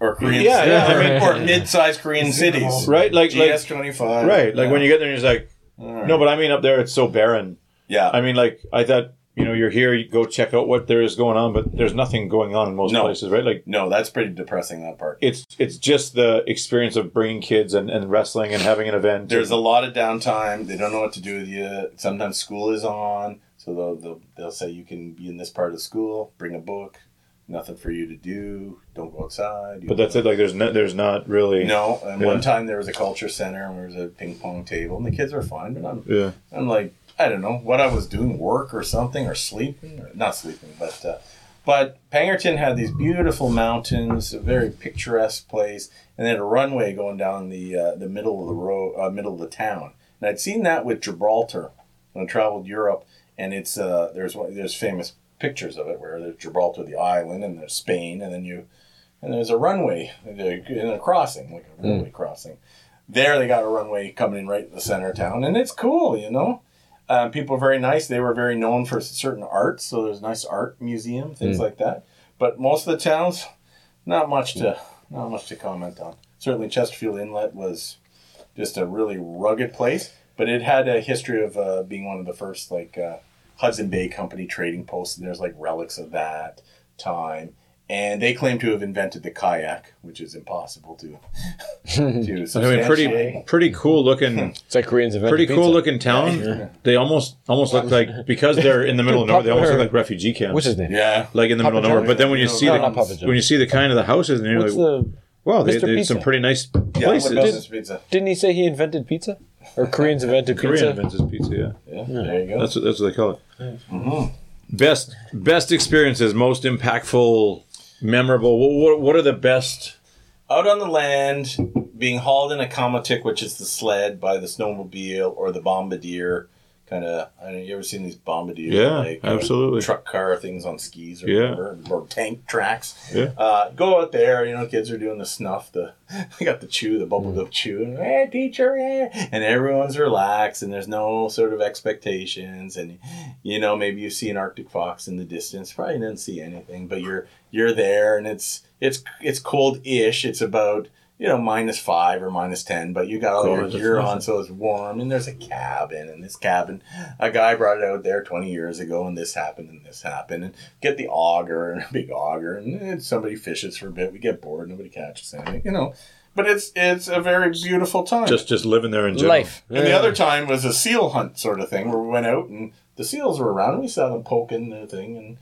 Or Korean, Yeah, yeah, I mean- or mid-sized Korean cities, right like like GS twenty five, right like when you get there and you're just like no but i mean up there it's so barren. Yeah, i mean like i thought you know you're here you go check out what there is going on but there's nothing going on in most No. places right like no, that's pretty depressing. That part. it's it's just the experience of bringing kids and, and wrestling and having an event. There's a lot of downtime. They don't know what to do with you. Sometimes school is on, so they'll, they'll, they'll say you can be in this part of school, bring a book, nothing for you to do, don't go outside. But that's it. Like there's no, there's not really. No, and Yeah. one time there was a culture center and there was a ping pong table, and the kids were fine, but I'm, Yeah. I'm like, I don't know what I was doing, work or something, or sleeping, or not sleeping, but uh, but Pangnirtung had these beautiful mountains, a very picturesque place, and they had a runway going down the uh, the middle of the road, uh, middle of the town. And I'd seen that with Gibraltar when I traveled Europe, and it's uh, there's there's famous pictures of it where there's Gibraltar, the island, and there's Spain, and then you and there's a runway and a crossing, like a railway crossing. There, they got a runway coming in right in the center of town, and it's cool, you know. Um, people are very nice. They were very known for certain art, so there's a nice art museum, things like that. But most of the towns, not much to not much to comment on. Certainly, Chesterfield Inlet was just a really rugged place, but it had a history of uh, being one of the first like uh, Hudson Bay Company trading posts, and there's like relics of that time. And they claim to have invented the kayak, which is impossible to to I mean, pretty pretty cool looking, It's like Koreans invented pretty cool pizza. looking town. They almost almost look like because they're in the middle of nowhere. They almost look like refugee camps. What's his name? Yeah, like in the middle of nowhere. John's. But then when you see No, the not Papa John's. when you see the kind of the houses, and you're What's like, the? wow, they, Mr. they, Pizza? some pretty nice yeah. places. What about pizza? Didn't he say he invented pizza? Or Koreans invented Korean pizza? invents his pizza. Yeah, Yeah, there you go. that's what, that's what they call it. Mm-hmm. Best best experiences, most impactful, memorable. What, what, are the best? out on the land, being hauled in a komatik, which is the sled, by the snowmobile or the bombardier. Kind of, I don't you ever seen these bombardiers? Yeah, like, uh, absolutely. truck car things on skis or Yeah. whatever, or tank tracks. Yeah. Uh, go out there, you know, kids are doing the snuff, the they got the chew, the bubble gum chew, and hey, teacher, yeah. and everyone's relaxed, and there's no sort of expectations, and you know, maybe you see an Arctic fox in the distance, probably didn't see anything, but you're you're there, and it's it's it's cold-ish. It's about you know, minus five or minus 10, but you got all your Gorgeous. gear on, so it's warm, and there's a cabin, and this cabin, a guy brought it out there 20 years ago, and this happened, and this happened, and get the auger, and a big auger, and then somebody fishes for a bit, we get bored, nobody catches anything, you know. But it's it's a very beautiful time. Just just living there in general. Life. And the other time was a seal hunt sort of thing where we went out and the seals were around and we saw them poking their thing and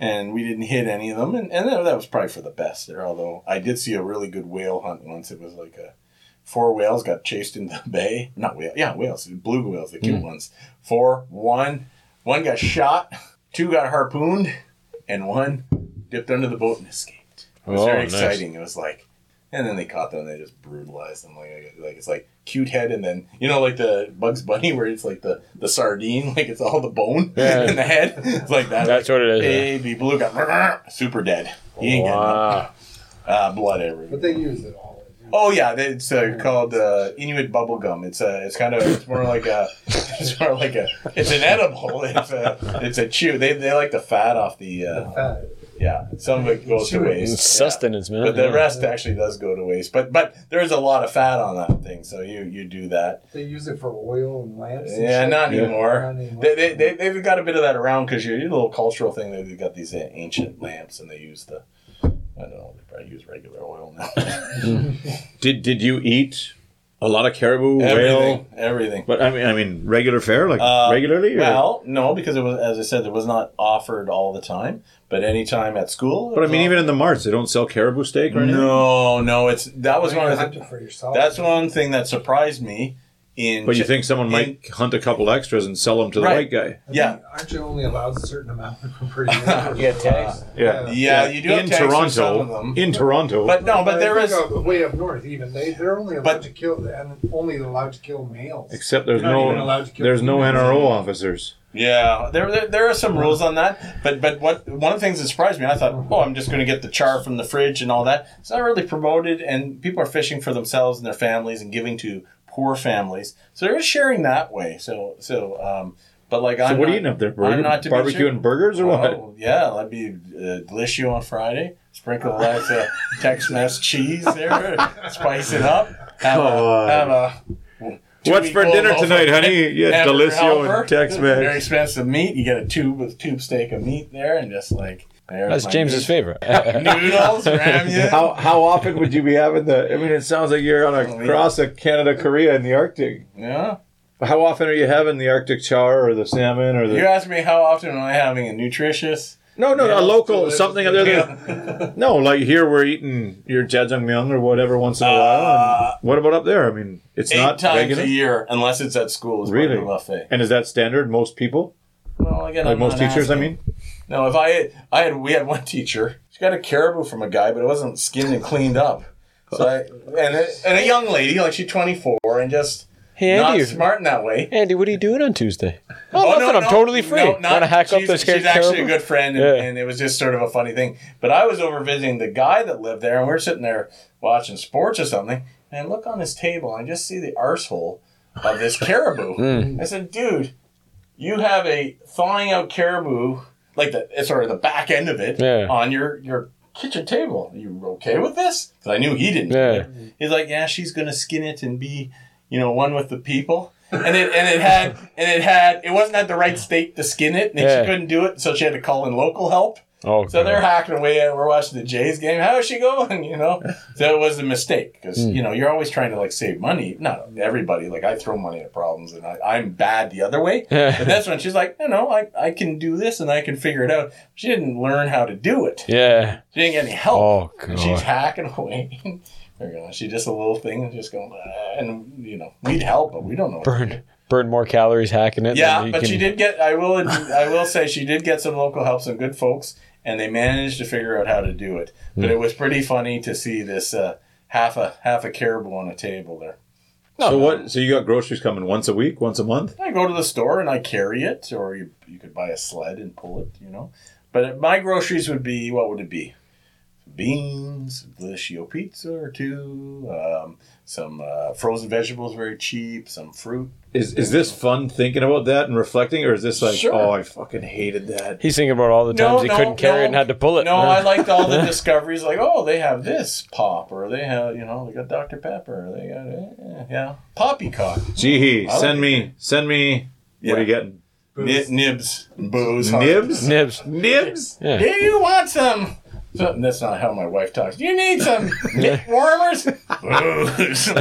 and we didn't hit any of them and, and that, that was probably for the best there. Although I did see a really good whale hunt once. It was like a four whales got chased into the bay. Not whale, yeah, whales, blue whales, the cute ones. Four, one, one got shot, two got harpooned, and one dipped under the boat and escaped. It was Oh, very nice. exciting. It was like and then they caught them and they just brutalized them like like it's like cute head and then you know like the Bugs Bunny where it's like the the sardine like it's all the bone Yeah. in the head it's like that That's what it is, yeah. blue got super dead he ain't Wow. getting uh, blood everywhere But they use it all. oh yeah it's uh, called uh, Inuit bubble gum it's uh, it's kind of it's more like a it's more like a it's an edible it's a it's a chew they, they like the fat off the The uh, fat. Yeah some of it goes to waste It's Yeah. sustenance, man. But the Yeah. rest actually does go to waste. But but there's a lot of fat on that thing, so you you do that. They use it for oil and lamps. and Yeah, shit. not Yeah. anymore. Not anymore. They, they, they, they've got a bit of that around because you're a little cultural thing. They've got these uh, ancient lamps and they use the, I don't know, they probably use regular oil now. Did did you eat a lot of caribou, whale? everything. Everything. But I mean, I mean, regular fare, like Uh, regularly. Or? Well, no, because it was, as I said, it was not offered all the time, but anytime at school. but I mean, even in the marts, they don't sell caribou steak or anything. No, no, it's, that was You one of the, for yourself. that's one thing that surprised me in. But you Ch- think someone in- might hunt a couple extras and sell them to the Right. white guy? I yeah. think- Aren't you only allowed a certain amount per year? Yeah, tags. Yeah. Yeah, you do have in tags for some Toronto. of them. In Toronto. But no, but I there think of way up north, even they they're only allowed But- to kill and only allowed to kill males. except there's You're not even no allowed to kill there's no females. NRO officers. Yeah, there, there there are some rules on that, but but what one of the things that surprised me, I thought, mm-hmm. oh, I'm just going to get the char from the fridge and all that. It's not really promoted, and people are fishing for themselves and their families and giving to poor families, so they're sharing that way. So so, um, but like So I'm what not, are you eating up there? I'm not to barbecue and burgers or what? Oh, yeah, that'd be uh, delicious on Friday. Sprinkle that uh, Tex-Mex cheese there, spice it up. Have God. a, have a What's for dinner tonight, honey? Yeah, Delissio and Tex-Mex. Very expensive meat. You get a tube with tube steak of meat there, and just like That's my James's meat. favorite. Noodles, ramyun. How how often would you be having the? I mean, it sounds like you're on a Oh, cross of Canada, Korea, and the Arctic. Yeah. How often are you having the Arctic char or the salmon or the? You the? ask me how often am I having a nutritious? No, no, Yeah, a local delicious. something other than. No, like here we're eating your jjajangmyeon or whatever once in a while. Uh, what about up there? I mean, it's Eight not times regular. a year, unless it's at school. Is Really? really buffet. And is that standard? Most people, Well, again, like I'm most not teachers, I mean. No, if I I had we had one teacher. She got a caribou from a guy, but it wasn't skinned and cleaned up. So I, and a, and a young lady, like she's 24, and just hey, Andy, not smart in that way. Andy, what are you doing on Tuesday? Oh, nothing. I'm totally free. no, Want to hack up she's, this She's actually a good friend, and, Yeah. and it was just sort of a funny thing. But I was over visiting the guy that lived there, and we are sitting there watching sports or something, and I look on his table, and I just see the arsehole of this caribou. Mm. I said, dude, you have a thawing out caribou, like the sort of the back end of it, Yeah. on your your kitchen table. Are you okay with this? Because I knew he didn't. Yeah. He's like, yeah, she's gonna skin it and be, you know, one with the people. And it and it had and it had it wasn't at the right state to skin it, and Yeah. she couldn't do it, so she had to call in local help. Oh, So they're hacking away at. We're watching the Jays game. How is she going? You know, so it was a mistake because Hmm. you know you're always trying to like save money. Not everybody. Like I throw money at problems, and I, I'm bad the other way. But that's when she's like, no, no, I, I can do this and I can figure it out. She didn't learn how to do it. Yeah. She didn't get any help. Oh, And she's hacking away. She just a little thing and just going, "Ah," and you know, we'd help, but we don't know. what. Burn, burn more calories hacking it. Yeah, than you but can- she did get. I will. I will say she did get some local help, some good folks, and they managed to figure out how to do it. But Hmm. it was pretty funny to see this uh, half a half a caribou on a table there. so what? So you got groceries coming once a week, once a month? I go to the store and I carry it, or you you could buy a sled and pull it. You know, but my groceries would be what would it be? beans, Delissio pizza or two, um, some uh, frozen vegetables very cheap, some fruit. Is is this fun thinking about that and reflecting, or is this like, Sure. oh, I fucking hated that? He's thinking about all the times he couldn't carry it and had to pull it. No, I liked all the discoveries. Like, oh, they have this pop, or they have, you know, they got Dr Pepper, they got, eh, yeah, poppycock, Gee, I like send it. me, send me. What are you getting? Ni- nibs, and booze, Nibs? Nibs. Nibs? Yeah. Do you want some? So, that's not how my wife talks. Do you need some nip warmers? Booze. All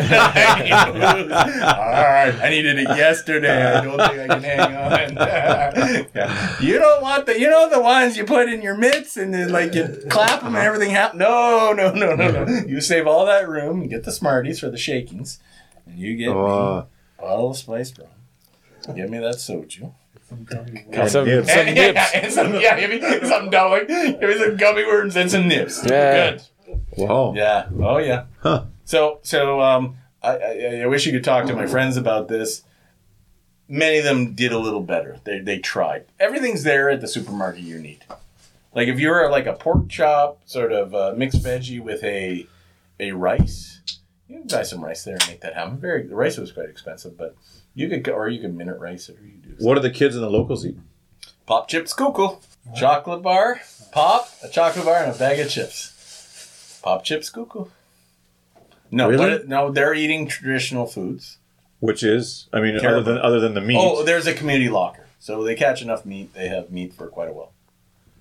right. I needed it yesterday. I don't think I can hang on. Yeah. You don't want the, you know, the ones you put in your mitts and then like you clap them and uh-huh. everything happens. No, no, no, no, no. You save all that room and get the Smarties for the shakings. And you get uh-huh. me Oh, a bottle of spiced rum. Give me that soju. And some, nibs. some yeah, nibs. and some, yeah, give me some dumb, give me some gummy worms and some nips. Yeah. Good. wow. Yeah. Oh yeah. Huh. So so um, I, I I wish you could talk to my friends about this. Many of them did a little better. They they tried. Everything's there at the supermarket you need. Like if you're like a pork chop, sort of uh, mixed veggie with a a rice, you can buy some rice there and make that happen. Very the rice was quite expensive, but you could go, or you could minute rice or you do. What do the kids in the locals eat? Pop chips Google. Chocolate bar, pop, a chocolate bar, and a bag of chips. Pop chips Google. No, Really? no, they're eating traditional foods. Which is, I mean, other than other than the meat. Oh, there's a community locker. So they catch enough meat, they have meat for quite a while.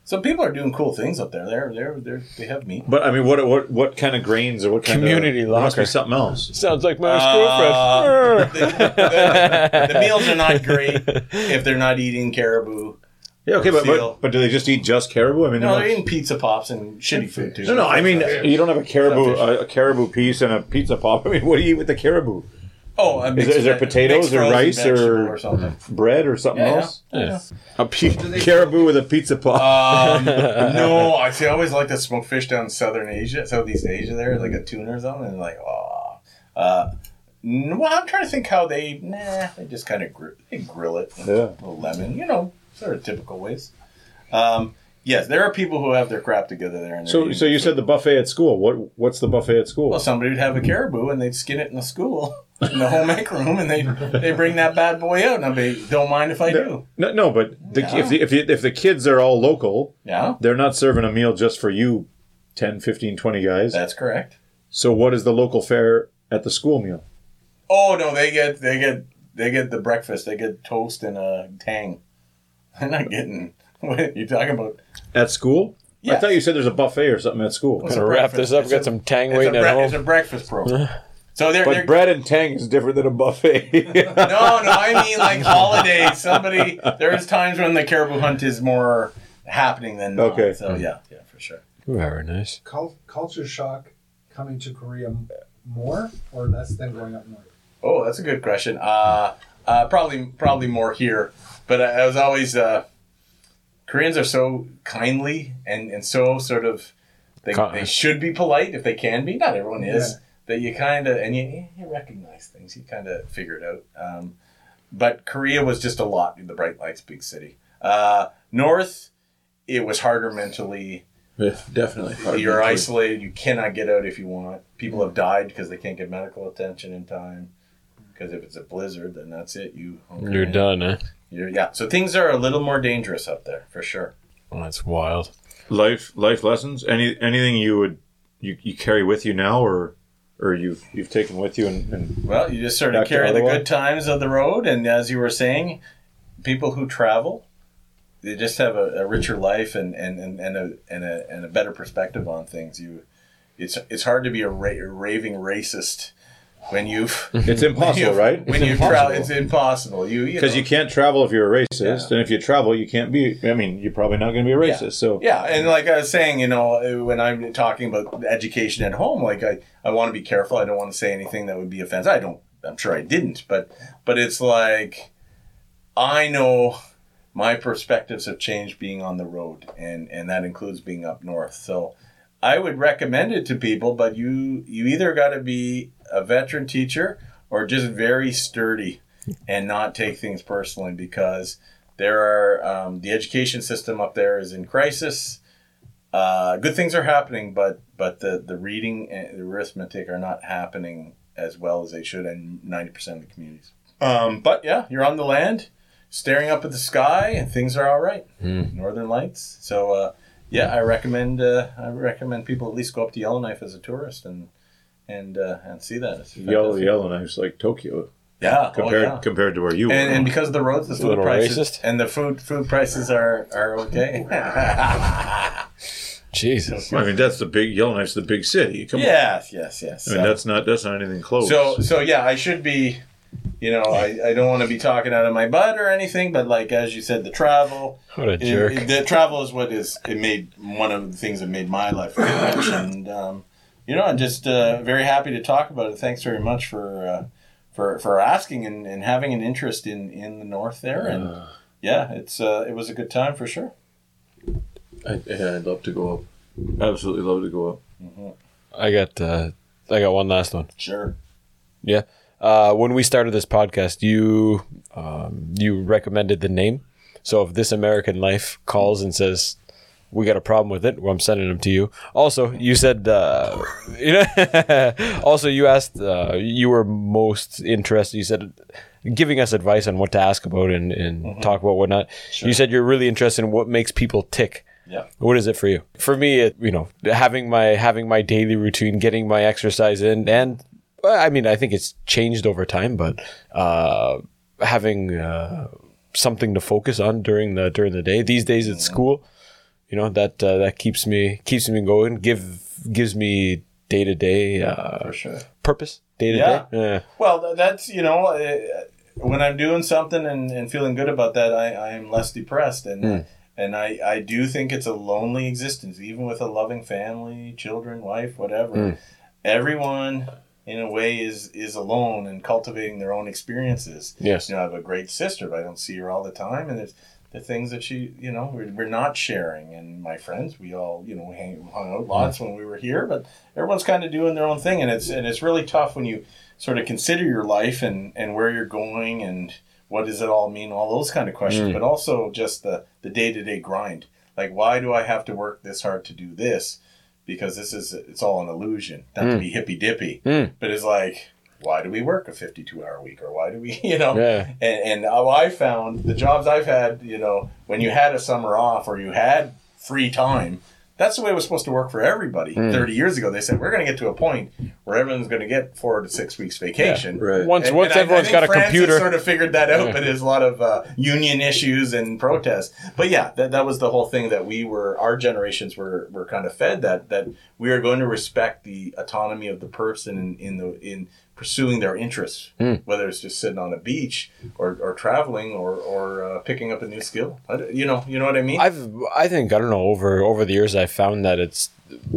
So people are doing cool things up there. They're they're, they're they have meat. but I mean, what what what kind of grains or what kind Community of there must be locker. something else? Sounds like my Uh, ex-girlfriend. the, the- the meals are not great if they're not eating caribou. Yeah, okay, but, but but do they just eat just caribou? I mean, No, they're they're eating pizza pops and shitty food too. no, no. I mean, you don't have a caribou a, a caribou piece and a pizza pop. I mean, what do you eat with the caribou? Oh, a mixed there- is there potatoes mixed or rice or- or something? Bread or something Yeah, else? yeah. A pe- caribou with a pizza pop. Um, no, I see. I always like to smoke fish down in Southern Asia, Southeast Asia. There, like a tuna or something, and like, oh, uh, well, I'm trying to think how they. Nah, they just kind of gr- they grill it. with Yeah. a lemon, you know, sort of typical ways. Um, yes, there are people who have their crap together there. And so so you said the buffet at school. What what's the buffet at school? Well, somebody would have a caribou and they'd skin it in the school, in the home ec room, and they they bring that bad boy out. And I'd be, don't mind if I do. no, no, but the, Yeah. if the, if, the, if the kids are all local, Yeah, they're not serving a meal just for you, 10, 15, 20 guys. that's correct. So what is the local fare at the school meal? Oh no, they get they get they get the breakfast. They get toast and a tang. They're not getting what you talking about. At school? I thought you said there's a buffet or something at school. It's a Gonna wrap this up. It's Got some tang It's a, waiting at bre- it's a home. breakfast program. So they're, But they're bread and tang is different than a buffet. no, no. I mean like holidays. Somebody there's times when the caribou hunt is more happening than not. Okay. So yeah, yeah, for sure. Very nice. Cul- culture shock coming to Korea m- more or less than going up north? Oh, that's a good question. Uh, uh, probably probably more here, but I, I was always uh, Koreans are so kindly and, and so sort of they, they should be polite if they can be. Not everyone is. Yeah. That you kind of and you, you recognize things. You kind of figure it out. Um, but Korea was just a lot. In the bright lights, big city. Uh, North, it was harder mentally. Yeah, Definitely. You're isolated. You cannot get out if you want. People have died because they can't get medical attention in time. Because if it's a blizzard, then that's it. You You're done, eh? You're, yeah. So things are a little more dangerous up there for sure. Oh, that's wild. Life life lessons. Any anything you would you, you carry with you now or or you've you've taken with you and, and Well, you just sort of carry the good times of the road, and as you were saying, people who travel, they just have a, a richer life and and, and, and a and a and a better perspective on things. You, it's it's hard to be a, ra- a raving racist when you've it's impossible, you've- right? When you travel, it's impossible. You because know. you can't travel if you're a racist, Yeah. and if you travel, you can't be. I mean, you're probably not going to be a racist. Yeah. So Yeah, and like I was saying, you know, uh, when I'm talking about education at home, like I, I want to be careful. I don't want to say anything that would be offensive. I don't. I'm sure I didn't, but but it's like I know my perspectives have changed being on the road, and and that includes being up north. So I would recommend it to people, but you you either got to be a veteran teacher or just very sturdy and not take things personally because there are um, the education system up there is in crisis. uh, good things are happening, but but the the reading and the arithmetic are not happening as well as they should in ninety percent of the communities. Um, but yeah, you're on the land, staring up at the sky, and things are all right. Northern Lights. So uh, yeah, I recommend uh, I recommend people at least go up to Yellowknife as a tourist and and uh, and see that. It's Yellow, fantastic. Yellowknife's like Tokyo Yeah, compared oh, yeah. compared to where you And, were. and because of the roads, the food prices racist. and the food food prices are are okay. Jesus. I mean, that's the big Yellowknife's the big city. Come on. yes, yes, yes. I mean, So- that's not that's not anything close. So so yeah, I should be, you know, I, I don't want to be talking out of my butt or anything, but like as you said, the travel, What a it- jerk. it- the travel is what is it made one of the things that made my life rich, and um, you know, I'm just uh, very happy to talk about it. Thanks very much for uh, for for asking and, and having an interest in in the north there, and yeah, it's uh, it was a good time for sure. I, I'd love to go up. Absolutely love to go up. I got uh, I got one last one. Sure. Yeah. Uh, when we started this podcast, you um, you recommended the name. So if This American Life calls and says we got a problem with it, well, I'm sending them to you. Also, you said uh, you know. also, you asked uh, you were most interested. You said giving us advice on what to ask about and, and talk about whatnot. You said you're really interested in what makes people tick. Yeah. What is it for you? For me, it, you know, having my having my daily routine, getting my exercise in, and well, I mean, I think it's changed over time, but uh, having uh, something to focus on during the during the day. These days, it's school. You know that uh, that keeps me keeps me going. Give gives me day to day purpose. day to day Yeah. Well, that's you know, uh, when I'm doing something and, and feeling good about that, I, I am less depressed, and and I, I do think it's a lonely existence, even with a loving family, children, wife, whatever. Everyone, in a way, is is alone and cultivating their own experiences. Yes. You know, I have a great sister, but I don't see her all the time, and there's the things that she, you know, we're, we're not sharing. And my friends, we all, you know, hang, hung out lots when we were here, but everyone's kind of doing their own thing, and it's and it's really tough when you sort of consider your life and and where you're going and what does it all mean, all those kind of questions, but also just the the day to day grind. Like, why do I have to work this hard to do this? Because this is it's all an illusion. Not to be hippy dippy, Mm. but it's like, why do we work a fifty two hour week, or why do we, you know? Yeah. And, and I found the jobs I've had, you know, when you had a summer off or you had free time, that's the way it was supposed to work for everybody. Hmm. 30 years ago, they said, we're going to get to a point where everyone's going to get four to six weeks vacation. Right. Once And- once and everyone's I got a France computer. sort of figured that out, Yeah. but there's a lot of uh, union issues and protests. But yeah, that, that was the whole thing that we were, our generations were, were kind of fed that, that we are going to respect the autonomy of the person in, in the, in pursuing their interests, Hmm. whether it's just sitting on a beach or, or traveling or, or uh, picking up a new skill. You know, you know what I mean? I've I think I don't know over over the years I've found that it's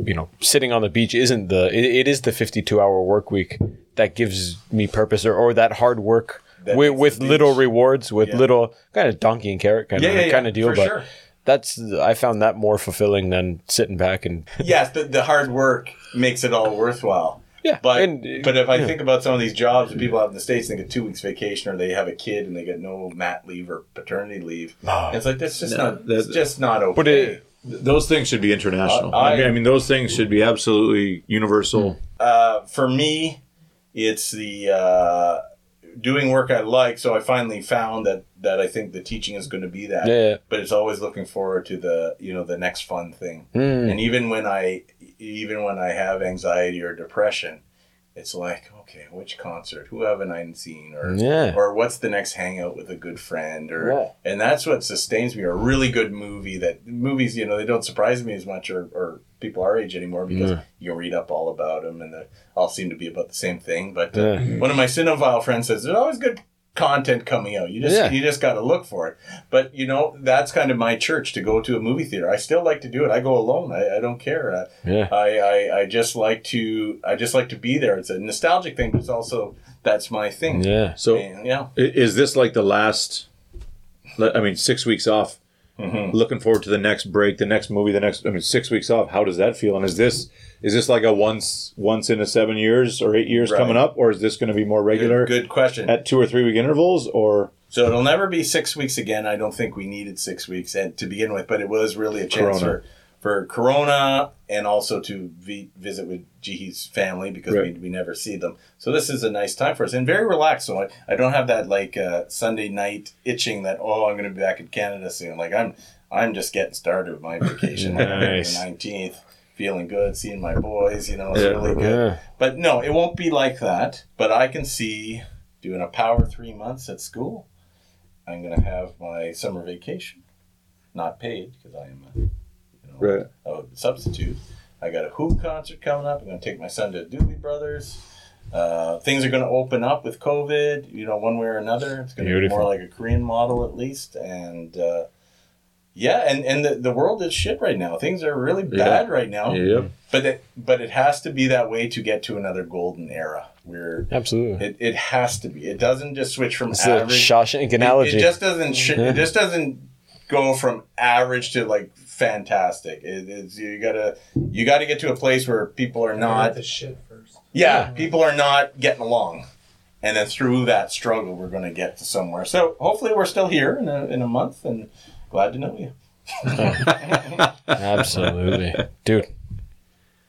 you know sitting on the beach isn't the it, it is the 52 hour work week that gives me purpose or, or that hard work That with, with little rewards with Yeah. little kind of donkey and carrot kind Yeah, of yeah, kind of deal but sure. that's I found that more fulfilling than sitting back and yes, the, the hard work makes it all worthwhile. Yeah But and, but if I yeah. think about some of these jobs that people have in the states, they get two weeks vacation, or they have a kid and they get no mat leave or paternity leave. it's like that's just No, not. that- It's just not okay. but it Those things should be international. I- I, mean, I mean, those things should be absolutely universal. uh, for me, it's the uh, doing work I like. So I finally found that that I think the teaching is going to be that. Yeah. But it's always looking forward to the you know the next fun thing. Mm. And even when I even when I have anxiety or depression, it's like okay, which concert? Who haven't I seen? Or Yeah. or what's the next hangout with a good friend? Or Yeah. and that's what sustains me. Or a really good movie that movies you know they don't surprise me as much or, or people our age anymore because Yeah. you read up all about them and they all seem to be about the same thing. But uh, one of my cinephile friends says there's always good content coming out. You just Yeah. you just got to look for it. But you know that's kind of my church to go to a movie theater. I still like to do it. I go alone. I, I don't care. I, yeah I, I I just like to I just like to be there. It's a nostalgic thing, but it's also that's my thing. yeah So, And, yeah. is this like the last? I mean, six weeks off. Mm-hmm. Looking forward to the next break, the next movie, the next. I mean, six weeks off. How does that feel? And is this is this like a once once in a seven years or eight years Right. coming up, or is this going to be more regular Good, good question. at two or three week intervals? Or So it'll never be six weeks again. I don't think we needed six weeks and to begin with, but it was really a chance Corona. for for Corona and also to vi- visit with Jihi's family because Right. we, we never see them. So this is a nice time for us and very relaxed. So I, I don't have that like uh, Sunday night itching that oh I'm going to be back in Canada soon. Like I'm I'm just getting started with my vacation. Nice. the nineteenth, feeling good, seeing my boys. You know, it's Yeah. really good. Yeah. But no, it won't be like that. But I can see doing a power three months at school. I'm going to have my summer vacation, not paid because I am a, Right. a substitute. I got a Who concert coming up. I'm going to take my son to Doobie Brothers. Uh, things are going to open up with COVID, you know, one way or another. It's going to be more like a Korean model at least. And uh, yeah, and, and the, the world is shit right now. Things are really bad right now. Yep. But it, but it has to be that way to get to another golden era where Absolutely. it, it has to be. It doesn't just switch from It's average. Shawshank It, analogy. it just doesn't. Sh- Yeah. It just doesn't go from average to like fantastic. It, it's you gotta you gotta get to a place where people are not. the shit first. Yeah, people are not getting along, and then through that struggle, we're gonna get to somewhere. So hopefully, we're still here in a in a month, and glad to know you. Absolutely. Dude.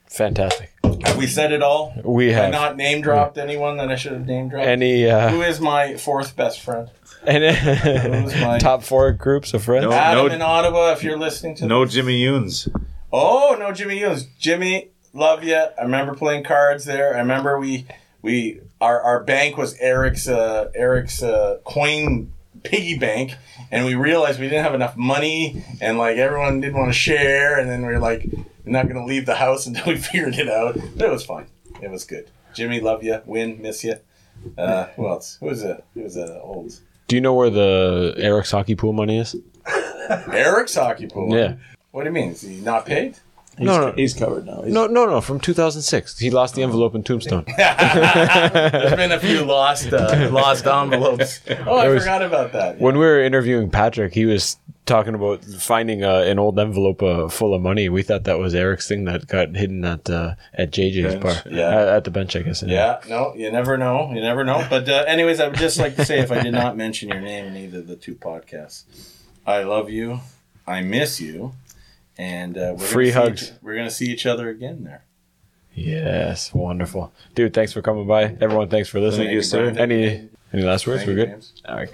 Fantastic. Have we said it all? We Have I have not name dropped anyone that I should have name dropped? any uh Who is my fourth best friend? Any Who's my- top four groups of friends? No. Adam in Ottawa, if you're listening to No this. Jimmy Yoons. Oh no, Jimmy Hughes. Jimmy, love you. I remember playing cards there. I remember we we our, our bank was Eric's uh, Eric's uh, coin piggy bank, and we realized we didn't have enough money, and like everyone didn't want to share, and then we are like, we're not gonna leave the house until we figured it out. But it was fine. It was good. Jimmy, love you. Win, miss you. Uh, who else? Who was a who was a old Do you know where the Eric's hockey pool money is? Eric's hockey pool? Yeah. What do you mean? Is he not paid? No, no. He's covered now. He's, No, no, no. From 2006, he lost the envelope in Tombstone. There's been a few lost uh, lost envelopes. Oh, I was- forgot about that. When we were interviewing Patrick, he was talking about finding uh, an old envelope uh, full of money. We thought that was Eric's thing that got hidden at uh, at JJ's Bench. bar. Yeah. at, at the bench, I guess. Yeah, no, you never know. You never know. But uh, anyways, I would just like to say, if I did not mention your name in either of the two podcasts, I love you. I miss you. And uh, we're Free hugs. each- we're gonna see each other again there. Yes, wonderful, dude. Thanks for coming by. Everyone, thanks for listening. Thank you, sir. Any any last words? Thank We're good. James. All right.